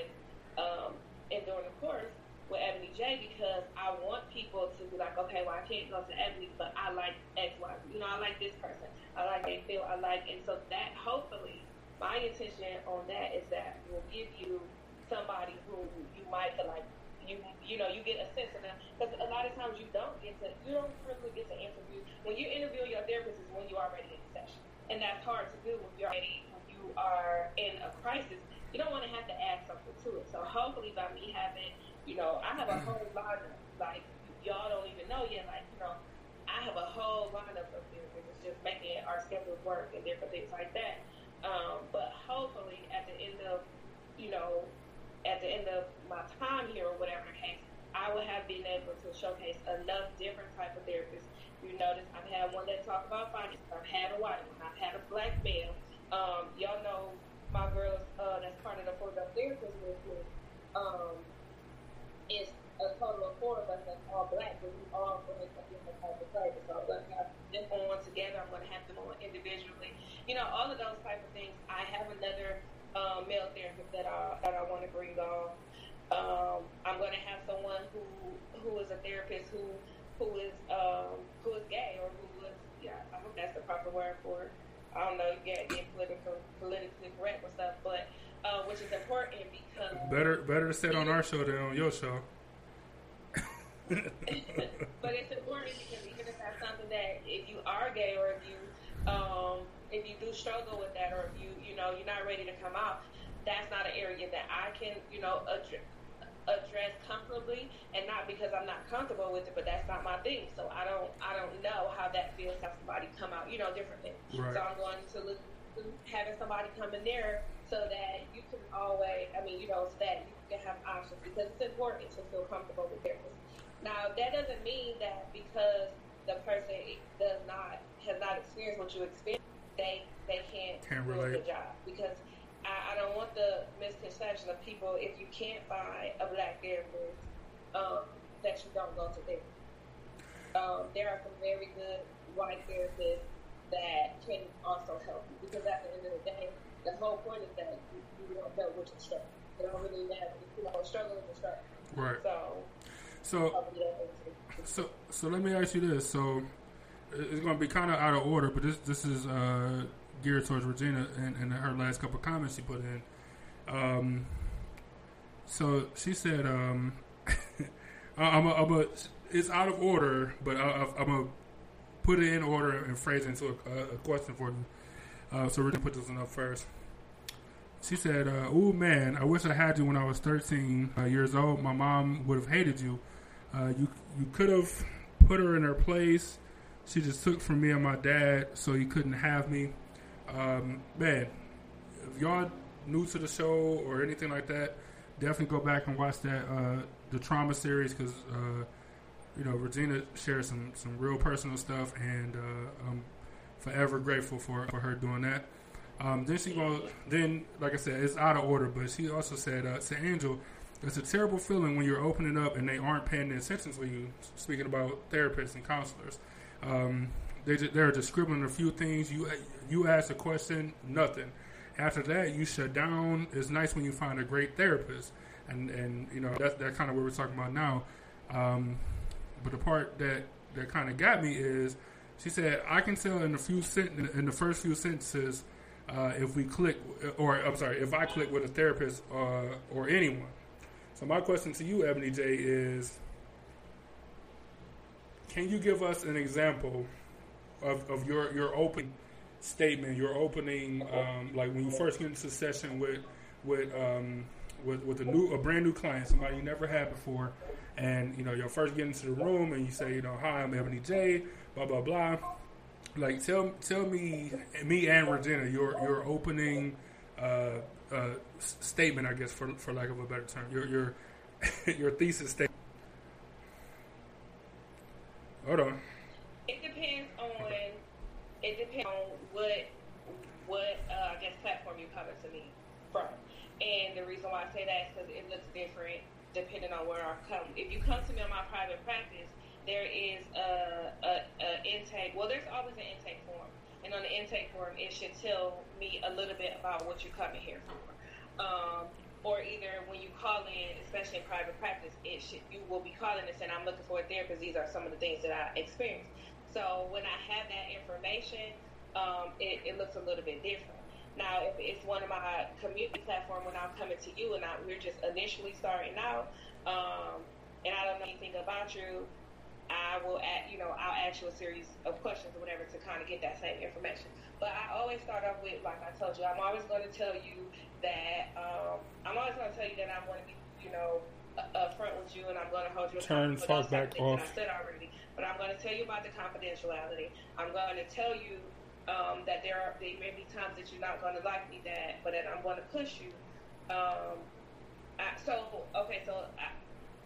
um, Enduring the Course with Ebony J because I want people to be like, okay, well I can't go to Ebony, but I like X, Y. You know, I like this person. I like they feel. I like, and so that hopefully my intention on that is that will give you somebody who you might feel like you you know you get a sense of them because a lot of times you don't get to you don't really get to interview when you interview your therapist is when you're already in session and that's hard to do when you're already when you are in a crisis you don't want to have to add something to it so hopefully by me having you know, I have a whole lineup. Like y'all don't even know yet. Like you know, I have a whole lineup of therapists. It's just making our schedules work and different things like that. Um, but hopefully, at the end of you know, at the end of my time here or whatever the case, I will have been able to showcase enough different type of therapists. You notice I've had one that talk about finance. I've had a white one. I've had a black male. Um, y'all know my girls uh, that's part of the Fort Therapist movement. Um, it's a total of four of us that's all black, but we all a different type of flavor. So I'm them on together. I'm going to have them on individually. You know, all of those type of things. I have another um, male therapist that I that I want to bring on. Um, I'm going to have someone who who is a therapist who who is um, who is gay or who is yeah. I hope that's the proper word for it. I don't know, yeah, get political, politically correct or stuff, but uh, which is important because better better to sit on our show than on your show. but it's important because even if that's something that if you are gay or if you um, if you do struggle with that or if you you know you're not ready to come out, that's not an area that I can you know address address comfortably and not because I'm not comfortable with it, but that's not my thing. So I don't I don't know how that feels have somebody come out, you know, differently. Right. So I'm going to look having somebody come in there so that you can always I mean, you know, so that you can have options because it's important to feel comfortable with therapists. Now that doesn't mean that because the person does not has not experienced what you experienced, they they can't, Can't do a good job because I, I don't want the misconception of people if you can't find a black therapist um, that you don't go to therapy. Um, there are some very good white therapists that can also help you because at the end of the day, the whole point is that you, you don't know which is struggle. You don't really know, you know, struggle is a struggle. Right. So, So hopefully that makes sense. so so let me ask you this. So it's going to be kind of out of order, but this this is uh, geared towards Regina and, and her last couple of comments she put in. Um, so she said, um, I'm a, I'm a, it's out of order, but I, I'm going to put it in order and phrase it into a, a question for you. Uh, so we're going to put this one up first. She said, uh, "Oh man, I wish I had you when I was 13 uh, years old. My mom would have hated you. Uh, you you could have put her in her place. She just took from me and my dad, so you couldn't have me. Um, man, if y'all new to the show or anything like that, definitely go back and watch that uh, the trauma series because uh, you know Regina shares some some real personal stuff, and uh, I'm forever grateful for for her doing that." Um, then she goes. Then, like I said, it's out of order. But she also said, uh, "To Angel, it's a terrible feeling when you're opening up and they aren't paying their attention to you." Speaking about therapists and counselors, um, they ju- they're just scribbling a few things. You you ask a question, nothing. After that, you shut down. It's nice when you find a great therapist, and and you know that's that kind of what we're talking about now. Um, but the part that that kind of got me is she said I can tell in a few in the first few sentences uh, if we click or I'm sorry if I click with a therapist uh, or anyone. So my question to you, Ebony J, is: Can you give us an example of, of your your open statement, your opening, um, like when you first get into session with with um, with with a new a brand new client, somebody you never had before, and you know you first get into the room and you say, you know, hi, I'm Ebony J, blah blah blah. Like tell tell me me and Regina your your opening uh, uh, statement, I guess for for lack of a better term, your your your thesis statement. Hold on. It depends on it depends on what what uh, I guess platform you coming to me from, and the reason why I say that is because it looks different depending on where I come. If you come to me on my private practice, there is a, a, a intake. Well, there's always an intake form, and on the intake form, it should tell me a little bit about what you're coming here for. Um, or either when you call in, especially in private practice, it should you will be calling and saying, "I'm looking for a therapist. These are some of the things that I experienced." So when I have that information, um, it, it looks a little bit different. Now, if it's one of my community platform when I'm coming to you and I, we're just initially starting out, um, and I don't know anything about you, I will, add, you know, I'll ask you a series of questions or whatever to kind of get that same information. But I always start off with, like I told you, I'm always going to tell you that um, I'm always going to tell you that I'm going to be, you know, upfront with you, and I'm going to hold you Turn accountable for talk those type back of things that off. I said already. But I'm going to tell you about the confidentiality. I'm going to tell you um, that there are there may be times that you're not going to like me that, but that I'm going to push you. Um, I, so okay, so I,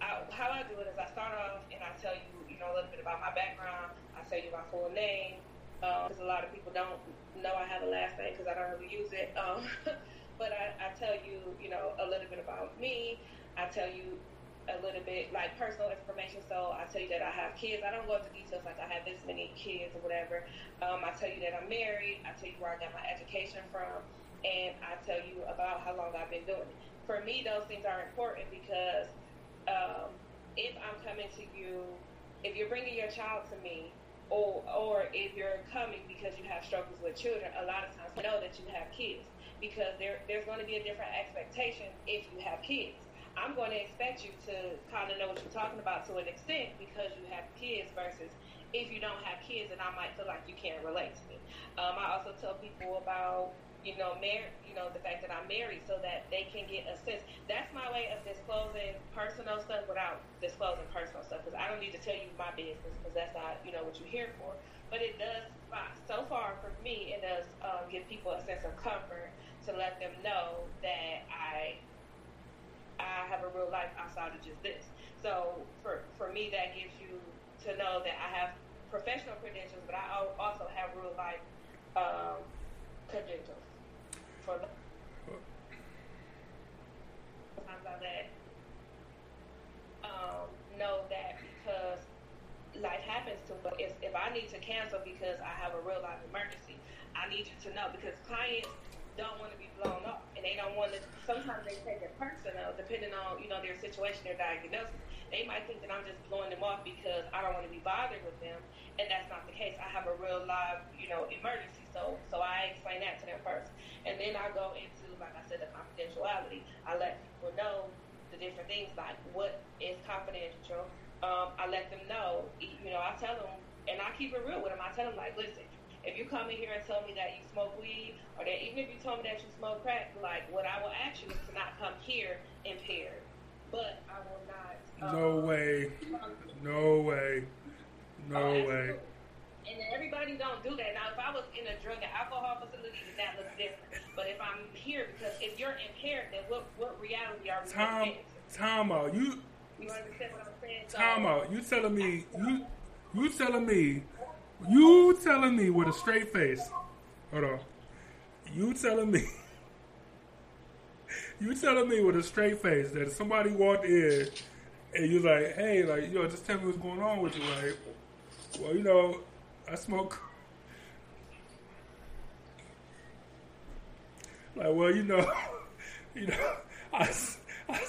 I, how I do it is I start off and I tell you know, a little bit about my background. I tell you my full name because a lot of people don't know I have a last name because I don't really use it. Um, but I, I tell you, you know, a little bit about me. I tell you a little bit like personal information. So I tell you that I have kids. I don't go into details like I have this many kids or whatever. Um, I tell you that I'm married. I tell you where I got my education from, and I tell you about how long I've been doing it. For me, those things are important because um, if I'm coming to you, if you're bringing your child to me, or or if you're coming because you have struggles with children, a lot of times I know that you have kids because there there's going to be a different expectation if you have kids. I'm going to expect you to kind of know what you're talking about to an extent because you have kids versus if you don't have kids and I might feel like you can't relate to me. Um, I also tell people about you know, mar- you know, the fact that I'm married so that they can get a sense. That's my way of disclosing personal stuff without disclosing personal stuff because I don't need to tell you my business because that's not, you know, what you're here for. But it does, so far for me, it does um, give people a sense of comfort to let them know that I I have a real life outside of just this. So for for me, that gives you to know that I have professional credentials, but I also have real life um, credentials for I um, know that because life happens to me. If, if I need to cancel because I have a real life emergency, I need you to know because clients don't want to be blown up and they don't want to sometimes they take it personal depending on you know their situation their diagnosis they might think that i'm just blowing them off because i don't want to be bothered with them and that's not the case i have a real live you know emergency so so i explain that to them first and then I go into, like I said, the confidentiality. I let people know the different things, like what is confidential. Um, I let them know, you know, I tell them, and I keep it real with them. I tell them, like, listen, if you come in here and tell me that you smoke weed, or that even if you told me that you smoke crack, like, what I will ask you is to not come here impaired. But I will not. No way. No way. No oh, way. And everybody don't do that. Now, if I was in a drug and alcohol facility, that looks different. But if I'm here, because if you're impaired, then what, what reality are we Tom, Tom out. You, you understand what I'm saying? Time out. You telling me, you, you telling me, you telling me with a straight face. Hold on. You telling me. You telling me with a straight face that somebody walked in and you're like, hey, like, yo, just tell me what's going on with you. Like, well, you know, I smoke. Like, well, you know, you know, I, I,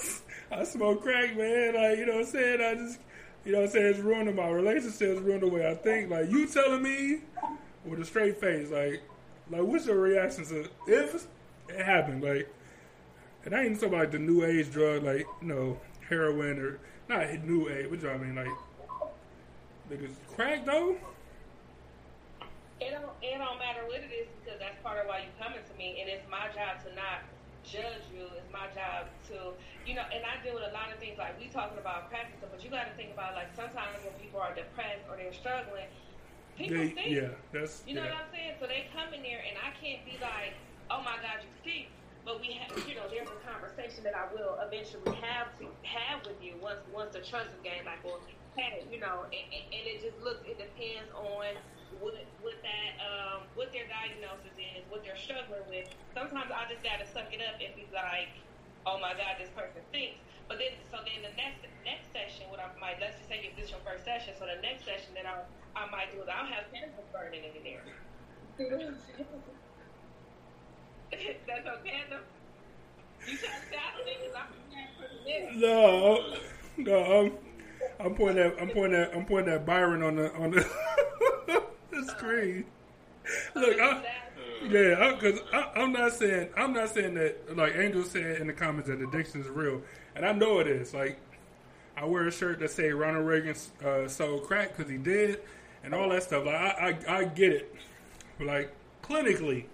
I smoke crack, man. Like, you know what I'm saying? I just, you know what I'm saying? It's ruining my relationships, ruining the way I think. Like, you telling me with a straight face, like, like, what's your reaction to if it happened? Like, and I ain't talking about the new age drug, like, you know, heroin or not a new age. but you know What I mean? Like, niggas crack though. It don't it don't matter what it is because that's part of why you coming to me, and it's my job to not judge you. It's my job to you know, and I deal with a lot of things like we talking about practice, but you got to think about like sometimes when people are depressed or they're struggling, people they, think. Yeah, that's you know yeah. what I'm saying. So they come in there, and I can't be like, oh my God, you think. But we have, you know, there's a conversation that I will eventually have to have with you once once the trust is gained. Like, well, hey, you know, and, and it just looks. It depends on what what that um, what their diagnosis is, what they're struggling with. Sometimes I just gotta suck it up and be like, oh my god, this person thinks. But then, so then the next next session, what I might let's just say if this is your first session, so the next session that I I might do is I'll have candles burning in there. That's okay. You No, no, I'm. I'm pointing at I'm pointing at I'm pointing at Byron on the on the the screen. Look, I, yeah, because I'm not saying I'm not saying that like Angel said in the comments that addiction is real, and I know it is. Like, I wear a shirt that say Ronald Reagan uh, sold crack because he did, and all that stuff. Like, I I, I get it, like clinically,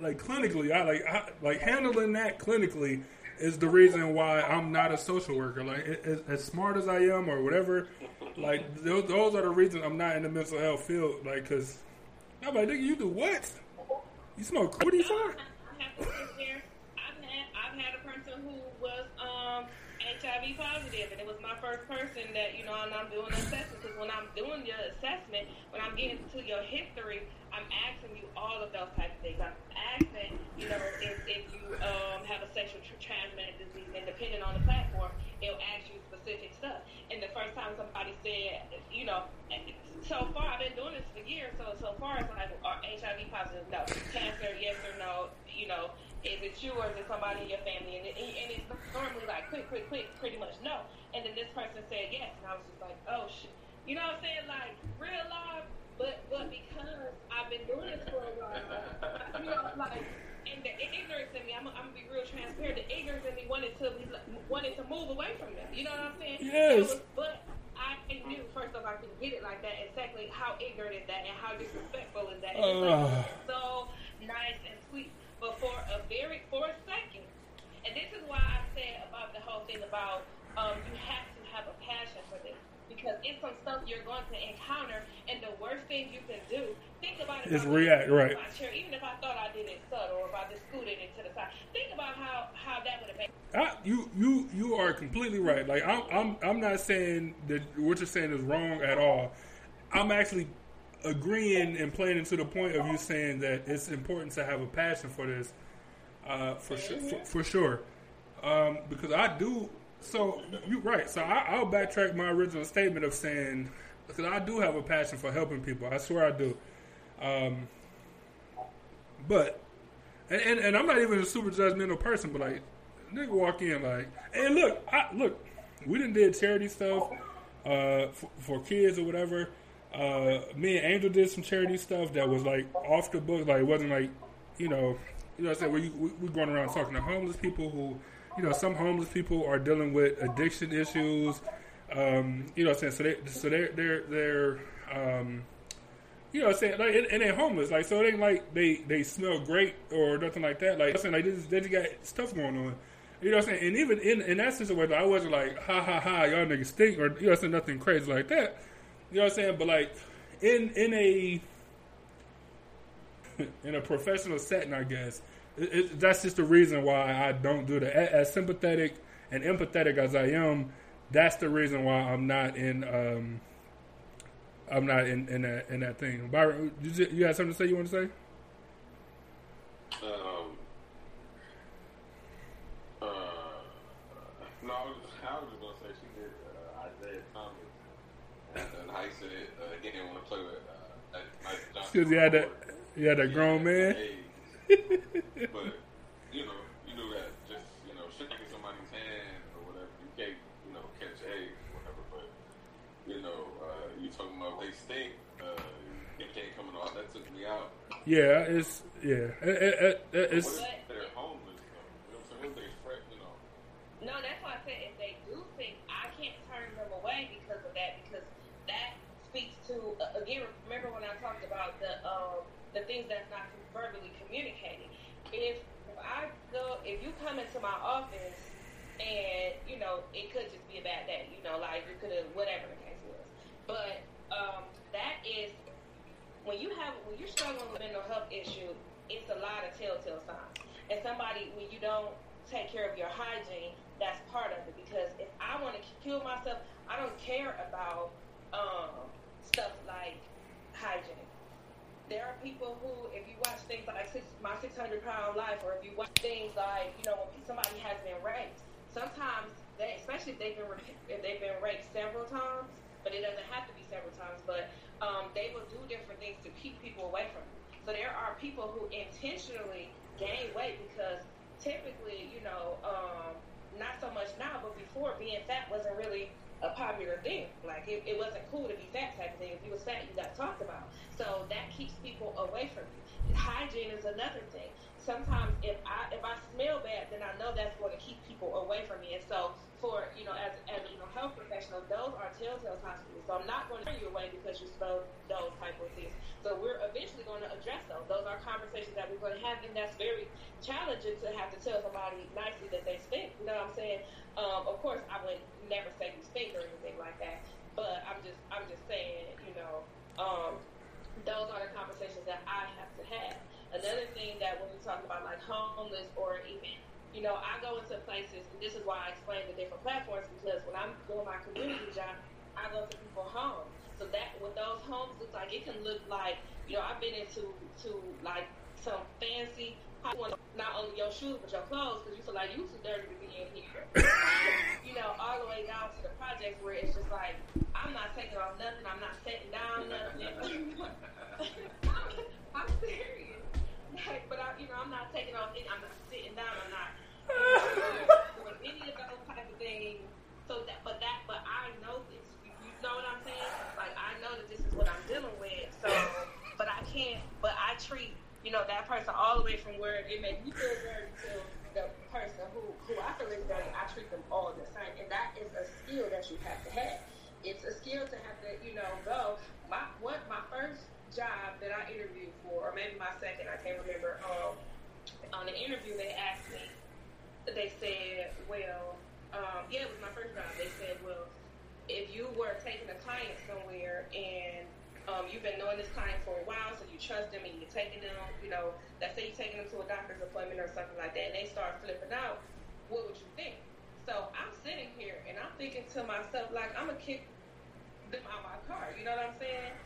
like clinically, I like I, like handling that clinically is the reason why I'm not a social worker. Like, as, as smart as I am, or whatever, like those, those are the reasons I'm not in the mental health field. Like, cause I'm like, nigga, you do what? You smoke? What are you for? I've had, I've had a person who was um, HIV positive, and it was my first person that you know, and I'm doing an assessment because when I'm doing your assessment, when I'm getting to your history, I'm asking you all of those types of things. I'm asking, you know, if, if you um, have a sexual tr- transmitted disease, and depending on the platform, it'll ask you specific stuff. And the first time somebody said, you know, so far I've been doing this for years, so so far it's like are HIV positive? No. Cancer? Yes or no? You know, is it you or is it somebody in your family? And, it, and it's normally like quick, quick, quick, pretty much no. And then this person said yes, and I was just like, oh shit. You know what I'm saying? Like real life, but but because I've been doing this for a while, you know, like. And the ignorance in me, I'm, I'm gonna be real transparent. The ignorance in me wanted to be, wanted to move away from them. You know what I'm saying? Yes. Was, but I knew first off I could get it like that, and secondly, how ignorant is that, and how disrespectful is that? And it's like, Ugh. so nice and sweet, but for a very for a second, and this is why I said about the whole thing about um, you have to have a passion for this because it's some stuff you're going to encounter, and the worst thing you can do, think about it. Is react, right. my chair, even if I thought I did it subtle or if I just scooted it to the side, think about how how that would have been. I, you you you are completely right. Like I'm I'm I'm not saying that what you're saying is wrong at all. I'm actually agreeing and playing into the point of you saying that it's important to have a passion for this, uh, for sure, for, for sure. Um, because I do. So you're right. So I, I'll backtrack my original statement of saying because I do have a passion for helping people. I swear I do. Um, but and, and, and I'm not even a super judgmental person, but like nigga walk in like, hey look, I look, we didn't did charity stuff uh, for, for kids or whatever. Uh, me and Angel did some charity stuff that was like off the book, like it wasn't like, you know, you know what I'm saying. We we, going around talking to homeless people who, you know, some homeless people are dealing with addiction issues. Um, you know what I'm saying. So they so they're they're they're um, you know what I'm saying? Like, and, and they're homeless. Like, so it ain't like they, they smell great or nothing like that. Like, I'm saying, like, they just, they just got stuff going on. You know what I'm saying? And even in, in that situation, I wasn't like, ha ha ha, y'all niggas stink, or, you know I'm saying, nothing crazy like that. You know what I'm saying? But, like, in, in a, in a professional setting, I guess, it, it, that's just the reason why I don't do that. As, sympathetic and empathetic as I am, that's the reason why I'm not in, um, I'm not in, in that in that thing. Byron, you, you had something to say? You want to say? Um, uh, no, I was, I was just gonna say she did uh, Isiah Thomas, and, and how he said uh, he didn't want to play with uh, that Magic Johnson. Because you had that, you had that grown man. Hey, but you know, you knew that just you know shaking somebody's hand or whatever, you can't you know catch AIDS or whatever. But you know, uh, you talking about they stink. Uh, it can't coming off. That took me out. Yeah, it's yeah, it, it, it, it's What if they're homeless though? You know what I'm saying? What if they spread? You know. No, that's why I said if they do think, I can't turn them away because of that, because that speaks to uh, again. Remember when I talked about the um, the things that's not verbally communicated. If, I go, if you come into my office and you know it could just be a bad day, you know, like you could have whatever the case was, but um, that is when you have when you're struggling with mental health issue, it's a lot of telltale signs. And somebody when you don't take care of your hygiene, that's part of it. Because if I want to kill myself, I don't care about um, stuff like hygiene. There are people who, if you watch things like six, My 600 Pound Life, or if you watch things like, you know, when somebody has been raped, sometimes they, especially if they've been if they've been raped several times, but it doesn't have to be several times, but um, they will do different things to keep people away from you. So there are people who intentionally gain weight because typically, you know, um, not so much now, but before being fat wasn't really a popular thing. Like it, it wasn't cool to be fat type of thing. If you was fat, you got talked about. So that keeps people away from you. Hygiene is another thing. Sometimes if I if I smell bad, then I know that's going to keep people away from me. And so for you know as as you know health professionals, those are telltale signs. So I'm not going to turn you away because you smell those type of things. So we're eventually going to address those. Those are conversations that we're going to have, and that's very challenging to have to tell somebody nicely that they stink. You know what I'm saying? Um, of course, I would never say you stink or anything like that. But I'm just I'm just saying, you know, um, those are the conversations that I have to have. Another thing that when we talk about like homeless or even you know, I go into places, and this is why I explain the different platforms because when I'm doing my community job, I go to people's homes. So that what those homes look like, it can look like, you know, I've been into to like some fancy, not only your shoes but your clothes because you feel like you too dirty to be in here. you know, all the way down to the projects where it's just like I'm not taking off nothing, I'm not sitting down nothing. I'm serious. But I, you know, I'm not taking off. I'm not sitting down. I'm not doing any of those type of things. So that, but that, but I know this. You, you know what I'm saying? Like I know that this is what I'm dealing with. So, but I can't. But I treat you know that person all the way from where it makes me feel dirty to the person who who I feel is dirty. I treat them all the same, and that is a skill that you have to have. It's a skill to have to you know go. My what my first job that I interviewed for, or maybe my second, I can't remember. Um, on the interview, they asked me, they said, well, um, yeah, it was my first job. They said, well, if you were taking a client somewhere and um, you've been knowing this client for a while, so you trust them and you're taking them, you know, let's say you're taking them to a doctor's appointment or something like that, and they start flipping out, what would you think? So I'm sitting here and I'm thinking to myself, like, I'm going to kick them out my car. You know what I'm saying?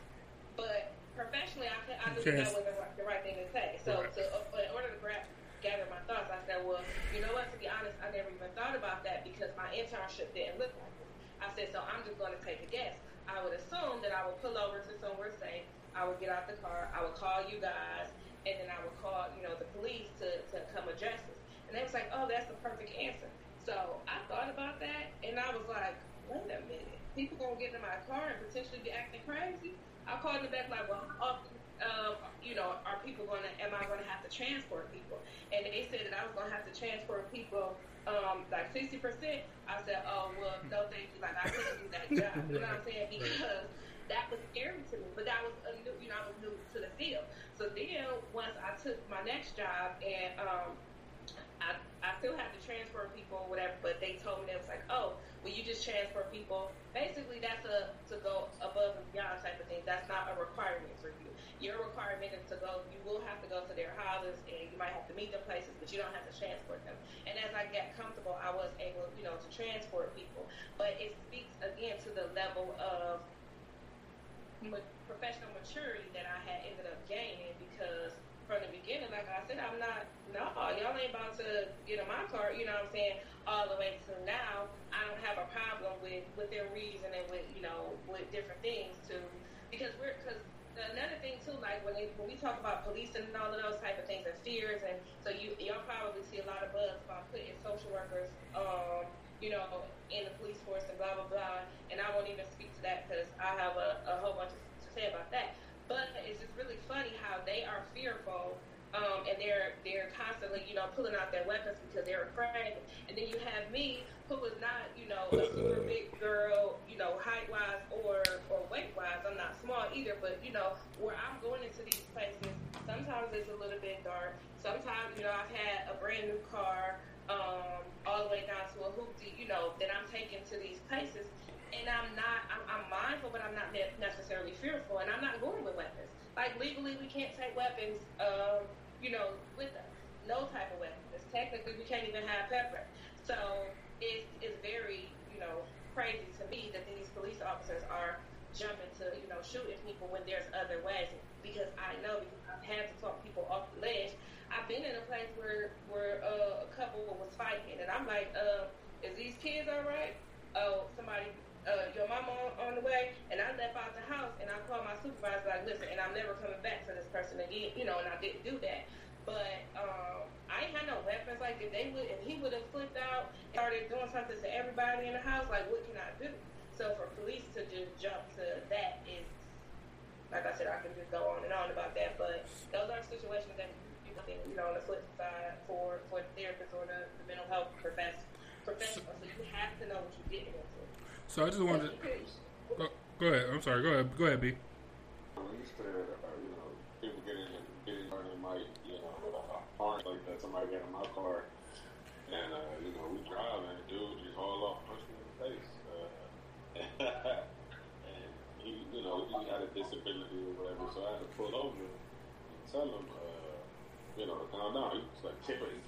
But professionally, I, I knew that was the right, the right thing to say. So, right. to, uh, in order to grab, gather my thoughts, I said, well, you know what? To be honest, I never even thought about that because my internship didn't look like this. I said, so I'm just going to take a guess. I would assume that I would pull over to somewhere safe. I would get out the car. I would call you guys, and then I would call, you know, the police to, to come address us. And they was like, oh, that's the perfect answer. So I thought about that, and I was like, wait a minute. People gonna get in my car and potentially be acting crazy? I called them back like, well, often, um, you know, are people going to, am I going to have to transport people? And they said that I was going to have to transport people um, like 60%. I said, oh, well, no, thank you. Like, I couldn't do that job. You know what I'm saying? Because that was scary to me. But that was, a new, you know, I was new to the field. So then once I took my next job and, um, I, I still have to transfer people or whatever, but they told me, it was like, oh, well, you just transfer people. Basically, that's a to go above and beyond type of thing. That's not a requirement for you. Your requirement is to go. You will have to go to their houses, and you might have to meet them places, but you don't have to transport them. And as I got comfortable, I was able, you know, to transport people. But it speaks again to the level of professional maturity that I had ended up gaining because from the beginning, like I said, I'm not, no, y'all ain't about to get in my car, you know what I'm saying, all the way to now. I don't have a problem with, with their reason and with, you know, with different things too. because we're, because another thing too, like when when we talk about policing and all of those type of things and fears, and so you, y'all probably see a lot of buzz about putting social workers, um, you know, in the police force and blah, blah, blah, and I won't even speak to that because I have a, a whole bunch to say about that. But it's just really funny how they are fearful um, and they're they're constantly, you know, pulling out their weapons because they're afraid. And then you have me, who is not, you know, a super big girl, you know, height wise or or weight wise. I'm not small either, but you know, where I'm going into these places, sometimes it's a little bit dark. Sometimes, you know, I've had a brand new car, um, all the way down to a hoopty, you know, that I'm taking to these places and I'm not, I'm, I'm mindful, but I'm not necessarily fearful, and I'm not going with weapons. Like legally, we can't take weapons, um, you know, with us. No type of weapons. Technically, we can't even have pepper. So it's, it's very, you know, crazy to me that these police officers are jumping to, you know, shooting people when there's other ways. Because I know, because I've had to talk people off the ledge. I've been in a place where where uh, a couple was fighting, and I'm like, uh, is these kids all right? Oh, somebody uh, your mama on, on the way, and I left out the house, and I called my supervisor, like, listen, and I'm never coming back to this person again, you know, and I didn't do that. But um, I ain't had no weapons. Like, if they would, if he would have flipped out, and started doing something to everybody in the house, like, what can I do? So for police to just jump to that is, like I said, I can just go on and on about that. But those are situations that you can, you know, on the flip side for for the therapists or the, the mental health professional. Professional, so you have to know what you're getting into. So I just wanted to. Oh, go ahead. I'm sorry. Go ahead. Go ahead, B. When you said, uh, you know, people get in and in and might, you know, harm like that. Somebody get in my car, and uh, you know, we drive and dude just haul off, punch me in the face, uh, and he, you know, he had a disability or whatever, so I had to pull over and tell him, uh, you know, to calm down. He was like, "Chipper, he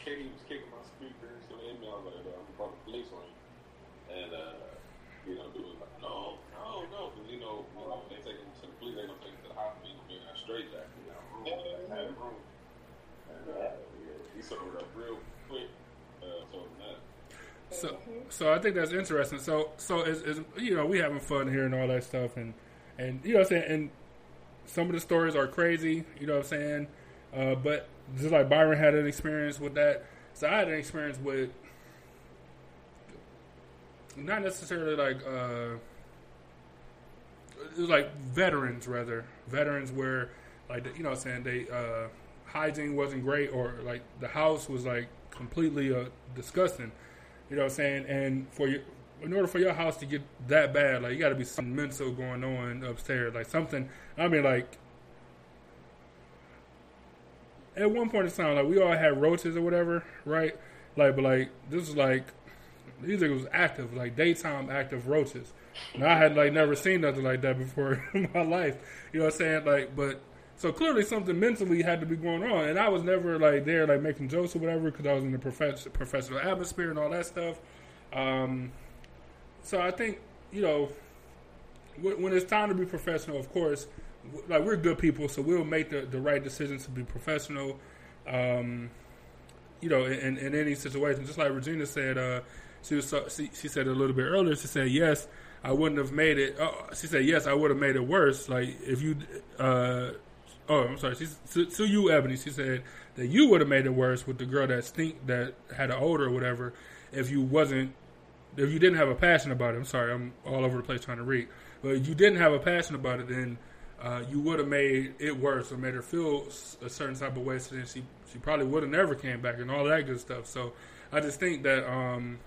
Katie was kicking my speaker, so they. I was like, I'm calling the police on you. And, uh, you know, dude was like, no, no, no. Because, you know, you know, they take him to the police, they gonna take him to the hospital, you gonna be in that straight jacket, in that room, that had room. And, uh, yeah, he sobered up real quick, uh, so that. So, so I think that's interesting. So, so is, is you know we having fun here and all that stuff, and and you know what I'm saying, and some of the stories are crazy. You know what I'm saying, uh, but just like Byron had an experience with that, so I had an experience with not necessarily like uh, like veterans rather veterans where like you know what I'm saying they uh, hygiene wasn't great or like the house was like completely uh, disgusting. You know what I'm saying? And for you, in order for your house to get that bad, like you got to be some mental going on upstairs, like something. I mean, like at one point in time, like we all had roaches or whatever, right? Like, but like this is like these things was active, like daytime active roaches. And I had like never seen nothing like that before in my life. You know what I'm saying? Like, but so clearly something mentally had to be going on, and I was never like there like making jokes or whatever because I was in the prof- professional atmosphere and all that stuff. Um, so I think you know when, it's time to be professional, of course, like we're good people, so we'll make the, the right decisions to be professional. Um, you know, in, in any situation, just like Regina said, uh, she was she, she said a little bit earlier. She said, "Yes, I wouldn't have made it." Oh, she said, "Yes, I would have made it worse." Like if you, uh, oh, I'm sorry. She's to, to you, Ebony. She said that you would have made it worse with the girl that stink that had an odor or whatever. If you wasn't, if you didn't have a passion about it. I'm sorry, I'm all over the place trying to read. But you didn't have a passion about it, then uh, you would have made it worse or made her feel a certain type of way. So then she she probably would have never came back and all that good stuff. So I just think that um,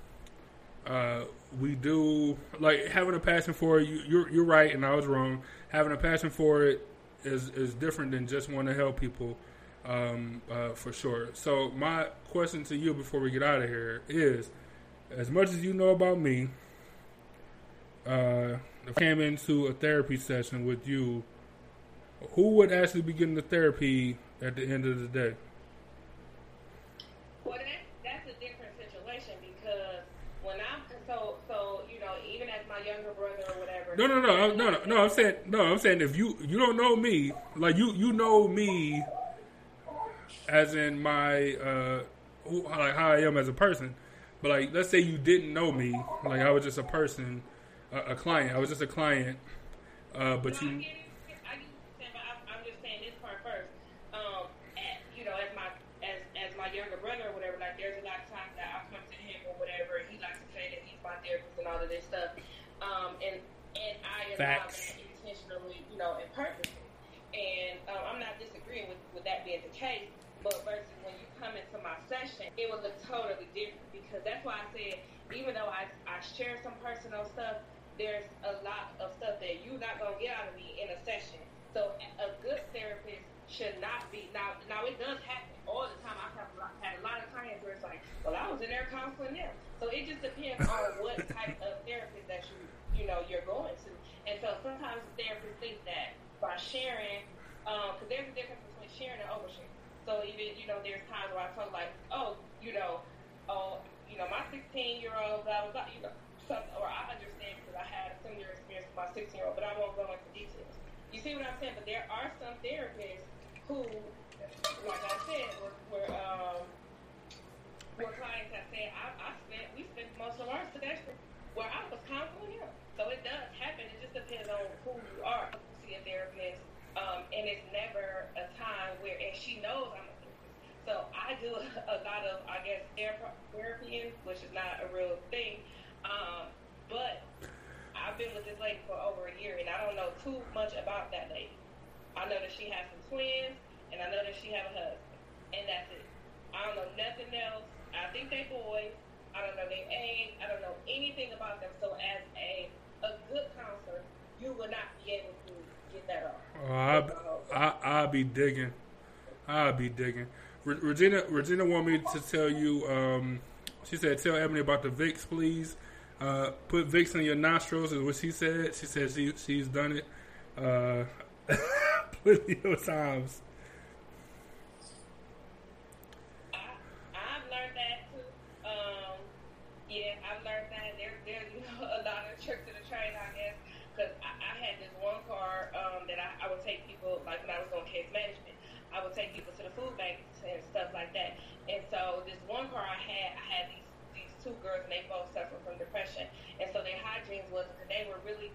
uh, we do like having a passion for it. You, you're you're right, and I was wrong. Having a passion for it is is different than just wanting to help people, um, uh, for sure. So my question to you before we get out of here is, as much as you know about me, uh, I came into a therapy session with you, who would actually be getting the therapy at the end of the day? Well, that, that's a different situation because when I'm so so you know even as my younger brother or whatever. No, no, no, no, no, no. I'm saying, no, I'm saying if you you don't know me, like you you know me, as in my uh, who, like how I am as a person. But like, let's say you didn't know me, like I was just a person, a, a client. I was just a client, uh, but No, you. get it. I get what you're saying, but I'm, I'm just saying this part first. Um, at, you know, as my as as my younger brother or whatever, like there's a lot of times that I come to him or whatever. He likes to say that he's my therapist and all of this stuff. Um, and and I allow Facts. intentionally, you know, and purposely. And um, I'm not disagreeing with, with that being the case. But versus when you come into my session, it will look totally different because that's why I said even though I I share some personal stuff, there's a lot of stuff that you're not gonna get out of me in a session. So a a good therapist should not be now. Now it does happen all the time. I have had a lot of clients where it's like, well, I was in there counseling them. So it just depends on what type of therapist that you you know you're going to. And so sometimes therapists think that by sharing, because there's a difference between sharing and oversharing. So even you know there's times where I talk like, oh, you know, oh, you know, my 16 year old, blah blah blah, you know, some, or I understand because I had a similar experience with my 16 year old, but I won't go into details. You see what I'm saying? But there are some therapists who, like I said, were, were um, where clients have said, I, I spent, we spent most of our semester where I was counseling him. So it does happen. It just depends on who you are. See a therapist, um, and it's never a time where, and she knows I'm a therapist. So I do a lot of, I guess, thera- therapy, which is not a real thing. Um, but I've been with this lady for over a year, and I don't know too much about that lady. I know that she has some twins, and I know that she has a husband, and that's it. I don't know nothing else. I think they boys. I don't know their age. I don't know anything about them. So as a a good counselor, you will not be able to get that off. Oh, I, I, I'll be digging. I'll be digging. Re- Regina, Regina want me to tell you. Um, she said, "Tell Ebony about the Vicks, please. Uh, put Vicks in your nostrils." Is what she said. She said she she's done it uh, plenty of times.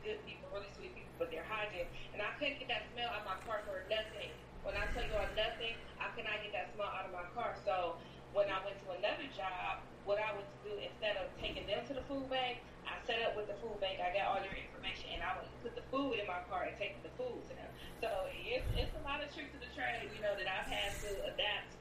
Good people, really sweet people, but they're hygiene. And I couldn't get that smell out of my car for nothing. When I tell you on nothing, I could not get that smell out of my car. So when I went to another job, what I would do instead of taking them to the food bank, I set up with the food bank. I got all their information, and I would put the food in my car and take the food to them. So it's, it's a lot of tricks to the trade, you know, that I've had to adapt.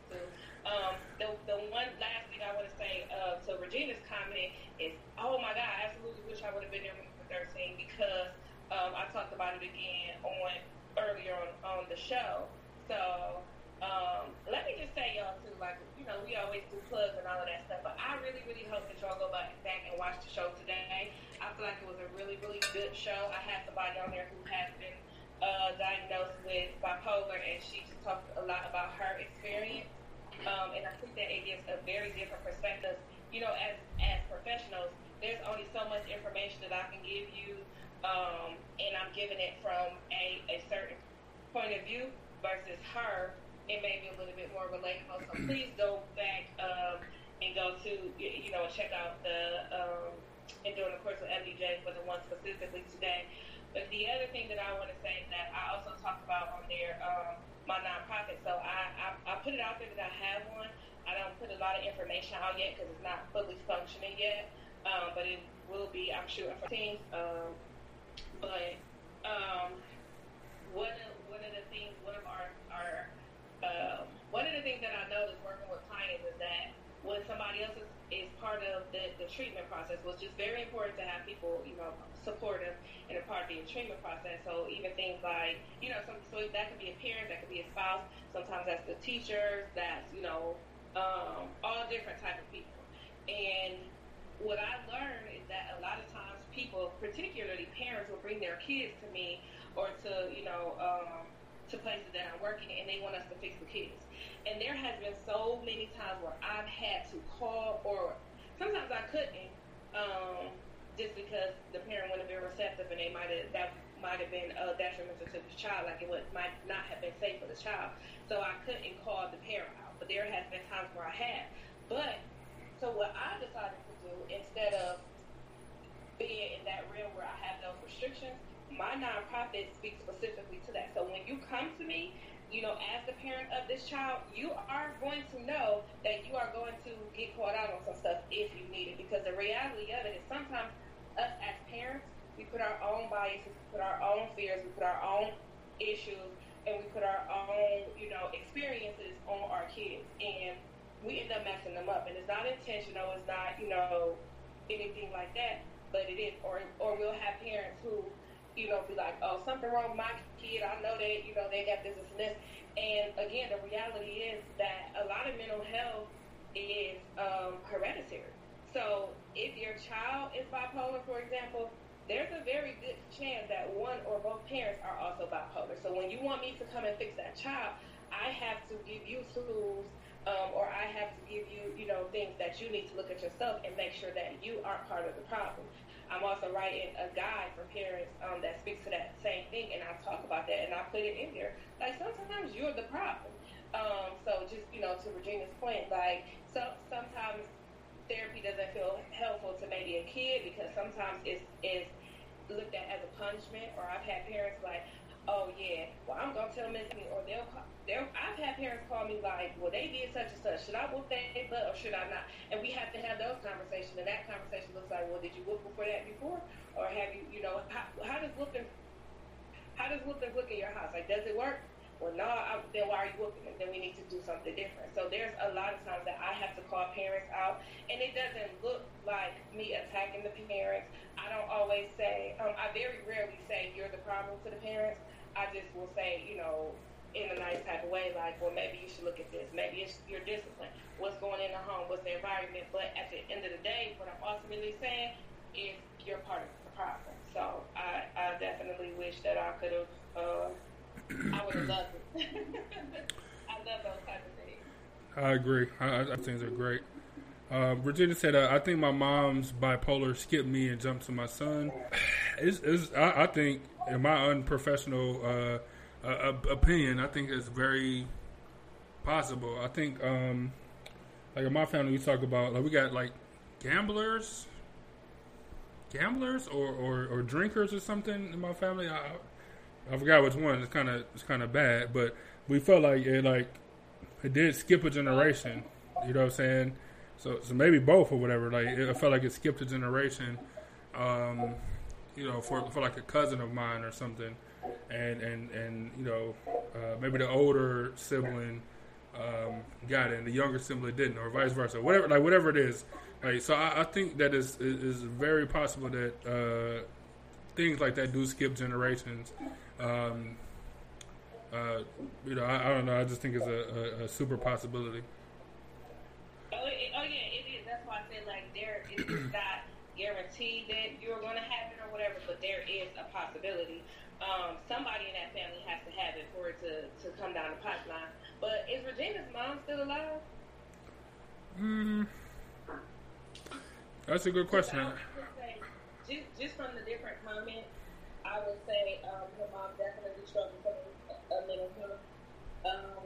Um, the, the one last thing I want to say uh, to Regina's comment is, oh my God, I absolutely wish I would have been there when you were 13 because um, I talked about it again on earlier on, on the show. So um, let me just say, y'all, too, like, you know, we always do plugs and all of that stuff, but I really, really hope that y'all go back, back and watch the show today. I feel like it was a really, really good show. I had somebody on there who has been uh, diagnosed with bipolar, and she just talked a lot about her experience. Um, and I think that it gives a very different perspective. You know, as as professionals, there's only so much information that I can give you, um, and I'm giving it from a, a certain point of view versus her it may be a little bit more relatable. So please go back um, and go to you know check out the um, Enduring the Course with FDJ for the one specifically today. But the other thing that I want to say that I also talked about on there um, my nonprofit. So I, I I put it out there that I have one. I don't put a lot of information out yet because it's not fully functioning yet, um, but it will be, I'm sure, for teams. Um, but um, one of one of the things, one of our our um, one of the things that I noticed working with clients is that when somebody else is, is part of the, the treatment process, was just very important to have people, you know, supportive and a part of the treatment process. So even things like, you know, some, so that could be a parent, that could be a spouse. Sometimes that's the teachers, that's you know, um, all different type of people. And what I learned is that a lot of times people, particularly parents, will bring their kids to me or to you know. Um, to places that I'm working and they want us to fix the kids. And there has been so many times where I've had to call or sometimes I couldn't, um, just because the parent wouldn't have been receptive and they might have that might have been uh, detrimental to the child, like it would might not have been safe for the child. So I couldn't call the parent out. But there has been times where I have. But so what I decided to do instead of being in that realm where I have those restrictions, my nonprofit speaks specifically to that. So when you come to me, you know, as the parent of this child, you are going to know that you are going to get caught out on some stuff if you need it. Because the reality of it is sometimes us as parents, we put our own biases, we put our own fears, we put our own issues, and we put our own, you know, experiences on our kids. And we end up messing them up. And it's not intentional, it's not, you know, anything like that, but it is. Or, or we'll have parents who you know, be like, oh, something wrong with my kid. I know that, you know, they got this, this, and this. And again, the reality is that a lot of mental health is um, hereditary. So if your child is bipolar, for example, there's a very good chance that one or both parents are also bipolar. So when you want me to come and fix that child, I have to give you tools um, or I have to give you, you know, things that you need to look at yourself and make sure that you aren't part of the problem. I'm also writing a guide for parents um, that speaks to that same thing, and I talk about that, and I put it in there. Like sometimes you're the problem. Um, so just you know, to Regina's point, like so sometimes therapy doesn't feel helpful to maybe a kid because sometimes it's it's looked at as a punishment. Or I've had parents like, oh yeah, well I'm gonna tell Miss Me, or they'll there, I've had parents call me like, well, they did such and such. Should I whoop their butt or should I not? And we have to have those conversations. And that conversation looks like, well, did you whoop before that before? Or have you, you know, how, how does whooping, how does whooping look in your house? Like, does it work? Well, no, then why are you whooping them? Then we need to do something different. So there's a lot of times that I have to call parents out, and it doesn't look like me attacking the parents. I don't always say, um, I very rarely say you're the problem to the parents. I just will say, you know, in a nice type of way, like, well, maybe you should look at this. Maybe it's your discipline. What's going in the home? What's the environment? But at the end of the day, what I'm ultimately saying is you're part of the problem. So I, I definitely wish that I could have, uh, I would have loved it. I love those type of things. I agree. I, I think they're great. Uh, Regina said, uh, "I think my mom's bipolar skipped me and jumped to my son." It's, it's I, I, think, in my unprofessional uh, uh, opinion, I think it's very possible. I think, um, like in my family, we talk about like we got like gamblers, gamblers or, or, or drinkers or something in my family. I I forgot which one. It's kind of it's kind of bad, but we felt like it like it did skip a generation. You know what I'm saying? So so maybe both or whatever. Like it, I felt like it skipped a generation. Um, you know, for for like a cousin of mine or something, and and and you know, uh, maybe the older sibling um, got it and the younger sibling didn't, or vice versa. Whatever, like whatever it is. Like so, I, I think that is is very possible that uh, things like that do skip generations. Um, uh, you know, I, I, don't know. I just think it's a, a, a super possibility. Oh, it, oh yeah, it is. That's why I said like there is not guaranteed that you're going to have it or whatever, but there is a possibility. Um, somebody in that family has to have it for it to, to come down the pipeline. But is Regina's mom still alive? Hmm. That's a good question. Say, just, just from the different comments, I would say um, her mom definitely struggled from a mental health, um,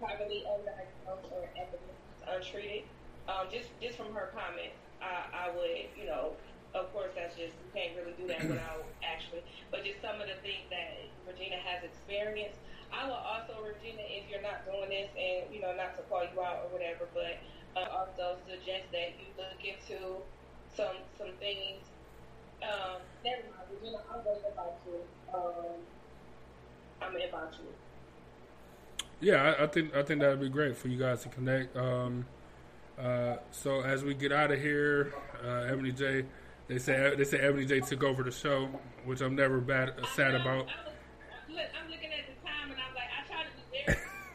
privately undiagnosed or evidence untreated. Um, just just from her comments, I, I would, you know, of course, that's just you can't really do that without actually. But just some of the things that Regina has experienced. I will also, Regina, if you're not doing this, and you know, not to call you out or whatever, but uh, also suggest that you look into some some things um, never mind, Regina, I'm going to invite you. Um, I'm gonna invite you. Yeah, I, I, think I think that'd be great for you guys to connect. Um, uh, so as we get out of here, uh, Ebony J, they say they say Ebony J took over the show, which I'm never bad sad know, about. I was, look, I'm looking at the time and I'm like, I try to do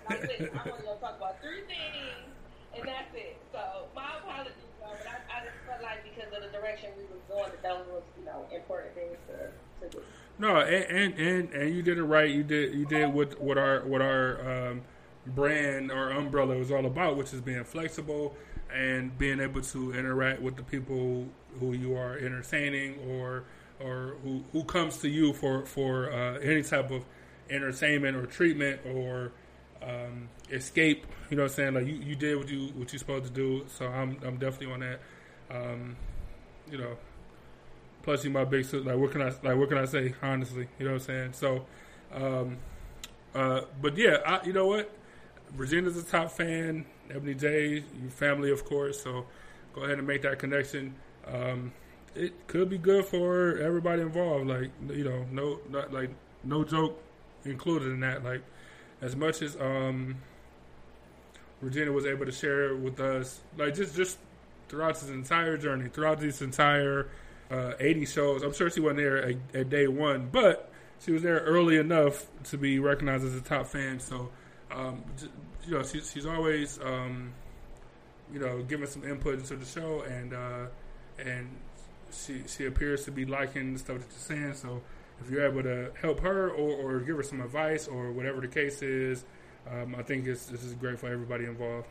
everything. like, I want to talk about three things, and that's it. So my apologies, but I, I just felt like because of the direction we were going, that those was you know important things to, to do. No, and, and and and you did it right. You did you did what what our what our um, brand or umbrella was all about, which is being flexible and being able to interact with the people who you are entertaining or or who, who comes to you for for uh, any type of entertainment or treatment or um, escape. You know what I'm saying? Like you, you did what you what you're supposed to do. So I'm I'm definitely on that. Um, you know, plus you my big sister. Like what can I like what can I say honestly? You know what I'm saying? So, um, uh, but yeah, I, you know what? Regina's a top fan. Ebony J, your family, of course. So go ahead and make that connection. Um, it could be good for everybody involved. Like you know, no, not like no joke included in that. Like as much as um, Regina was able to share with us, like just just throughout this entire journey, throughout this entire uh, 80 shows. I'm sure she wasn't there at, at, day one, but she was there early enough to be recognized as a top fan. So, um, you know, she, she's always, um, you know, giving some input into the show, and uh, and she she appears to be liking the stuff that you're saying. So, if you're able to help her or, or give her some advice or whatever the case is, um, I think this is great for everybody involved.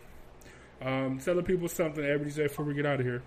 Um, tell the people something every day before we get out of here.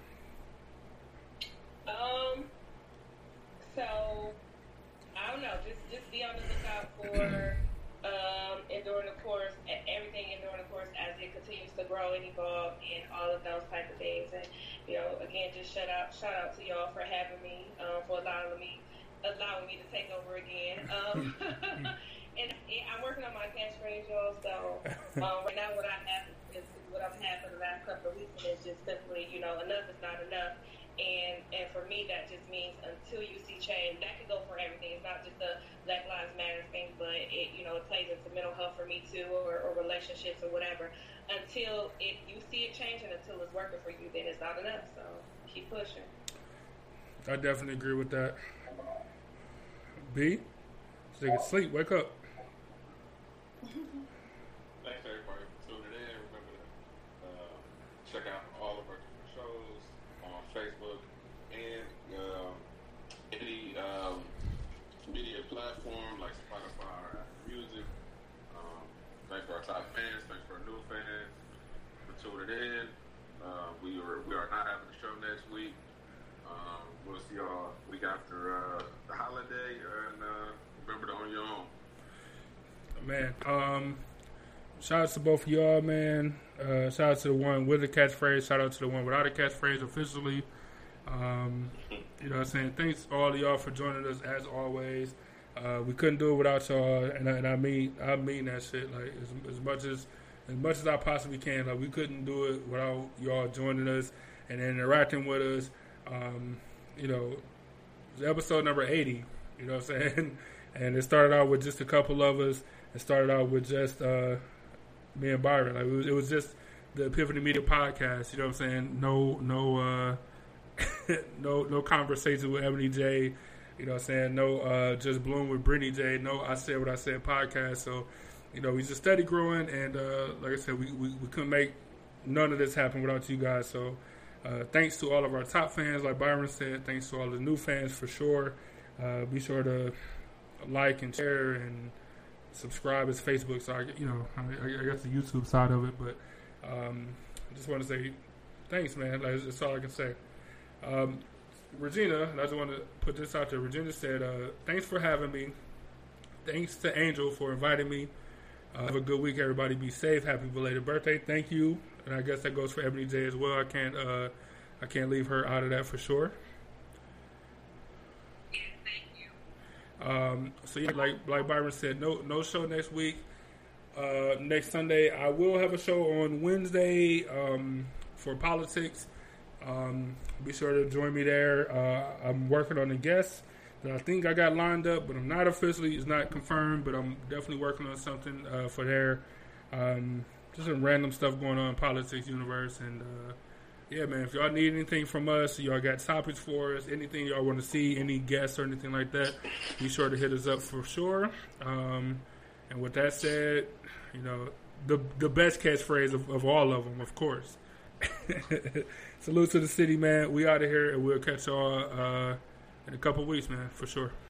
And evolve, and all of those type of things. And you know, again, just shout out shout out to y'all for having me, um, for allowing me allowing me to take over again. Um, and, and I'm working on my catchphrase, y'all. So um, right now, what I have is what I've had for the last couple of weeks, it's just simply, you know, enough is not enough. And and for me, that just means until you see change, that could go for everything. It's not just a Black Lives Matter thing, but it you know it plays into mental health for me too, or, or relationships or whatever. Until it you see it changing, until it's working for you, then it's not enough. So keep pushing. I definitely agree with that. B, so you can sleep. Wake up. man. Um, shout out to both of y'all, man. Uh, shout out to the one with the catchphrase. Shout out to the one without a catchphrase officially. Um, You know what I'm saying? Thanks all of y'all for joining us as always. Uh, we couldn't do it without y'all, and I, and I mean I mean that shit. Like as, as much as as much as I possibly can. Like we couldn't do it without y'all joining us and interacting with us. Um, you know, episode number eighty. You know what I'm saying? And it started out with just a couple of us. It started out with just uh, me and Byron. Like it was, it was just the Epiphany Media podcast. You know what I'm saying? No, no, uh, no, no conversation with Ebony J. You know what I'm saying? No, uh, just bloom with Brittany J. No, I said what I said podcast. So, you know, we just steady growing, and uh, like I said, we, we, we couldn't make none of this happen without you guys. So, uh, thanks to all of our top fans, like Byron said. Thanks to all the new fans for sure. Uh, be sure to like and share and subscribe. It's Facebook, so I, you know, I, I guess the YouTube side of it, but um, I just want to say thanks, man. Like, that's all I can say. Um, Regina, I just want to put this out there. Regina said, uh, "Thanks for having me. Thanks to Angel for inviting me. Uh, have a good week, everybody. Be safe. Happy belated birthday. Thank you. And I guess that goes for Ebony J as well. I can't, uh, I can't leave her out of that for sure. Um, so yeah, like like Byron said, no no show next week. Uh, next Sunday, I will have a show on Wednesday um, for politics. Um, be sure to join me there. Uh, I'm working on a guest that I think I got lined up, but I'm not officially. It's not confirmed, but I'm definitely working on something uh, for there. Um, just some random stuff going on in politics universe, and uh, yeah, man. If y'all need anything from us, y'all got topics for us, anything y'all want to see, any guests or anything like that, be sure to hit us up for sure. Um, and with that said, you know the the best catchphrase of, of all of them, of course. Salute to the city, man. We out of here, and we'll catch y'all uh, in a couple weeks, man, for sure.